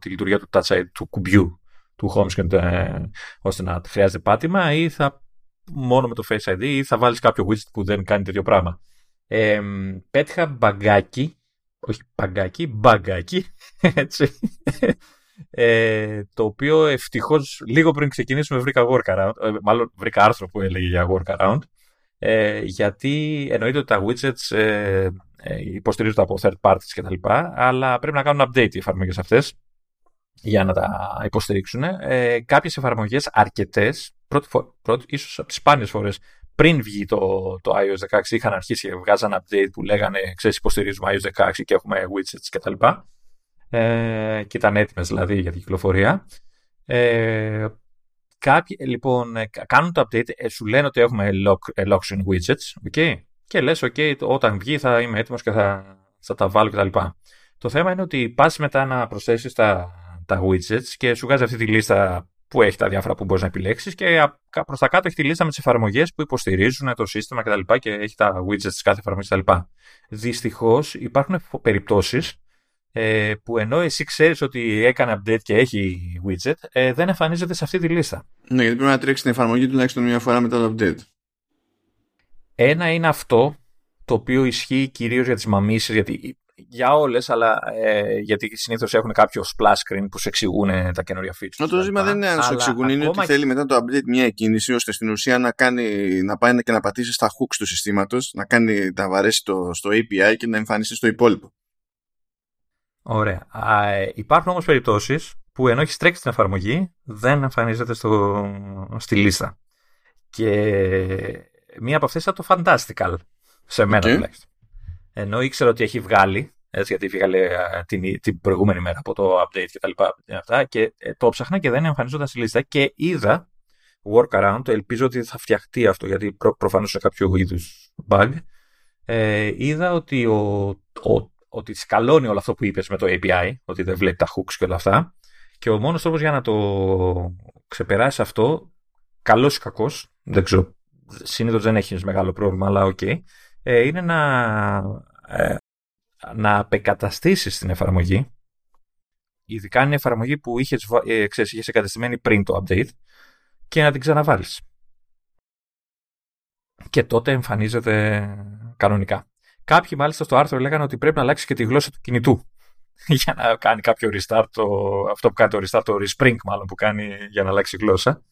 S2: τη λειτουργία του Touch ID, του κουμπιού του home screen ε, ώστε να χρειάζεται πάτημα ή θα μόνο με το Face ID ή θα βάλεις κάποιο widget που δεν κάνει τέτοιο πράγμα. Ε, πέτυχα μπαγκάκι, όχι μπαγκάκι, μπαγκάκι, έτσι, ε, το οποίο ευτυχώς λίγο πριν ξεκινήσουμε βρήκα workaround, ε, μάλλον βρήκα άρθρο που έλεγε για workaround, ε, γιατί εννοείται ότι τα widgets ε, ε, υποστηρίζονται από third parties και τα λοιπά, αλλά πρέπει να κάνουν update οι εφαρμογές αυτές για να τα υποστηρίξουν. Ε, κάποιες εφαρμογές, αρκετές, πρώτη, φο- πρώτη, ίσως από τις σπάνιες φορές πριν βγει το, το iOS 16 είχαν αρχίσει και βγάζαν update που λέγανε ξέρεις υποστηρίζουμε iOS 16 και έχουμε widgets και τα λοιπά. Ε, και ήταν έτοιμες δηλαδή για την κυκλοφορία. Ε, κάποιοι λοιπόν ε, κάνουν το update, ε, σου λένε ότι έχουμε lock, ε, lock screen widgets okay? και λες ok όταν βγει θα είμαι έτοιμος και θα, θα τα βάλω και τα λοιπά. Το θέμα είναι ότι πας μετά να προσθέσεις τα, τα widgets και σου βγάζει αυτή τη λίστα που έχει τα διάφορα που μπορείς να επιλέξεις και προς τα κάτω έχει τη λίστα με τις εφαρμογές που υποστηρίζουν το σύστημα κτλ. Και, και έχει τα widgets της κάθε εφαρμογής κτλ. Δυστυχώς υπάρχουν περιπτώσεις ε, που ενώ εσύ ξέρεις ότι έκανε update και έχει widget, ε, δεν εμφανίζεται σε αυτή τη λίστα.
S1: Ναι, γιατί πρέπει να τρέξει την εφαρμογή τουλάχιστον μια φορά μετά το update.
S2: Ένα είναι αυτό το οποίο ισχύει κυρίως για τις μαμίσει, γιατί για όλες, αλλά ε, γιατί συνήθως έχουν κάποιο splash screen που σου εξηγούν τα καινούργια features.
S1: No, το ζήτημα δεν είναι αν σου εξηγούν, είναι ότι θέλει μετά το update μια εκκίνηση ώστε στην ουσία να, κάνει, να πάει και να πατήσει στα hooks του συστήματος, να κάνει να βαρέσει το, στο API και να εμφανιστεί στο υπόλοιπο.
S2: Ωραία. Α, ε, υπάρχουν όμως περιπτώσεις που ενώ έχεις τρέξει την εφαρμογή δεν εμφανίζεται στο, στη λίστα. Και μία από αυτές ήταν το Fantastical, σε μένα okay. τουλάχιστον. Ενώ ήξερα ότι έχει βγάλει, έτσι, γιατί βγάλε την, την προηγούμενη μέρα από το update και τα λοιπά αυτά, και ε, το ψάχνα και δεν εμφανίζονταν στη λίστα και είδα workaround, ελπίζω ότι θα φτιαχτεί αυτό, γιατί προ, προφανώς σε κάποιο είδους bug, ε, είδα ότι, ο, ο, ότι σκαλώνει όλο αυτό που είπες με το API, ότι δεν βλέπει τα hooks και όλα αυτά, και ο μόνος τρόπος για να το ξεπεράσει αυτό, καλός ή κακός, δεν ξέρω, συνήθως δεν έχεις μεγάλο πρόβλημα, αλλά okay, okay, ε, είναι να, ε, να απεγκαταστήσεις την εφαρμογή, ειδικά είναι εφαρμογή που είχες, ε, ξέρεις, είχες εγκαταστημένη πριν το update, και να την ξαναβάλεις. Και τότε εμφανίζεται κανονικά. Κάποιοι μάλιστα στο άρθρο λέγανε ότι πρέπει να αλλάξει και τη γλώσσα του κινητού για να κάνει κάποιο restart, το, αυτό που κάνει το restart, το respring μάλλον που κάνει για να αλλάξει γλώσσα.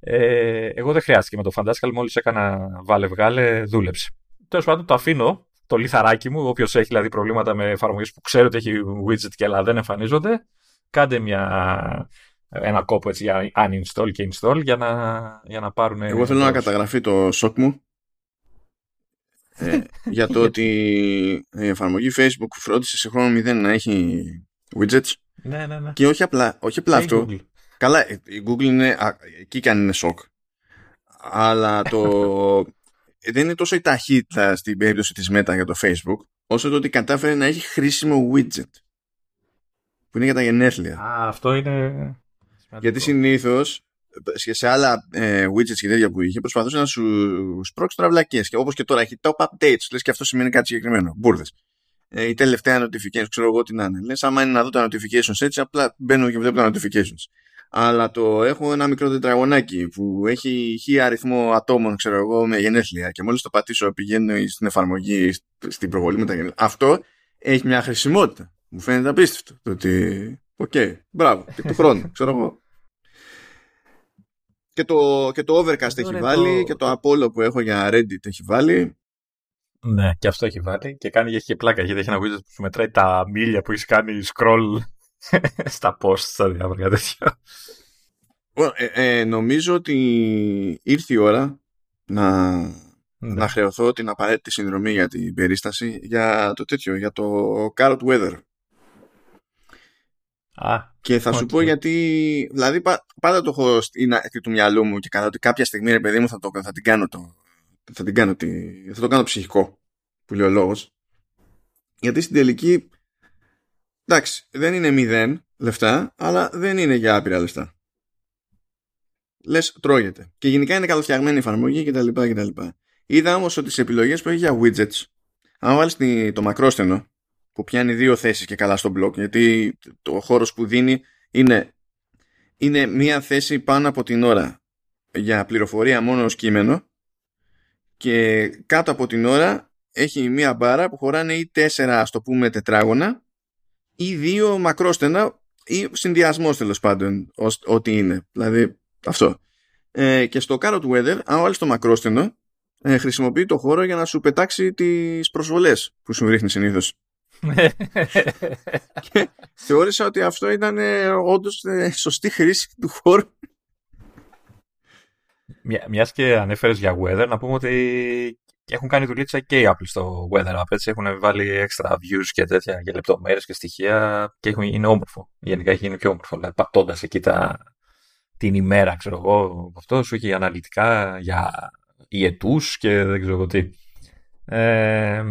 S2: Ε, εγώ δεν χρειάστηκε με το Fantastical, μόλις έκανα βάλε βγάλε, δούλεψε. Τέλος πάντων το αφήνω το λιθαράκι μου, όποιος έχει δηλαδή προβλήματα με εφαρμογές που ξέρει ότι έχει widget και αλλά δεν εμφανίζονται, κάντε μια, ένα κόπο έτσι για uninstall και install για να, για να πάρουν.
S1: Εγώ θέλω να καταγραφεί το σοκ μου ε, για το ότι η εφαρμογή Facebook φρόντισε σε χρόνο 0 να έχει widgets.
S2: Ναι, ναι, ναι.
S1: Και όχι απλά, όχι απλά αυτό. Καλά, η Google είναι εκεί και αν είναι σοκ. Αλλά το δεν είναι τόσο η ταχύτητα στην περίπτωση της Meta για το Facebook, όσο το ότι κατάφερε να έχει χρήσιμο widget. Που είναι για τα γενέθλια.
S2: Α, αυτό είναι.
S1: Γιατί συνήθως σε άλλα ε, widgets και τέτοια που είχε προσπαθούσε να σου σπρώξει τραυλακίε. Και όπως και τώρα έχει top updates, λες και αυτό σημαίνει κάτι συγκεκριμένο. Μπούρδε. Ε, η τελευταία notification, ξέρω εγώ τι να είναι. Λες, άμα είναι να δω τα notifications έτσι, απλά μπαίνω και βλέπω τα notifications αλλά το έχω ένα μικρό τετραγωνάκι που έχει χι αριθμό ατόμων, ξέρω εγώ, με γενέθλια και μόλις το πατήσω πηγαίνω στην εφαρμογή, στην προβολή με τα γενέθλια. Αυτό έχει μια χρησιμότητα. Μου φαίνεται απίστευτο. Το ότι, okay, okay, μπράβο, και του χρόνου, ξέρω εγώ. Και το, και το Overcast έχει βάλει και το Apollo που έχω για Reddit έχει βάλει.
S2: Ναι, και αυτό έχει βάλει και κάνει έχει και πλάκα γιατί έχει ένα widget που σου μετράει τα μίλια που έχεις κάνει scroll στα post, στα διάφορα τέτοια.
S1: Ε, ε, νομίζω ότι ήρθε η ώρα να, ναι. να χρεωθώ την απαραίτητη συνδρομή για την περίσταση για το τέτοιο, για το Carrot Weather.
S2: Α,
S1: και θα σου πω γιατί, δηλαδή πάντα το έχω στην άκρη του μυαλού μου και κατά ότι κάποια στιγμή ρε παιδί μου θα, το, θα την κάνω το, θα, την κάνω τη, θα το κάνω ψυχικό που λέει ο λόγος γιατί στην τελική εντάξει, δεν είναι μηδέν λεφτά, αλλά δεν είναι για άπειρα λεφτά. Λες, τρώγεται. Και γενικά είναι καλοφτιαγμένη η εφαρμογή κτλ. κτλ. Είδα όμως ότι σε επιλογές που έχει για widgets, αν βάλεις το μακρόστενο, που πιάνει δύο θέσεις και καλά στο blog, γιατί το χώρος που δίνει είναι, είναι μία θέση πάνω από την ώρα για πληροφορία μόνο ως κείμενο και κάτω από την ώρα έχει μία μπάρα που χωράνε ή τέσσερα ας το πούμε τετράγωνα ή δύο μακρόστενα ή συνδυασμός τέλος πάντων ό,τι είναι. Δηλαδή αυτό. Ε, και στο Carrot Weather, αν βάλεις το μακρόστενο, ε, χρησιμοποιεί το χώρο για να σου πετάξει τις προσβολές που σου ρίχνει συνήθως. και θεώρησα ότι αυτό ήταν ε, όντως ε, σωστή χρήση του χώρου.
S2: Μιας και ανέφερες για weather, να πούμε ότι έχουν κάνει δουλίτσα και οι Apple στο Weather App. Έτσι. Έχουν βάλει extra views και τέτοια για λεπτομέρειες και στοιχεία και έχουν, είναι όμορφο. Γενικά έχει γίνει πιο όμορφο. Δηλαδή, πατώντας εκεί τα, την ημέρα, ξέρω εγώ, αυτό σου έχει αναλυτικά για υετούς και δεν ξέρω τι. Ε,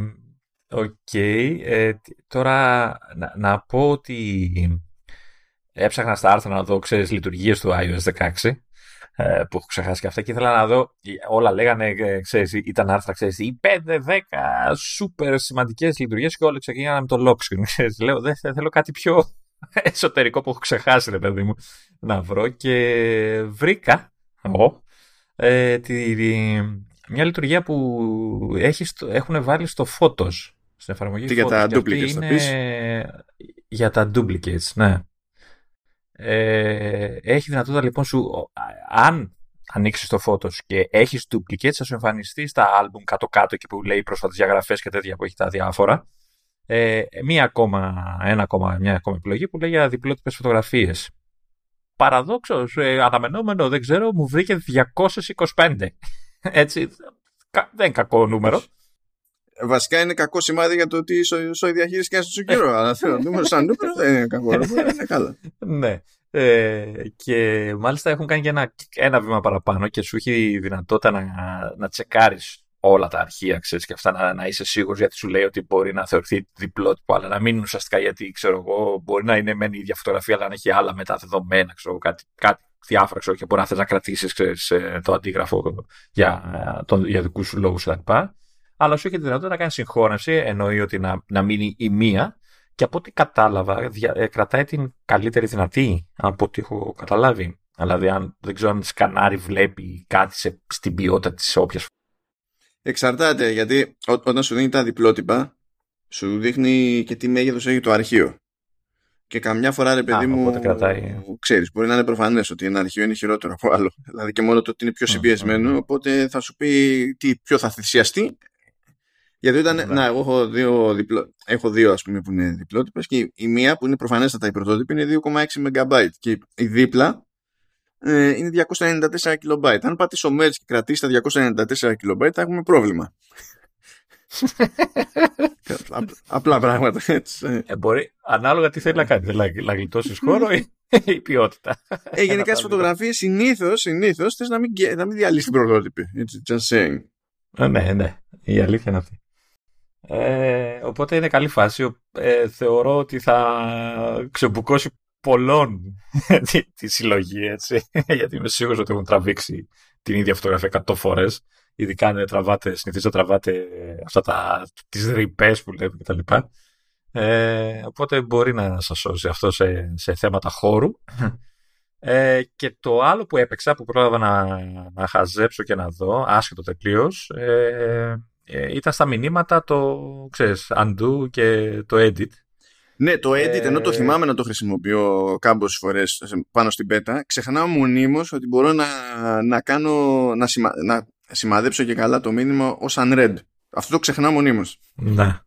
S2: Οκ. Ε, τώρα να, να, πω ότι έψαχνα στα άρθρα να δω, ξέρεις, λειτουργίες του iOS 16 ε, που έχω ξεχάσει και αυτά και ήθελα να δω, όλα λέγανε, ε, ξέρεις, ήταν άρθρα, ξέρεις, οι 5-10 σούπερ σημαντικές λειτουργίες και όλα ξεκίνησαν με το lock screen. Ξέρεις, λέω, δεν θέλω κάτι πιο εσωτερικό που έχω ξεχάσει, ρε παιδί μου, να βρω και βρήκα ο, ε, τη, μια λιτουργία που έχει έχουν βάλει στο Photos, στην εφαρμογή
S1: Τι, για τα duplicates
S2: είναι... Για τα duplicates, ναι. Ε, έχει δυνατότητα λοιπόν σου, αν ανοίξεις το Photos και έχεις duplicates, θα σου εμφανιστεί στα album κάτω-κάτω και που λέει πρόσφατες διαγραφές και τέτοια που έχει τα διάφορα. Ε, μία ακόμα, ένα ακόμα, μια ακόμα επιλογή που λέει για διπλότυπες φωτογραφίες. Παραδόξως, ε, αναμενόμενο, δεν ξέρω, μου βρήκε 225. Έτσι, δεν είναι κακό νούμερο.
S1: Βασικά είναι κακό σημάδι για το ότι σοϊ διαχείρισης και στο κύριο. Αλλά θέλω νούμερο σαν νούμερο δεν είναι κακό. Είναι καλά.
S2: Ναι. Ε, και μάλιστα έχουν κάνει και ένα, ένα βήμα παραπάνω και σου έχει δυνατότητα να, να τσεκάρεις όλα τα αρχεία, ξέρεις, και αυτά να, να είσαι σίγουρος γιατί σου λέει ότι μπορεί να θεωρηθεί διπλότυπο, αλλά να μην είναι ουσιαστικά γιατί, ξέρω εγώ, μπορεί να είναι μεν η ίδια φωτογραφία, αλλά να έχει άλλα μεταδεδομένα, ξέρω κάτι, κάτι διάφορα, ξέρω, και μπορεί να θες να κρατήσεις ε, το αντίγραφο για, το, για δικούς σου λόγους κτλ. Αλλά σου έχει τη δυνατότητα να κάνει συγχώνευση, εννοεί ότι να, να μείνει η μία, και από ό,τι κατάλαβα, ε, κρατάει την καλύτερη δυνατή από ό,τι έχω καταλάβει. Δηλαδή, αν δεν ξέρω αν σκανάρι, βλέπει κάτι σε, στην ποιότητα της όποιας
S1: Εξαρτάται, γιατί ό, όταν σου δίνει τα διπλότυπα, σου δείχνει και τι μέγεθος έχει το αρχείο. Και καμιά φορά, ρε παιδί Α, μου,
S2: κρατάει.
S1: ξέρεις, μπορεί να είναι προφανές ότι ένα αρχείο είναι χειρότερο από άλλο. Δηλαδή και μόνο το ότι είναι πιο συμπιεσμένο, οπότε θα σου πει τι πιο θα θυσιαστεί. Γιατί ήταν, ναι. να, εγώ έχω δύο, διπλό, έχω δύο ας πούμε που είναι διπλότυπες και η μία που είναι προφανέστατα η πρωτότυπη είναι 2,6 MB και η δίπλα ε, είναι 294 KB. Αν πατήσω merge και κρατήσει τα 294 KB θα έχουμε πρόβλημα. Απλά πράγματα έτσι.
S2: Ε, μπορεί, ανάλογα τι θέλει να κάνει. Θέλει να γλιτώσει χώρο ή η ποιότητα.
S1: Ε, γενικά στις φωτογραφίες συνήθω συνήθως, θες να μην, να μην διαλύσει την πρωτότυπη. just saying.
S2: Ε, ναι, ναι. Η αλήθεια είναι αυτή. Ε, οπότε είναι καλή φάση. Ε, θεωρώ ότι θα ξεμπουκώσει πολλών τη, τη συλλογή, έτσι. Γιατί είμαι σίγουρος ότι έχουν τραβήξει την ίδια φωτογραφία 100 φορές. Ειδικά αν τραβάτε, συνηθίζω να τραβάτε αυτά τα, τις ρηπές που λέμε κτλ. Ε, οπότε μπορεί να σας σώσει αυτό σε, σε θέματα χώρου. Ε, και το άλλο που έπαιξα, που πρόλαβα να, να χαζέψω και να δω, άσχετο τελείως, ε, ε, ήταν στα μηνύματα το, ξέρεις, undo και το edit.
S1: Ναι, το edit, ε... ενώ το θυμάμαι να το χρησιμοποιώ κάμποσες φορές πάνω στην πέτα, ξεχνάω μονίμως ότι μπορώ να, να κάνω, να, σημα, να σημαδέψω και καλά το μήνυμα ως unread. Αυτό το ξεχνάω μονίμως.
S2: Ναι.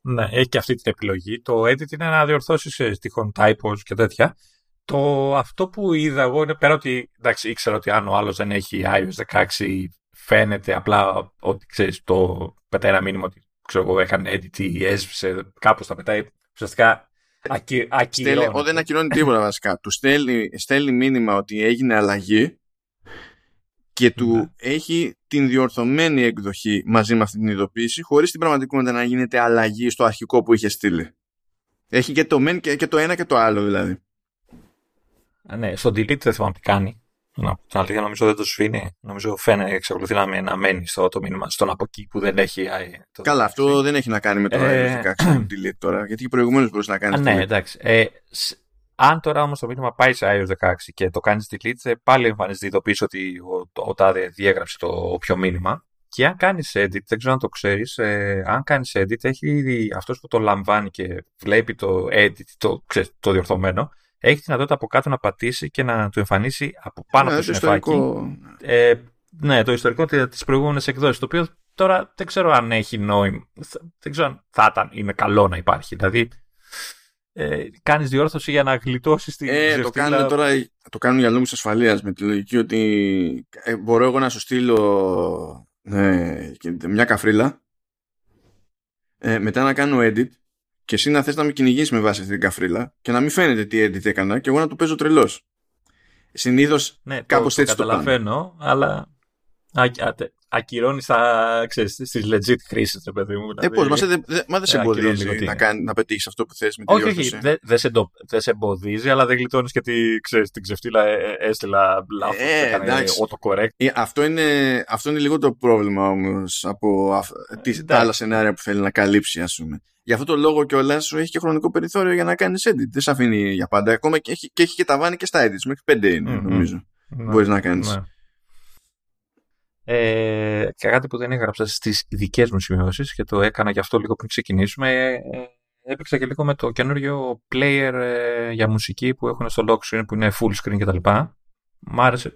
S2: Ναι, έχει και αυτή την επιλογή. Το edit είναι να διορθώσεις τυχόν typos και τέτοια. Το, αυτό που είδα εγώ είναι πέρα ότι εντάξει, ήξερα ότι αν ο άλλος δεν έχει iOS 16 φαίνεται απλά ότι ξέρεις, το πετάει ένα μήνυμα ότι ξέρω εγώ έκανε edit ή έσβησε, κάπως τα πετάει ουσιαστικά ακυ, ακυρώνει.
S1: Στέλνει, δεν ακυρώνει τίποτα βασικά. Του στέλνει, στέλνει μήνυμα ότι έγινε αλλαγή και του ναι. έχει την διορθωμένη εκδοχή μαζί με αυτή την ειδοποίηση χωρίς την πραγματικότητα να γίνεται αλλαγή στο αρχικό που είχε στείλει. Έχει και το μεν και, και το ένα και το άλλο δηλαδή.
S2: Α, ναι, στο delete δεν θυμάμαι τι κάνει. Να, την αλήθεια νομίζω δεν το σφίνει. Νομίζω φαίνεται, εξακολουθεί να, να μένει στο το μήνυμα στον από εκεί που δεν έχει. Το
S1: Καλά, αυτό δεν έχει να κάνει με το ε... 16 delete τώρα. Γιατί προηγουμένως μπορούσε να κάνεις.
S2: ναι, εντάξει. Ε, αν τώρα όμως το μήνυμα πάει σε iOS 16 και το κάνεις delete, ε, πάλι εμφανίζεται ειδοποίηση ότι ο, ο, τάδε διέγραψε το όποιο μήνυμα. Και αν κάνεις edit, δεν ξέρω αν το ξέρεις, ε, αν κάνεις edit, έχει αυτός που το λαμβάνει και βλέπει το edit, το, ξέρεις, το διορθωμένο, έχει τη δυνατότητα από κάτω να πατήσει και να του εμφανίσει από πάνω ναι, από το συνεφάκι. Ε, ναι, το ιστορικό τη προηγούμενης εκδόσης. Το οποίο τώρα δεν ξέρω αν έχει νόημα. Δεν ξέρω αν θα ήταν, είναι καλό να υπάρχει. Δηλαδή, ε, κάνεις διόρθωση για να γλιτώσεις την.
S1: Ε, το κάνουν τώρα το κάνουν για λόγου ασφαλείας με τη λογική ότι ε, μπορώ εγώ να σου στείλω ε, μια καφρίλα. Ε, μετά να κάνω edit και εσύ να θες να με κυνηγήσει με βάση αυτή την καφρίλα και να μην φαίνεται τι edit έκανα και εγώ να το παίζω τρελός. Συνήθως ναι, κάπως έτσι το
S2: καταλαβαίνω, αλλά ακυρώνεις στις legit χρήσεις, ρε παιδί μου.
S1: Ε, πώς, μα, δεν σε εμποδίζει να, κάνει, να πετύχεις αυτό που θες με τη
S2: Όχι, όχι, δεν δε σε, σε εμποδίζει, αλλά δεν γλιτώνεις και ξέρεις, την ξεφτύλα ε, ε, έστειλα λάθος. Ε, εντάξει. autocorrect.
S1: Ε, αυτό, είναι, αυτό είναι λίγο το πρόβλημα όμως από τα άλλα σενάρια που θέλει να καλύψει, ας πούμε. Γι' αυτό το λόγο κιόλας σου έχει και χρονικό περιθώριο για να κάνεις edit. Δεν σε αφήνει για πάντα. Ακόμα και έχει και, έχει και τα βάνη και στα edits. Μέχρι πέντε είναι, mm-hmm. νομίζω. Ναι, Μπορείς να κάνεις. Ναι.
S2: Ε, και κάτι που δεν έγραψα στις δικές μου σημειώσεις και το έκανα γι' αυτό λίγο πριν ξεκινήσουμε. Ε, έπαιξα και λίγο με το καινούριο player ε, για μουσική που έχουν στο lock screen που είναι full screen κτλ. Μ' άρεσε.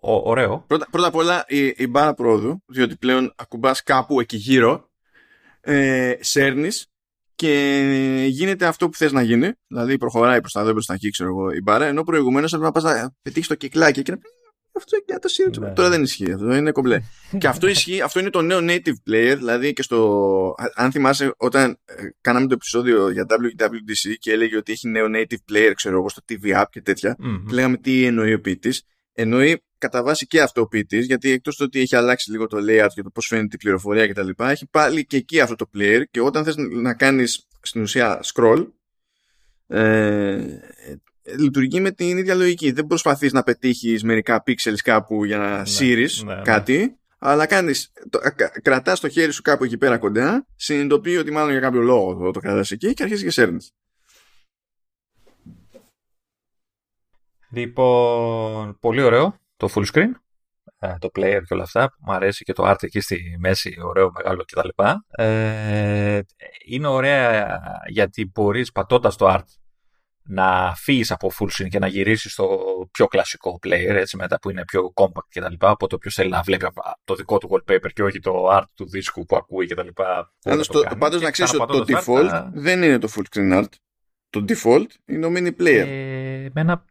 S2: Ο, ωραίο.
S1: Πρώτα, πρώτα απ' όλα η, η μπάρα πρόοδου, διότι πλέον ακουμπάς κάπου εκεί γύρω, ε, σέρνεις και γίνεται αυτό που θες να γίνει, δηλαδή προχωράει προς τα εδώ προς τα εκεί, ξέρω εγώ, η μπάρα, ενώ προηγουμένως έπρεπε να πας να πετύχεις το κυκλάκι και να αυτό είναι το σύριζο. Ναι. Τώρα δεν ισχύει αυτό, είναι κομπλέ. και αυτό ισχύει, αυτό είναι το νέο native player, δηλαδή και στο. Αν θυμάσαι, όταν ε, κάναμε το επεισόδιο για WWDC και έλεγε ότι έχει νέο native player, ξέρω εγώ, στο TV app και τέτοια, mm-hmm. λέγαμε τι εννοεί ο ποιητής. Εννοεί κατά βάση και αυτό ο ποιητή, γιατί εκτός του ότι έχει αλλάξει λίγο το layout και το πώς φαίνεται η πληροφορία κτλ., έχει πάλι και εκεί αυτό το player και όταν θες να κάνεις στην ουσία scroll, ε, λειτουργεί με την ίδια λογική. Δεν προσπαθείς να πετύχεις μερικά pixels κάπου για να ναι, ναι, ναι. κάτι, αλλά κάνεις, το, κρατάς το χέρι σου κάπου εκεί πέρα κοντά, συνειδητοποιεί ότι μάλλον για κάποιο λόγο το, το κρατάς εκεί και αρχίζεις και σέρνεις.
S2: Λοιπόν, πολύ ωραίο το full screen, ε, το player και όλα αυτά. Μου αρέσει και το art εκεί στη μέση, ωραίο, μεγάλο κτλ. Ε, είναι ωραία γιατί μπορείς πατώντας το art να φύγεις από full screen και να γυρίσεις στο πιο κλασικό player, έτσι μετά που είναι πιο compact κτλ. Οπότε όποιο θέλει να βλέπει το δικό του wallpaper και όχι το art του δίσκου που ακούει κτλ.
S1: Πάντως να ξέρεις ότι το default δεν είναι το full screen art. Το default είναι ο mini player.
S2: Ε, εμένα,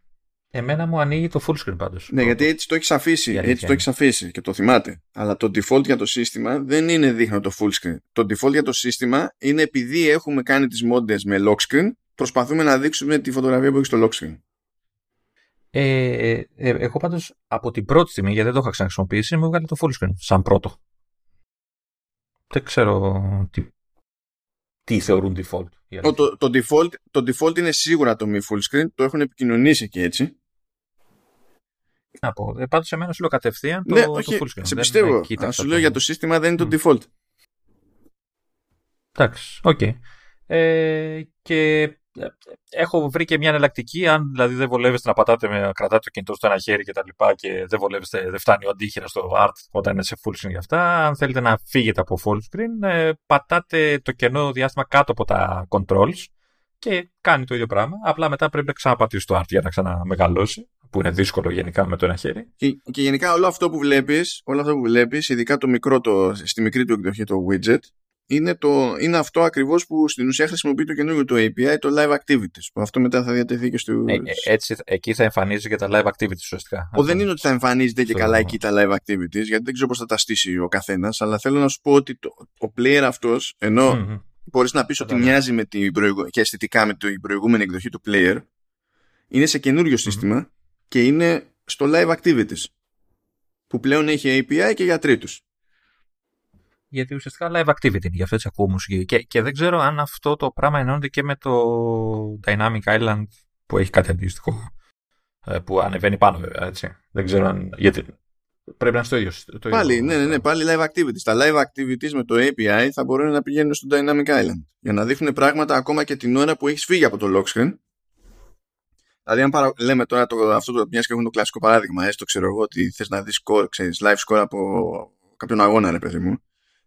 S2: εμένα μου ανοίγει το full screen πάντως.
S1: Ναι, γιατί έτσι το έχεις αφήσει. Έτσι το έχεις αφήσει και το θυμάται. Αλλά το default για το σύστημα δεν είναι δείχνω το full screen. Το default για το σύστημα είναι επειδή έχουμε κάνει τις μόντες με lock screen προσπαθούμε να δείξουμε τη φωτογραφία που έχεις στο lock screen.
S2: Ε, ε, ε, εγώ πάντως από την πρώτη στιγμή, γιατί δεν το είχα ξαναχρησιμοποιήσει, μου έβγαλε το full screen σαν πρώτο. Δεν ξέρω τι, τι θεωρούν default.
S1: Το, το, default. Το default είναι σίγουρα το μη full screen, το έχουν επικοινωνήσει και έτσι.
S2: Να πω, ε, πάντως εμένα σου λέω κατευθείαν
S1: το, ναι, όχι, το full screen. Σε πιστεύω, δεν, σου λέω για το σύστημα δεν είναι το default.
S2: Εντάξει, OK. Okay. Ε, και έχω βρει και μια εναλλακτική, αν δηλαδή δεν βολεύεστε να πατάτε με, κρατάτε το κινητό στο ένα χέρι και τα λοιπά και δεν βολεύεστε, δεν φτάνει ο αντίχειρας στο art όταν είναι σε full screen για αυτά. Αν θέλετε να φύγετε από full screen, ε, πατάτε το κενό διάστημα κάτω από τα controls και κάνει το ίδιο πράγμα. Απλά μετά πρέπει να ξαναπατήσει το art για να ξαναμεγαλώσει, που είναι δύσκολο γενικά με το ένα χέρι.
S1: Και, και γενικά όλο αυτό που βλέπεις, όλο αυτό που βλέπεις, ειδικά το μικρό, το, στη μικρή του εκδοχή το widget, είναι, το, είναι αυτό ακριβώς που στην ουσία χρησιμοποιεί το καινούργιο το API, το Live Activities. Που αυτό μετά θα διατεθεί και στο... Ε,
S2: ε, έτσι, εκεί θα εμφανίζει και τα Live Activities ουσιαστικά.
S1: Ο, δεν είναι ότι θα εμφανίζεται και καλά εκεί τα Live Activities, γιατί δεν ξέρω πώς θα τα στήσει ο καθένας, αλλά θέλω να σου πω ότι το, ο player αυτός, ενώ mm-hmm. μπορείς να πεις ότι μοιάζει με την προηγου... και αισθητικά με την προηγούμενη εκδοχή του player, είναι σε καινούριο σύστημα και είναι στο Live Activities, που πλέον έχει API και για τρίτους
S2: γιατί ουσιαστικά live activity είναι, γι' αυτό έτσι ακούω μουσική. Και, και δεν ξέρω αν αυτό το πράγμα ενώνεται και με το Dynamic Island που έχει κάτι αντίστοιχο. Ε, που ανεβαίνει πάνω βέβαια, έτσι. Δεν ξέρω αν... Γιατί πρέπει να είναι στο ίδιο. Το
S1: πάλι, ναι, ναι, ναι, πάλι live activities. Τα live activities με το API θα μπορούν να πηγαίνουν στο Dynamic Island για να δείχνουν πράγματα ακόμα και την ώρα που έχεις φύγει από το lock screen. Δηλαδή, αν παρα... λέμε τώρα το, αυτό το μιας και έχουμε το κλασικό παράδειγμα, έστω ξέρω εγώ ότι θες να δεις live score από κάποιον αγώνα, ρε παιδί μου,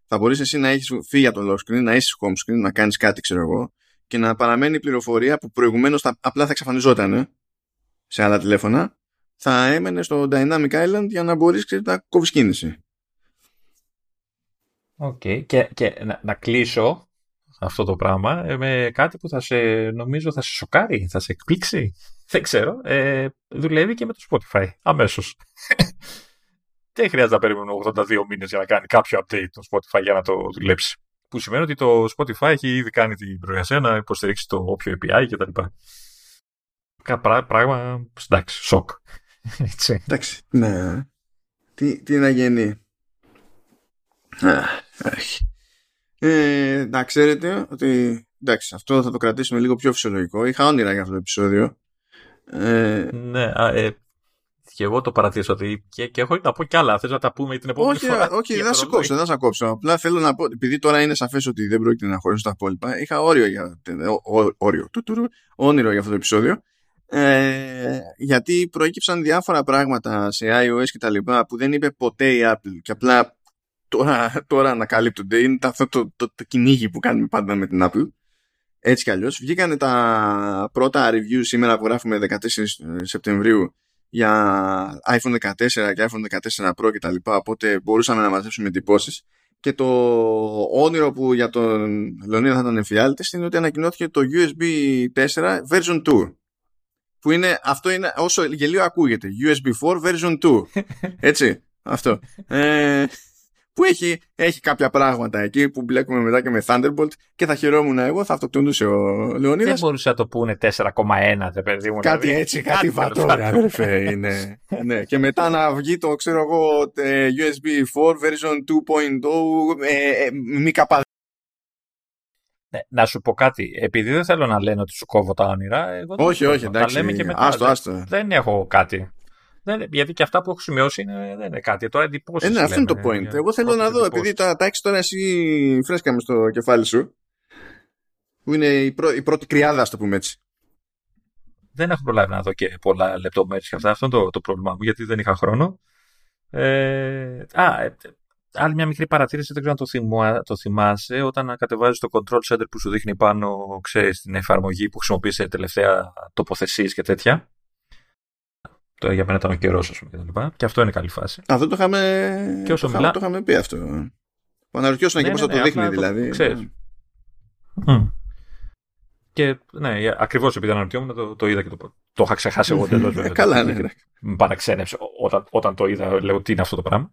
S1: θα μπορείς εσύ να έχεις φύγει από το lock screen, να είσαι home screen, να κάνεις κάτι ξέρω εγώ και να παραμένει η πληροφορία που προηγουμένως θα, απλά θα εξαφανιζόταν σε άλλα τηλέφωνα θα έμενε στο Dynamic Island για να μπορείς ξέρεις, να κόβεις κίνηση.
S2: OK. Okay. Και, και να, να, κλείσω αυτό το πράγμα ε, με κάτι που θα σε νομίζω θα σε σοκάρει, θα σε εκπλήξει. Δεν ξέρω. Ε, δουλεύει και με το Spotify αμέσως δεν χρειάζεται να περιμένουμε 82 μήνες για να κάνει κάποιο update το Spotify για να το δουλέψει. Που σημαίνει ότι το Spotify έχει ήδη κάνει την προεργασία να υποστηρίξει το όποιο API κτλ. Πράγμα, εντάξει, σοκ.
S1: Εντάξει, ναι. Τι, τι να γίνει. Ε, να ξέρετε ότι εντάξει, αυτό θα το κρατήσουμε λίγο πιο φυσιολογικό. Είχα όνειρα για αυτό το επεισόδιο.
S2: Ε, ναι, ε, και εγώ το παρατήρησα ότι. Και, και έχω να πω κι άλλα. Θες να τα πούμε την επόμενη
S1: όχι,
S2: φορά;
S1: Όχι, δεν θα σε κόψω, δεν θα σε κόψω. Απλά θέλω να πω, επειδή τώρα είναι σαφές ότι δεν πρόκειται να χωρίσω τα υπόλοιπα, είχα όριο για. όριο. όνειρο για αυτό το επεισόδιο. Ε, γιατί προέκυψαν διάφορα πράγματα σε iOS και τα λοιπά που δεν είπε ποτέ η Apple και απλά τώρα, τώρα ανακαλύπτονται. Είναι αυτό το, το, το, κυνήγι που κάνουμε πάντα με την Apple. Έτσι κι αλλιώς. Βγήκανε τα πρώτα review σήμερα που γράφουμε 14 Σεπτεμβρίου για iPhone 14 και iPhone 14 Pro και τα λοιπά. Οπότε μπορούσαμε να μαζέψουμε εντυπώσεις. και το όνειρο που για τον Λεωνίδα θα ήταν εμφιάλτης είναι ότι ανακοινώθηκε το USB 4 version 2 που είναι, αυτό είναι όσο γελίο ακούγεται. USB 4 version 2 έτσι. Αυτό. Ε, που έχει, έχει κάποια πράγματα εκεί που μπλέκουμε μετά και με Thunderbolt και θα χαιρόμουν εγώ, θα αυτοκτονούσε ο Λεωνίδας.
S2: Δεν μπορούσε να το πούνε 4,1 δε παιδί μου.
S1: Κάτι δηλαδή. έτσι, κάτι βατόρα αδερφέ είναι. ναι. Και μετά να βγει το ξέρω εγώ USB 4 version 2.0 ε, ε, μη καπά
S2: ναι, να σου πω κάτι. Επειδή δεν θέλω να λένε ότι σου κόβω τα όνειρα. Εγώ
S1: όχι, όχι, εντάξει.
S2: Τα λέμε και μετά.
S1: Άστο, άστο.
S2: Δεν έχω κάτι. Δεν, γιατί και αυτά που έχω σημειώσει είναι, δεν είναι κάτι. Τώρα εντυπώσεις.
S1: Ε, ναι, αυτό είναι το point. Εγώ θέλω να δω, επειδή τα, τα έχεις τώρα εσύ φρέσκα με στο κεφάλι σου, που είναι η, πρω, η πρώτη κρυάδα, ας το πούμε έτσι.
S2: Δεν έχω προλάβει να δω και πολλά λεπτομέρειες και αυτά. Αυτό είναι το, το πρόβλημά μου, γιατί δεν είχα χρόνο. Ε, α, ε, άλλη μια μικρή παρατήρηση, δεν ξέρω αν το, θυμά, το θυμάσαι, όταν κατεβάζεις το control center που σου δείχνει πάνω, ξέρεις, την εφαρμογή που χρησιμοποίησε τελευταία τοποθεσίες και τέτοια. Το για μένα ήταν ο καιρός, ας πούμε, και τα Και αυτό είναι καλή φάση.
S1: Αυτό το είχαμε, και όσο το, μιλά... το είχαμε πει αυτό. Που αναρωτιώσουν ναι, και πώς ναι, θα το ναι, δείχνει, δηλαδή.
S2: Ξέρεις. Mm. Και ναι, ακριβώς επειδή αναρωτιόμουν, το, το είδα και το, το είχα ξεχάσει εγώ εντελώ.
S1: Ε, καλά, ναι.
S2: Με παραξένεψε όταν, όταν το είδα, λέω τι είναι αυτό το πράγμα.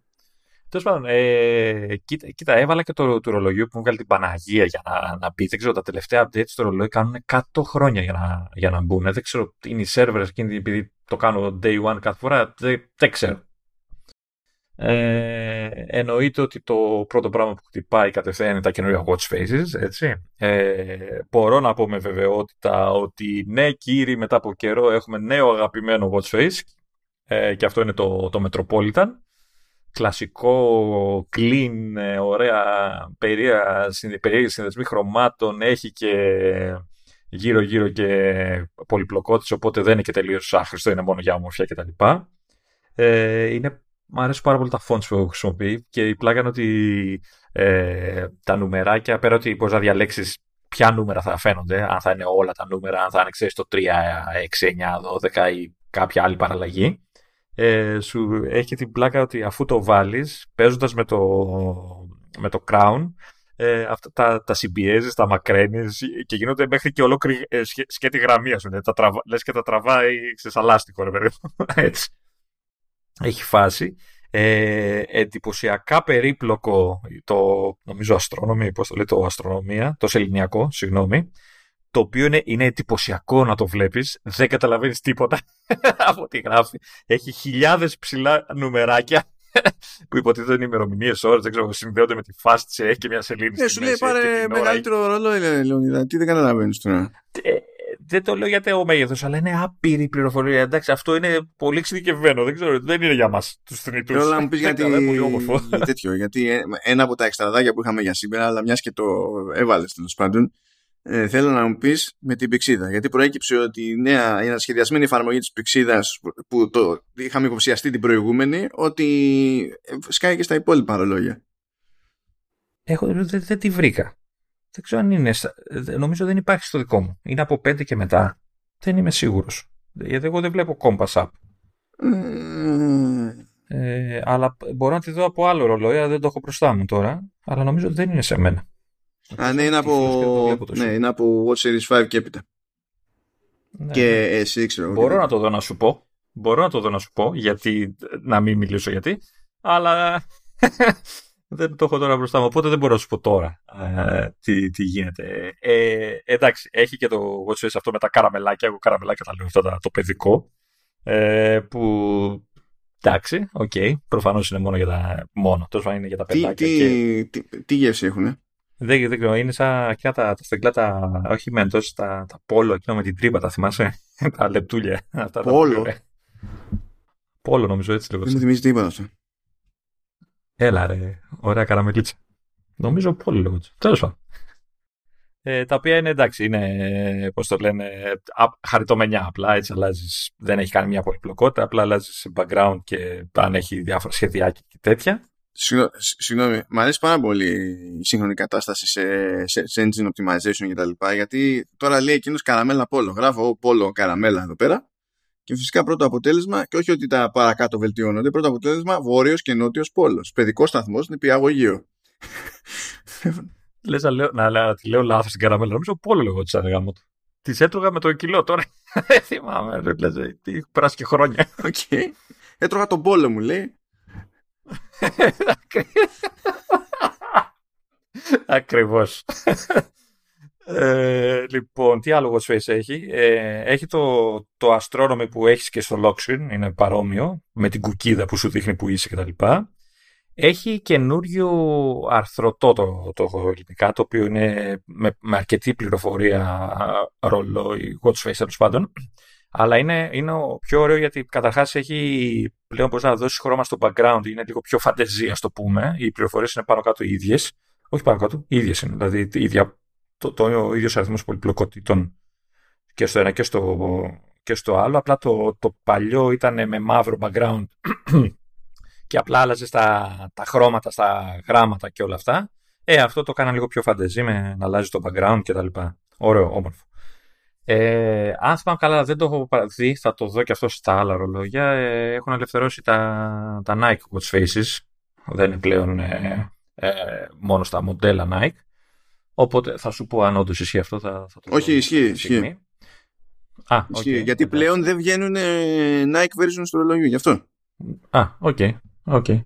S2: Τέλος πάντων, ε, κοίτα, κοίτα, έβαλα και το, το ρολογιό που μου βγάλει την Παναγία για να, να μπει. Δεν ξέρω, τα τελευταία updates στο ρολόι κάνουν 100 χρόνια για να, για να μπουν. Δεν ξέρω, είναι οι servers εκείνοι επειδή το κάνω day one κάθε φορά. Δεν, δεν ξέρω. Ε, εννοείται ότι το πρώτο πράγμα που χτυπάει κατευθείαν είναι τα καινούργια watch faces, έτσι. Ε, μπορώ να πω με βεβαιότητα ότι ναι κύριοι μετά από καιρό έχουμε νέο αγαπημένο watch face ε, και αυτό είναι το, το Metropolitan κλασικό, clean, ε, ωραία, περίεργη συνδεσμή χρωμάτων, έχει και γύρω-γύρω και πολυπλοκότητες, οπότε δεν είναι και τελείως άχρηστο, είναι μόνο για ομορφιά κτλ. Ε, είναι, μου αρέσουν πάρα πολύ τα fonts που χρησιμοποιεί και η πλάκα είναι ότι ε, τα νουμεράκια, πέρα ότι μπορείς να διαλέξεις ποια νούμερα θα φαίνονται, αν θα είναι όλα τα νούμερα, αν θα είναι ξέρεις, το 3, 6, 9, 12 ή κάποια άλλη παραλλαγή, ε, σου έχει την πλάκα ότι αφού το βάλεις, παίζοντας με το, με το crown, ε, αυτά τα, τα συμπιέζεις, τα μακραίνεις και γίνονται μέχρι και ολόκληρη ε, σκέτη γραμμή, σου, τα τραβα, λες και τα τραβάει σε σαλάστικο, ρε παιδί Έτσι. Έχει φάση. Ε, εντυπωσιακά περίπλοκο το, νομίζω, αστρόνομη, πώς το λέει, το αστρονομία, το σεληνιακό, συγγνώμη, το οποίο είναι, είναι εντυπωσιακό να το βλέπεις, δεν καταλαβαίνεις τίποτα από τι γράφει. Έχει χιλιάδες ψηλά νουμεράκια που υποτίθεται είναι ημερομηνίες, ώρες, δεν ξέρω, συνδέονται με τη φάση τη, έχει και μια σελήνη.
S1: Ναι, σου λέει πάρε μεγαλύτερο ρόλο, Λεωνίδα. Τι δεν καταλαβαίνεις τώρα.
S2: Ε, δεν το λέω γιατί ο μέγεθος, αλλά είναι άπειρη πληροφορία. Εντάξει, αυτό είναι πολύ εξειδικευμένο. Δεν ξέρω, δεν είναι για μας τους θνητούς.
S1: Θέλω να μου πεις γιατί. τέτοιο, γιατί ένα από τα εξτραδάκια που είχαμε για σήμερα, αλλά μιας και το έβαλες τέλος πάντων, ε, θέλω να μου πεις με την πηξίδα. Γιατί προέκυψε ότι η νέα, η ανασχεδιασμένη εφαρμογή της πηξίδας που το είχαμε υποψιαστεί την προηγούμενη, ότι ε, σκάει και στα υπόλοιπα ρολόγια.
S2: Έχω, δεν, δεν τη βρήκα. Δεν ξέρω αν είναι. Νομίζω δεν υπάρχει στο δικό μου. Είναι από πέντε και μετά. Δεν είμαι σίγουρος. Γιατί εγώ δεν βλέπω Compass App. Ε, αλλά μπορώ να τη δω από άλλο ρολόι, δεν το έχω μπροστά μου τώρα. Αλλά νομίζω ότι δεν είναι σε μένα.
S1: Α, ναι, είναι από, ναι, είναι από Watch Series 5 και έπειτα. Ναι, και ναι. εσύ ξέρω.
S2: Μπορώ να το δω να σου πω. Μπορώ να το δω να σου πω, γιατί να μην μιλήσω γιατί, αλλά δεν το έχω τώρα μπροστά μου, οπότε δεν μπορώ να σου πω τώρα ε, τι, τι γίνεται. Ε, εντάξει, έχει και το Watch αυτό με τα καραμελάκια, εγώ καραμελάκια τα λέω αυτό το παιδικό, ε, που εντάξει, OK, okay, προφανώς είναι μόνο για τα, μόνο, τόσο είναι για τα παιδάκια.
S1: Τι, και... τι, τι γεύση έχουνε;
S2: Δεν, δεν ξέρω, είναι σαν εκείνα τα, τα στρογγυλά, τα, όχι Mentos, τα, τα Polo, εκείνο με την τρύπα, τα θυμάσαι, τα λεπτούλια. Αυτά,
S1: Polo.
S2: Τα, Polo νομίζω έτσι λίγο.
S1: Δεν μου θυμίζει τίποτα αυτό.
S2: Έλα ρε, ωραία καραμελίτσα. Νομίζω Polo λέγω έτσι. Τέλος πάντων. Ε, τα οποία είναι εντάξει, είναι πώς το λένε, χαριτομενιά απλά. Έτσι αλλάζεις. Δεν έχει κάνει μια πολυπλοκότητα, απλά αλλάζεις background και αν έχει διάφορα σχεδιάκια και τέτοια.
S1: Συγγνώμη, μου αρέσει πάρα πολύ η σύγχρονη κατάσταση σε, σε, σε engine optimization κτλ. Γιατί τώρα λέει εκείνος καραμέλα πόλο. Γράφω πόλο καραμέλα εδώ πέρα. Και φυσικά πρώτο αποτέλεσμα, και όχι ότι τα παρακάτω βελτιώνονται, πρώτο αποτέλεσμα βόρειος και νότιος πόλος. Παιδικός σταθμός, νηπιαγωγείο.
S2: Λες να λέω, να, να, τη λέω λάθος την καραμέλα. Νομίζω πόλο λέγω της γάμο του. Της έτρωγα με το κιλό τώρα. Δεν θυμάμαι. Λες, τι περάσει και χρόνια.
S1: Okay. Έτρωγα τον πόλο μου, λέει.
S2: Ακριβώς. Ε, λοιπόν, τι άλλο Watch Face έχει; Ε, έχει το, το astronomy που έχεις και στο lock screen, είναι παρόμοιο, με την κουκίδα που σου δείχνει που είσαι κτλ. Έχει καινούριο αρθρωτό το, το ελληνικά, το οποίο είναι με, με αρκετή πληροφορία ρολόι, watch face τέλος πάντων. Αλλά είναι, είναι πιο ωραίο γιατί καταρχάς έχει πλέον πώ να δώσεις χρώμα στο background, είναι λίγο πιο φαντεζία, ας το πούμε. Οι πληροφορίες είναι πάνω κάτω οι ίδιες. Όχι πάνω κάτω, οι ίδιες είναι. Δηλαδή ίδια, το, το, ο ίδιος αριθμός πολυπλοκότητων και στο ένα και στο, και στο άλλο. Απλά το, το παλιό ήταν με μαύρο background και απλά άλλαζε τα, τα χρώματα στα γράμματα και όλα αυτά. Ε, αυτό το κάνα λίγο πιο φαντεζή με να αλλάζει το background και τα λοιπά. Ωραίο, όμορφο. Ε, αν θυμάμαι καλά, δεν το έχω δει, θα το δω και αυτό στα άλλα ρολόγια. Ε, έχουν ελευθερώσει τα, τα Nike Watch Faces. Δεν είναι πλέον ε, ε, μόνο στα μοντέλα Nike. Οπότε θα σου πω αν όντως ισχύει αυτό. Θα, θα
S1: το Όχι, ισχύει. ισχύει. Α, ισχύει okay, γιατί πλέον δεν βγαίνουν Nike version στο ρολόγιο, γι' αυτό.
S2: Α, OK. Okay. Okay.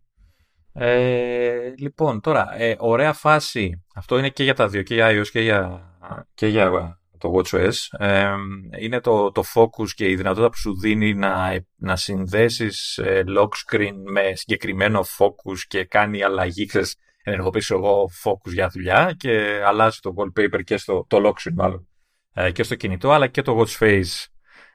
S2: Ε, λοιπόν, τώρα, ε, ωραία φάση. Αυτό είναι και για τα δύο, και για iOS και για, και για το WatchOS. Ε, είναι το, το focus και η δυνατότητα που σου δίνει να, να συνδέσεις ε, lock screen με συγκεκριμένο focus και κάνει αλλαγή, ξέρεις, ενεργοποιήσω εγώ focus για δουλειά και αλλάζει το wallpaper και στο το lock screen μάλλον ε, και στο κινητό αλλά και το watch face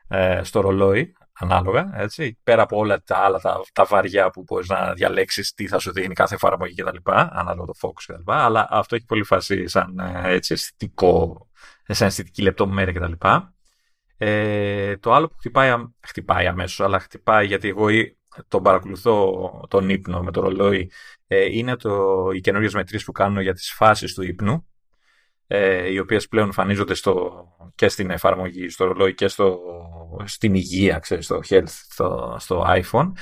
S2: ε, στο ρολόι ανάλογα, έτσι, πέρα από όλα τα άλλα τα, τα βαριά που μπορείς να διαλέξεις τι θα σου δίνει κάθε εφαρμογή κτλ. Ανάλογα το focus κτλ. Αλλά αυτό έχει πολύ φάση σαν ε, έτσι, αισθητικό, σαν αισθητική λεπτομέρεια κτλ. Ε, το άλλο που χτυπάει, χτυπάει αμέσως, αλλά χτυπάει γιατί εγώ τον παρακολουθώ τον ύπνο με το ρολόι, ε, είναι το, οι καινούριε μετρήσεις που κάνουν για τις φάσεις του ύπνου ε, οι οποίες πλέον εμφανίζονται στο, και στην εφαρμογή, στο ρολόι και στο, στην υγεία, ξέρεις, στο health, στο, στο iPhone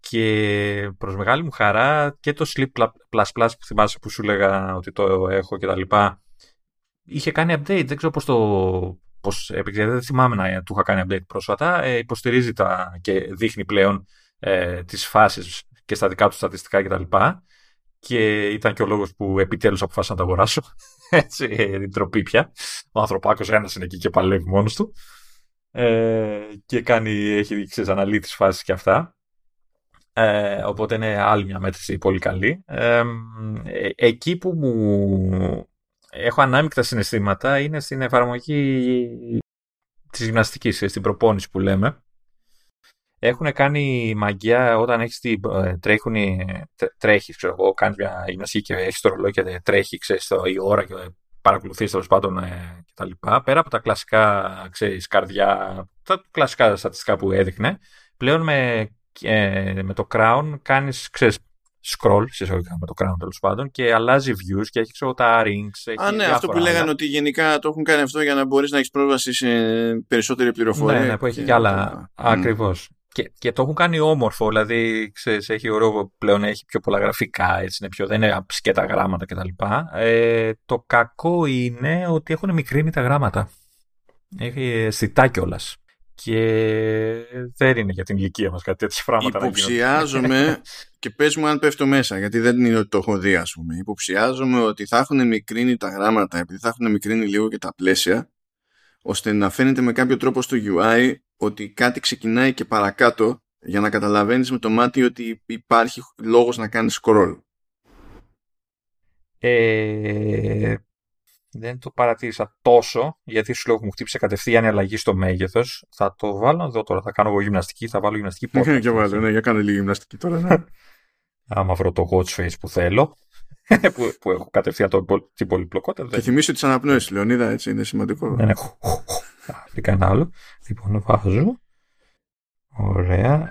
S2: και προς μεγάλη μου χαρά και το Sleep Plus Plus που θυμάσαι που σου έλεγα ότι το έχω και τα λοιπά είχε κάνει update, δεν ξέρω πώς το πώς έπαιξε, δεν θυμάμαι να του είχα κάνει update πρόσφατα, ε, υποστηρίζει τα και δείχνει πλέον ε, τις φάσεις και στα δικά του στατιστικά κτλ. Και, και ήταν και ο λόγος που επιτέλους αποφάσισα να το αγοράσω έτσι, την τροπή πια. Ο ανθρωπάκος ένας είναι εκεί και παλεύει μόνος του. Ε, και κάνει, έχει ξέρεις, αναλύει τις φάσεις και αυτά. Ε, οπότε είναι άλλη μια μέτρηση πολύ καλή. Ε, εκεί που μου έχω ανάμεικτα συναισθήματα είναι στην εφαρμογή της γυμναστικής, στην προπόνηση που λέμε. Έχουν κάνει μαγιά όταν έχεις την, ε, τρέχουν, τρέχεις, ξέρω εγώ, κάνεις μια γυμναστική και έχεις το ρολόι και τρέχει, ξέρεις, το, η ώρα και παρακολουθείς τέλος πάντων ε, και τα λοιπά. Πέρα από τα κλασικά, ξέρεις, καρδιά, τα κλασικά στατιστικά που έδειχνε, πλέον με, ε, με το Crown κάνεις, ξέρεις, scroll, συσσαγωγικά με το Crown τέλος πάντων, και αλλάζει views και έχει ξέρω, τα rings.
S1: Α, ναι, αυτό που λέγανε ότι γενικά το έχουν κάνει αυτό για να μπορείς να έχεις πρόσβαση σε περισσότερη πληροφορία.
S2: Ναι, ναι, που έχει και, άλλα. Mm. Ακριβώς. Και, και το έχουν κάνει όμορφο, δηλαδή ξέρεις, έχει ωραίο πλέον, έχει πιο πολλά γραφικά, έτσι, είναι πιο, δεν είναι σκέτα γράμματα κτλ. Ε, το κακό είναι ότι έχουν μικρύνει τα γράμματα. Έχει αισθητά κιόλας. Και δεν είναι για την ηλικία μας κάτι τέτοια πράγματα.
S1: Υποψιάζομαι, και πες μου αν πέφτω μέσα, γιατί δεν είναι ότι το έχω δει, ας πούμε. Υποψιάζομαι ότι θα έχουν μικρύνει τα γράμματα, επειδή θα έχουν μικρύνει λίγο και τα πλαίσια, ώστε να φαίνεται με κάποιο τρόπο στο UI ότι κάτι ξεκινάει και παρακάτω για να καταλαβαίνεις με το μάτι ότι υπάρχει λόγος να κάνεις scroll.
S2: Ε, δεν το παρατήρησα τόσο, γιατί σου λέω μου χτύπησε κατευθείαν η αλλαγή στο μέγεθος. Θα το βάλω εδώ τώρα. Θα κάνω εγώ γυμναστική. Θα βάλω γυμναστική
S1: πόρτα. για βάλω, ναι, για κάνω λίγη γυμναστική τώρα. Ναι.
S2: Άμα βρω το watch face που θέλω. που, που έχω κατευθείαν το, την πολυπλοκότητα.
S1: Και θυμίσω τις αναπνοέ, Λεωνίδα, έτσι είναι σημαντικό.
S2: Δεν έχω. Βρήκα ένα άλλο. Λοιπόν, βάζω. Ωραία.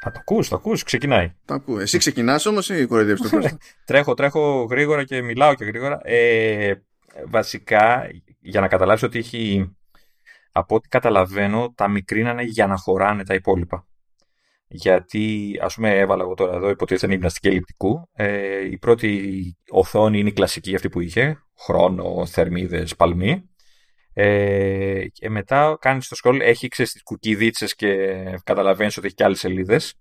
S2: Θα το ακούς, το ακούς, ξεκινάει.
S1: Το ακού. Εσύ ξεκινάς όμως ή κοροϊδεύεις το κόσμο.
S2: τρέχω, τρέχω γρήγορα και μιλάω και γρήγορα. Ε, βασικά, για να καταλάβεις ότι έχει, από ό,τι καταλαβαίνω, τα μικρίνανε για να χωράνε τα υπόλοιπα. γιατί ας πούμε έβαλα εγώ τώρα εδώ υποτίθεται είναι γυμναστική ελλειπτικού. Ε, η πρώτη οθόνη είναι η κλασική αυτή που είχε, χρόνο, θερμίδες, παλμή. Ε, και μετά κάνεις το scroll, έχει ξέρεις τις κουκκιδίτσες και καταλαβαίνεις ότι έχει και άλλες σελίδες.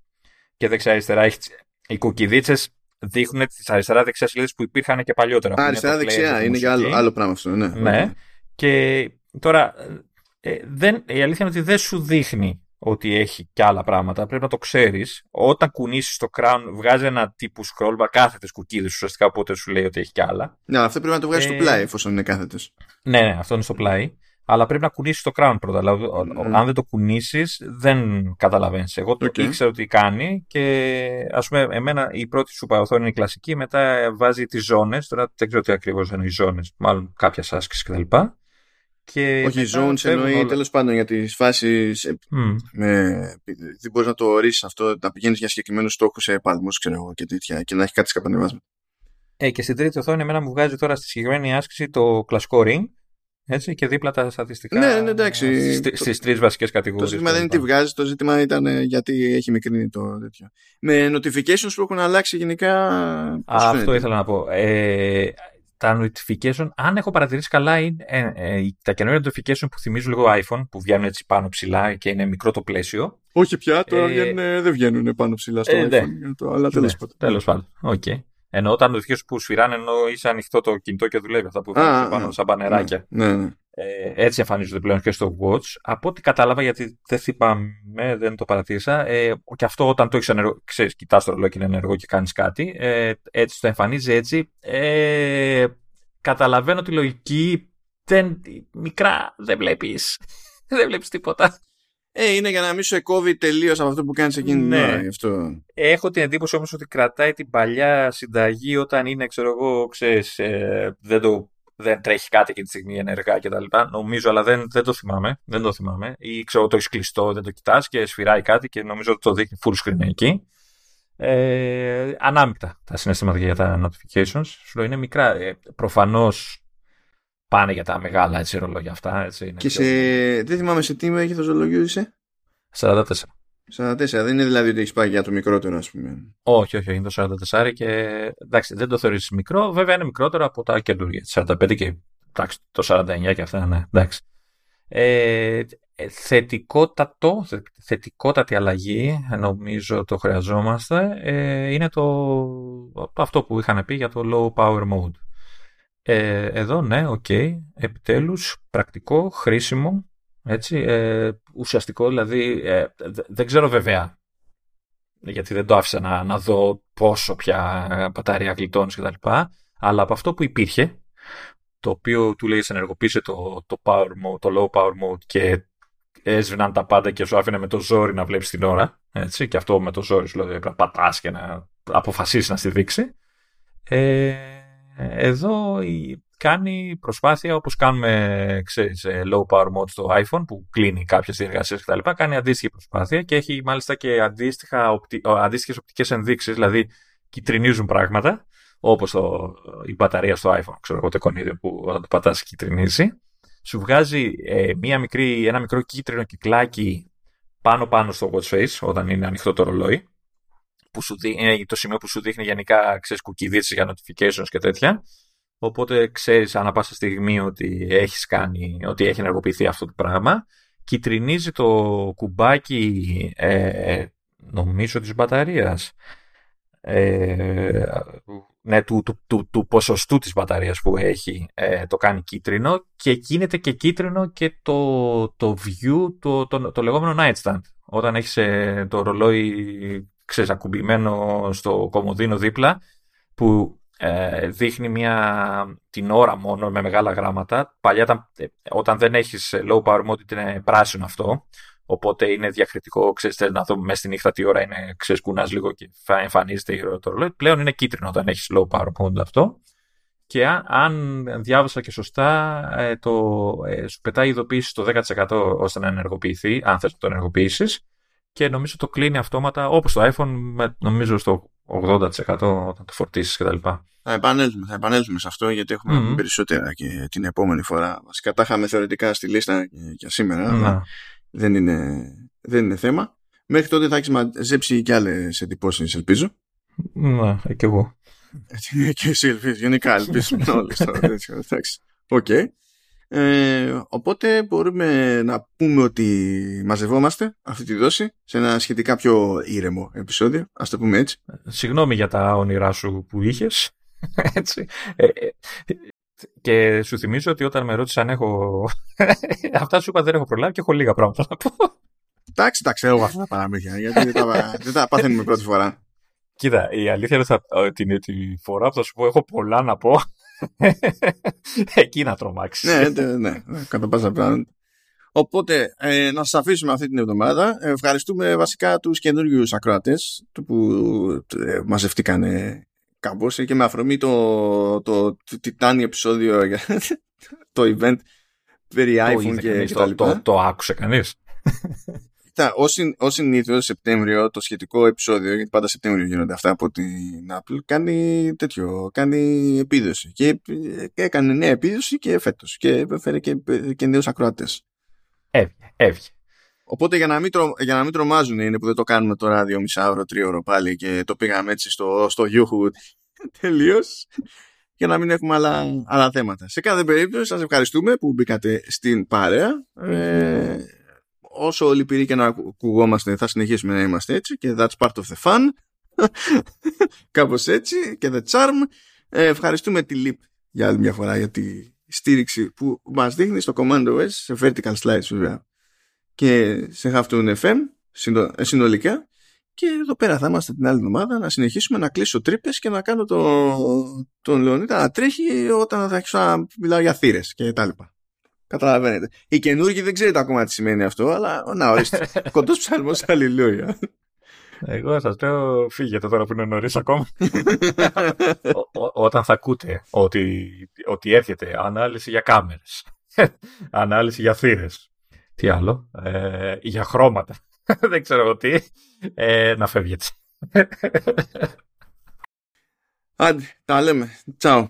S2: Και δεξιά-αριστερά έχεις οι κουκκιδίτσες δείχνουν τις αριστερά-δεξιά σελίδες που υπήρχαν και παλιότερα.
S1: αριστερά-δεξιά, είναι για άλλο, άλλο πράγμα αυτό. Ναι.
S2: ναι. Και τώρα ε, δεν, η αλήθεια είναι ότι δεν σου δείχνει ότι έχει και άλλα πράγματα. Πρέπει να το ξέρεις. Όταν κουνήσεις το crown, βγάζει ένα τύπου scroll bar κάθετες κουκίδες ουσιαστικά, οπότε σου λέει ότι έχει και άλλα.
S1: Ναι, αυτό πρέπει να το βγάζεις ε... στο πλάι, εφόσον είναι κάθετες.
S2: Ναι, ναι, αυτό είναι στο πλάι. Αλλά πρέπει να κουνήσεις το crown πρώτα. Δηλαδή, mm. αν δεν το κουνήσεις, δεν καταλαβαίνεις. Εγώ το okay. ήξερα ότι κάνει και ας πούμε, εμένα η πρώτη σου παροθόνη είναι η κλασική, μετά βάζει τις ζώνες. Τώρα δεν ξέρω τι ακριβώς είναι οι ζώνες, μάλλον κάποια άσκηση κτλ.
S1: Και Όχι, zones εννοεί όλα... τέλος πάντων για τις φάσεις. Mm. δεν μπορείς να το ορίσεις αυτό, να πηγαίνεις για συγκεκριμένους στόχους σε παλμούς, ξέρω εγώ και τέτοια, και να έχει κάτι σκαπανεβάσματα.
S2: Ε, και στην τρίτη οθόνη, εμένα μου βγάζει τώρα στη συγκεκριμένη άσκηση το κλασικό ring. Έτσι, και δίπλα τα στατιστικά.
S1: Ναι, ναι, εντάξει.
S2: Στις τρεις βασικές κατηγορίες.
S1: Το ζήτημα δεν είναι τι βγάζει, το ζήτημα ήταν ε, γιατί έχει μικρύνει το τέτοιο. Με notifications που έχουν αλλάξει γενικά.
S2: Α, αυτό ήθελα να πω. Ε, τα notification, αν έχω παρατηρήσει καλά, είναι ε, ε, τα καινούργια notification που θυμίζουν λίγο iPhone, που βγαίνουν έτσι πάνω ψηλά και είναι μικρό το πλαίσιο.
S1: Όχι πια, τώρα ε, δεν βγαίνουν πάνω ψηλά στο ε, iPhone, το, αλλά τέλος ναι, πάντων.
S2: Τέλος πάντων, okay. Ενώ τα notification που σφυράνε ενώ είσαι ανοιχτό το κινητό και δουλεύει, αυτά που βγαίνουν πάνω σαν πανεράκια.
S1: Ναι, ναι, ναι.
S2: Ε, έτσι εμφανίζονται πλέον και στο Watch. Από ό,τι κατάλαβα, γιατί δεν θυμάμαι, δεν το παρατήρησα, ε, και αυτό όταν το έχεις ενεργό, ξέρεις, κοιτάς το ρολόι και είναι ενεργό και κάνεις κάτι, ε, έτσι το εμφανίζει έτσι. Ε, καταλαβαίνω τη λογική, δεν, μικρά δεν βλέπεις, δεν βλέπεις τίποτα.
S1: Ε, είναι για να μην σου εκόβει τελείως από αυτό που κάνεις εκείνη την ναι. ώρα. Αυτό.
S2: Έχω την εντύπωση όμως ότι κρατάει την παλιά συνταγή όταν είναι, ξέρω εγώ, ξέρεις, ε, δεν το δεν τρέχει κάτι εκείνη τη στιγμή ενεργά κτλ. Νομίζω, αλλά δεν, δεν το θυμάμαι. Δεν το θυμάμαι. Ή ξέρω το έχεις κλειστό, δεν το κοιτάς και σφυράει κάτι και νομίζω ότι το δείχνει full screen εκεί. Ε, ανάμεικτα τα συναισθήματα για τα notifications. Σου λέω είναι μικρά. Ε, Προφανώς πάνε για τα μεγάλα έτσι, ρολόγια αυτά. Έτσι, είναι
S1: και σε... δεν θυμάμαι σε τι μέγεθος ρολογιού είσαι.
S2: 44.
S1: 44, δεν είναι δηλαδή ότι έχεις πάει για το μικρότερο, ας πούμε.
S2: Όχι, όχι, είναι το 44 και εντάξει, δεν το θεωρείς μικρό. Βέβαια είναι μικρότερο από τα καινούργια. 45 και εντάξει, το 49 και αυτά, ναι, εντάξει. Ε, θετικότατο, θετικότατη αλλαγή, νομίζω το χρειαζόμαστε, ε, είναι το, αυτό που είχαν πει για το low power mode. Ε, εδώ, ναι, OK, okay, επιτέλους, πρακτικό, χρήσιμο, έτσι, ε, ουσιαστικό, δηλαδή, ε, δεν ξέρω βέβαια, γιατί δεν το άφησα να, να δω πόσο πια μπαταρία γλιτώνεις κτλ. Αλλά από αυτό που υπήρχε, το οποίο του λέει ενεργοποίησε το, το, power mode, το low power mode και έσβηναν τα πάντα και σου άφηνε με το ζόρι να βλέπεις την ώρα. Έτσι, και αυτό με το ζόρι σου λέει να πατάς και να αποφασίσεις να στη δείξει. Ε, εδώ κάνει προσπάθεια όπως κάνουμε ξέρεις, ε, low power mode στο iPhone που κλείνει κάποιες διεργασίες κτλ. Κάνει αντίστοιχη προσπάθεια και έχει μάλιστα και αντίστοιχα, αντίστοιχες οπτικές ενδείξεις, δηλαδή κυτρινίζουν πράγματα όπως το, η μπαταρία στο iPhone, ξέρω εγώ το εικονίδιο που όταν το πατάς κυτρινίζει. Σου βγάζει ε, μία μικρή, ένα μικρό κίτρινο κυκλάκι πάνω πάνω στο watch face όταν είναι ανοιχτό το ρολόι που σου είναι το σημείο που σου δείχνει γενικά ξέρεις, κουκκιδίτσες για notifications και τέτοια Οπότε ξέρεις ανά πάσα στιγμή ότι έχεις κάνει, ότι έχει ενεργοποιηθεί αυτό το πράγμα. Κιτρινίζει το κουμπάκι, ε, νομίζω, της μπαταρίας. Ε, ναι, του, του, του, του, ποσοστού της μπαταρίας που έχει ε, το κάνει κίτρινο και γίνεται και κίτρινο και το, το view, το, το, το λεγόμενο nightstand. Όταν έχεις ε, το ρολόι ξεσακουμπημένο στο κομμωδίνο δίπλα που ε, δείχνει μια, την ώρα μόνο με μεγάλα γράμματα. Παλιά ε, όταν δεν έχεις low power mode είναι πράσινο αυτό. Οπότε είναι διακριτικό, ξέρεις, να δω μέσα στη νύχτα τι ώρα είναι, ξέρεις, κουνάς λίγο και θα εμφανίζεται το ρολόι. Πλέον είναι κίτρινο όταν έχεις low power mode αυτό. Και αν, αν διάβασα και σωστά, ε, το, ε, σου πετάει ειδοποίηση στο 10% ώστε να ενεργοποιηθεί, αν θες να το ενεργοποιήσεις. Και νομίζω το κλείνει αυτόματα, όπως το iPhone, με, νομίζω στο 80% όταν το φορτίσεις κτλ.
S1: Θα επανέλθουμε, θα επανέλθουμε σε αυτό γιατί έχουμε mm περισσότερα και την επόμενη φορά. Βασικά τα είχαμε θεωρητικά στη λίστα για σήμερα. Δεν, είναι, δεν είναι θέμα. Μέχρι τότε θα έχεις μαζέψει και άλλες εντυπώσεις, ελπίζω.
S2: Ναι, και εγώ.
S1: και εσύ ελπίζω. Γενικά ελπίζουμε όλοι στο τέτοιο. Εντάξει. Οκ. Ε, οπότε μπορούμε να πούμε ότι μαζευόμαστε αυτή τη δόση σε ένα σχετικά πιο ήρεμο επεισόδιο, ας το πούμε έτσι.
S2: Συγγνώμη για τα όνειρά σου που είχες. έτσι. Ε, ε, και σου θυμίζω ότι όταν με ρώτησαν έχω... Αυτά σου είπα δεν έχω προλάβει και έχω λίγα πράγματα να πω.
S1: Εντάξει, τα ξέρω αυτά τα παραμύθια, γιατί δεν τα, δεν τα παθαίνουμε πρώτη φορά.
S2: Κοίτα, η αλήθεια είναι ότι την φορά που θα σου πω έχω πολλά να πω. Εκεί να τρομάξεις.
S1: ναι, ναι, ναι, ναι, κατά πάσα πράγματα. Οπότε, ε, να σας αφήσουμε αυτή την εβδομάδα. Ευχαριστούμε βασικά τους καινούριους ακροατές που ε, μαζευτήκαν κάπως και με αφορμή το, το, το τιτάνι επεισόδιο για το event περί iPhone και,
S2: το, το, το, το άκουσε κανείς;
S1: Ω συνήθως Σεπτέμβριο το σχετικό επεισόδιο, γιατί πάντα Σεπτέμβριο γίνονται αυτά από την Apple, κάνει τέτοιο, κάνει επίδοση. Και έκανε νέα επίδοση και φέτος. Και έφερε και, και νέους ακροατές.
S2: Έβγε.
S1: Οπότε για να, μην τρο, για να μην τρομάζουν είναι που δεν το κάνουμε τώρα δύο μισάωρο, τρίωρο πάλι και το πήγαμε έτσι στο, στο Yahoo τελείως. Για να μην έχουμε άλλα, άλλα θέματα. Σε κάθε περίπτωση σας ευχαριστούμε που μπήκατε στην παρέα. Ε, όσο λυπηροί και να ακουγόμαστε θα συνεχίσουμε να είμαστε έτσι και that's part of the fun. Κάπως έτσι και the charm. Ε, ευχαριστούμε τη LIP για άλλη μια φορά για τη στήριξη που μας δείχνει στο Command OS σε vertical slides βέβαια και σε Halftone FM ε, συνολικά. Και εδώ πέρα θα είμαστε την άλλη εβδομάδα να συνεχίσουμε να κλείσω τρύπες και να κάνω το, τον Λεωνίδα να τρέχει όταν θα αρχίσω να μιλάω για θύρες και τα λοιπά. Καταλαβαίνετε. Οι καινούργοι δεν ξέρετε ακόμα τι σημαίνει αυτό, αλλά να ορίστε. Κοντός ψαλμός, αλληλούια.
S2: Εγώ σας λέω φύγετε τώρα που είναι νωρίς ακόμα. όταν θα ακούτε ότι, ότι έρχεται ανάλυση για κάμερες, ανάλυση για θύρες. Τι άλλο, ε, για χρώματα. δεν ξέρω τι. Ε, να φεύγετε.
S1: Άντε, τα λέμε. Τσάου.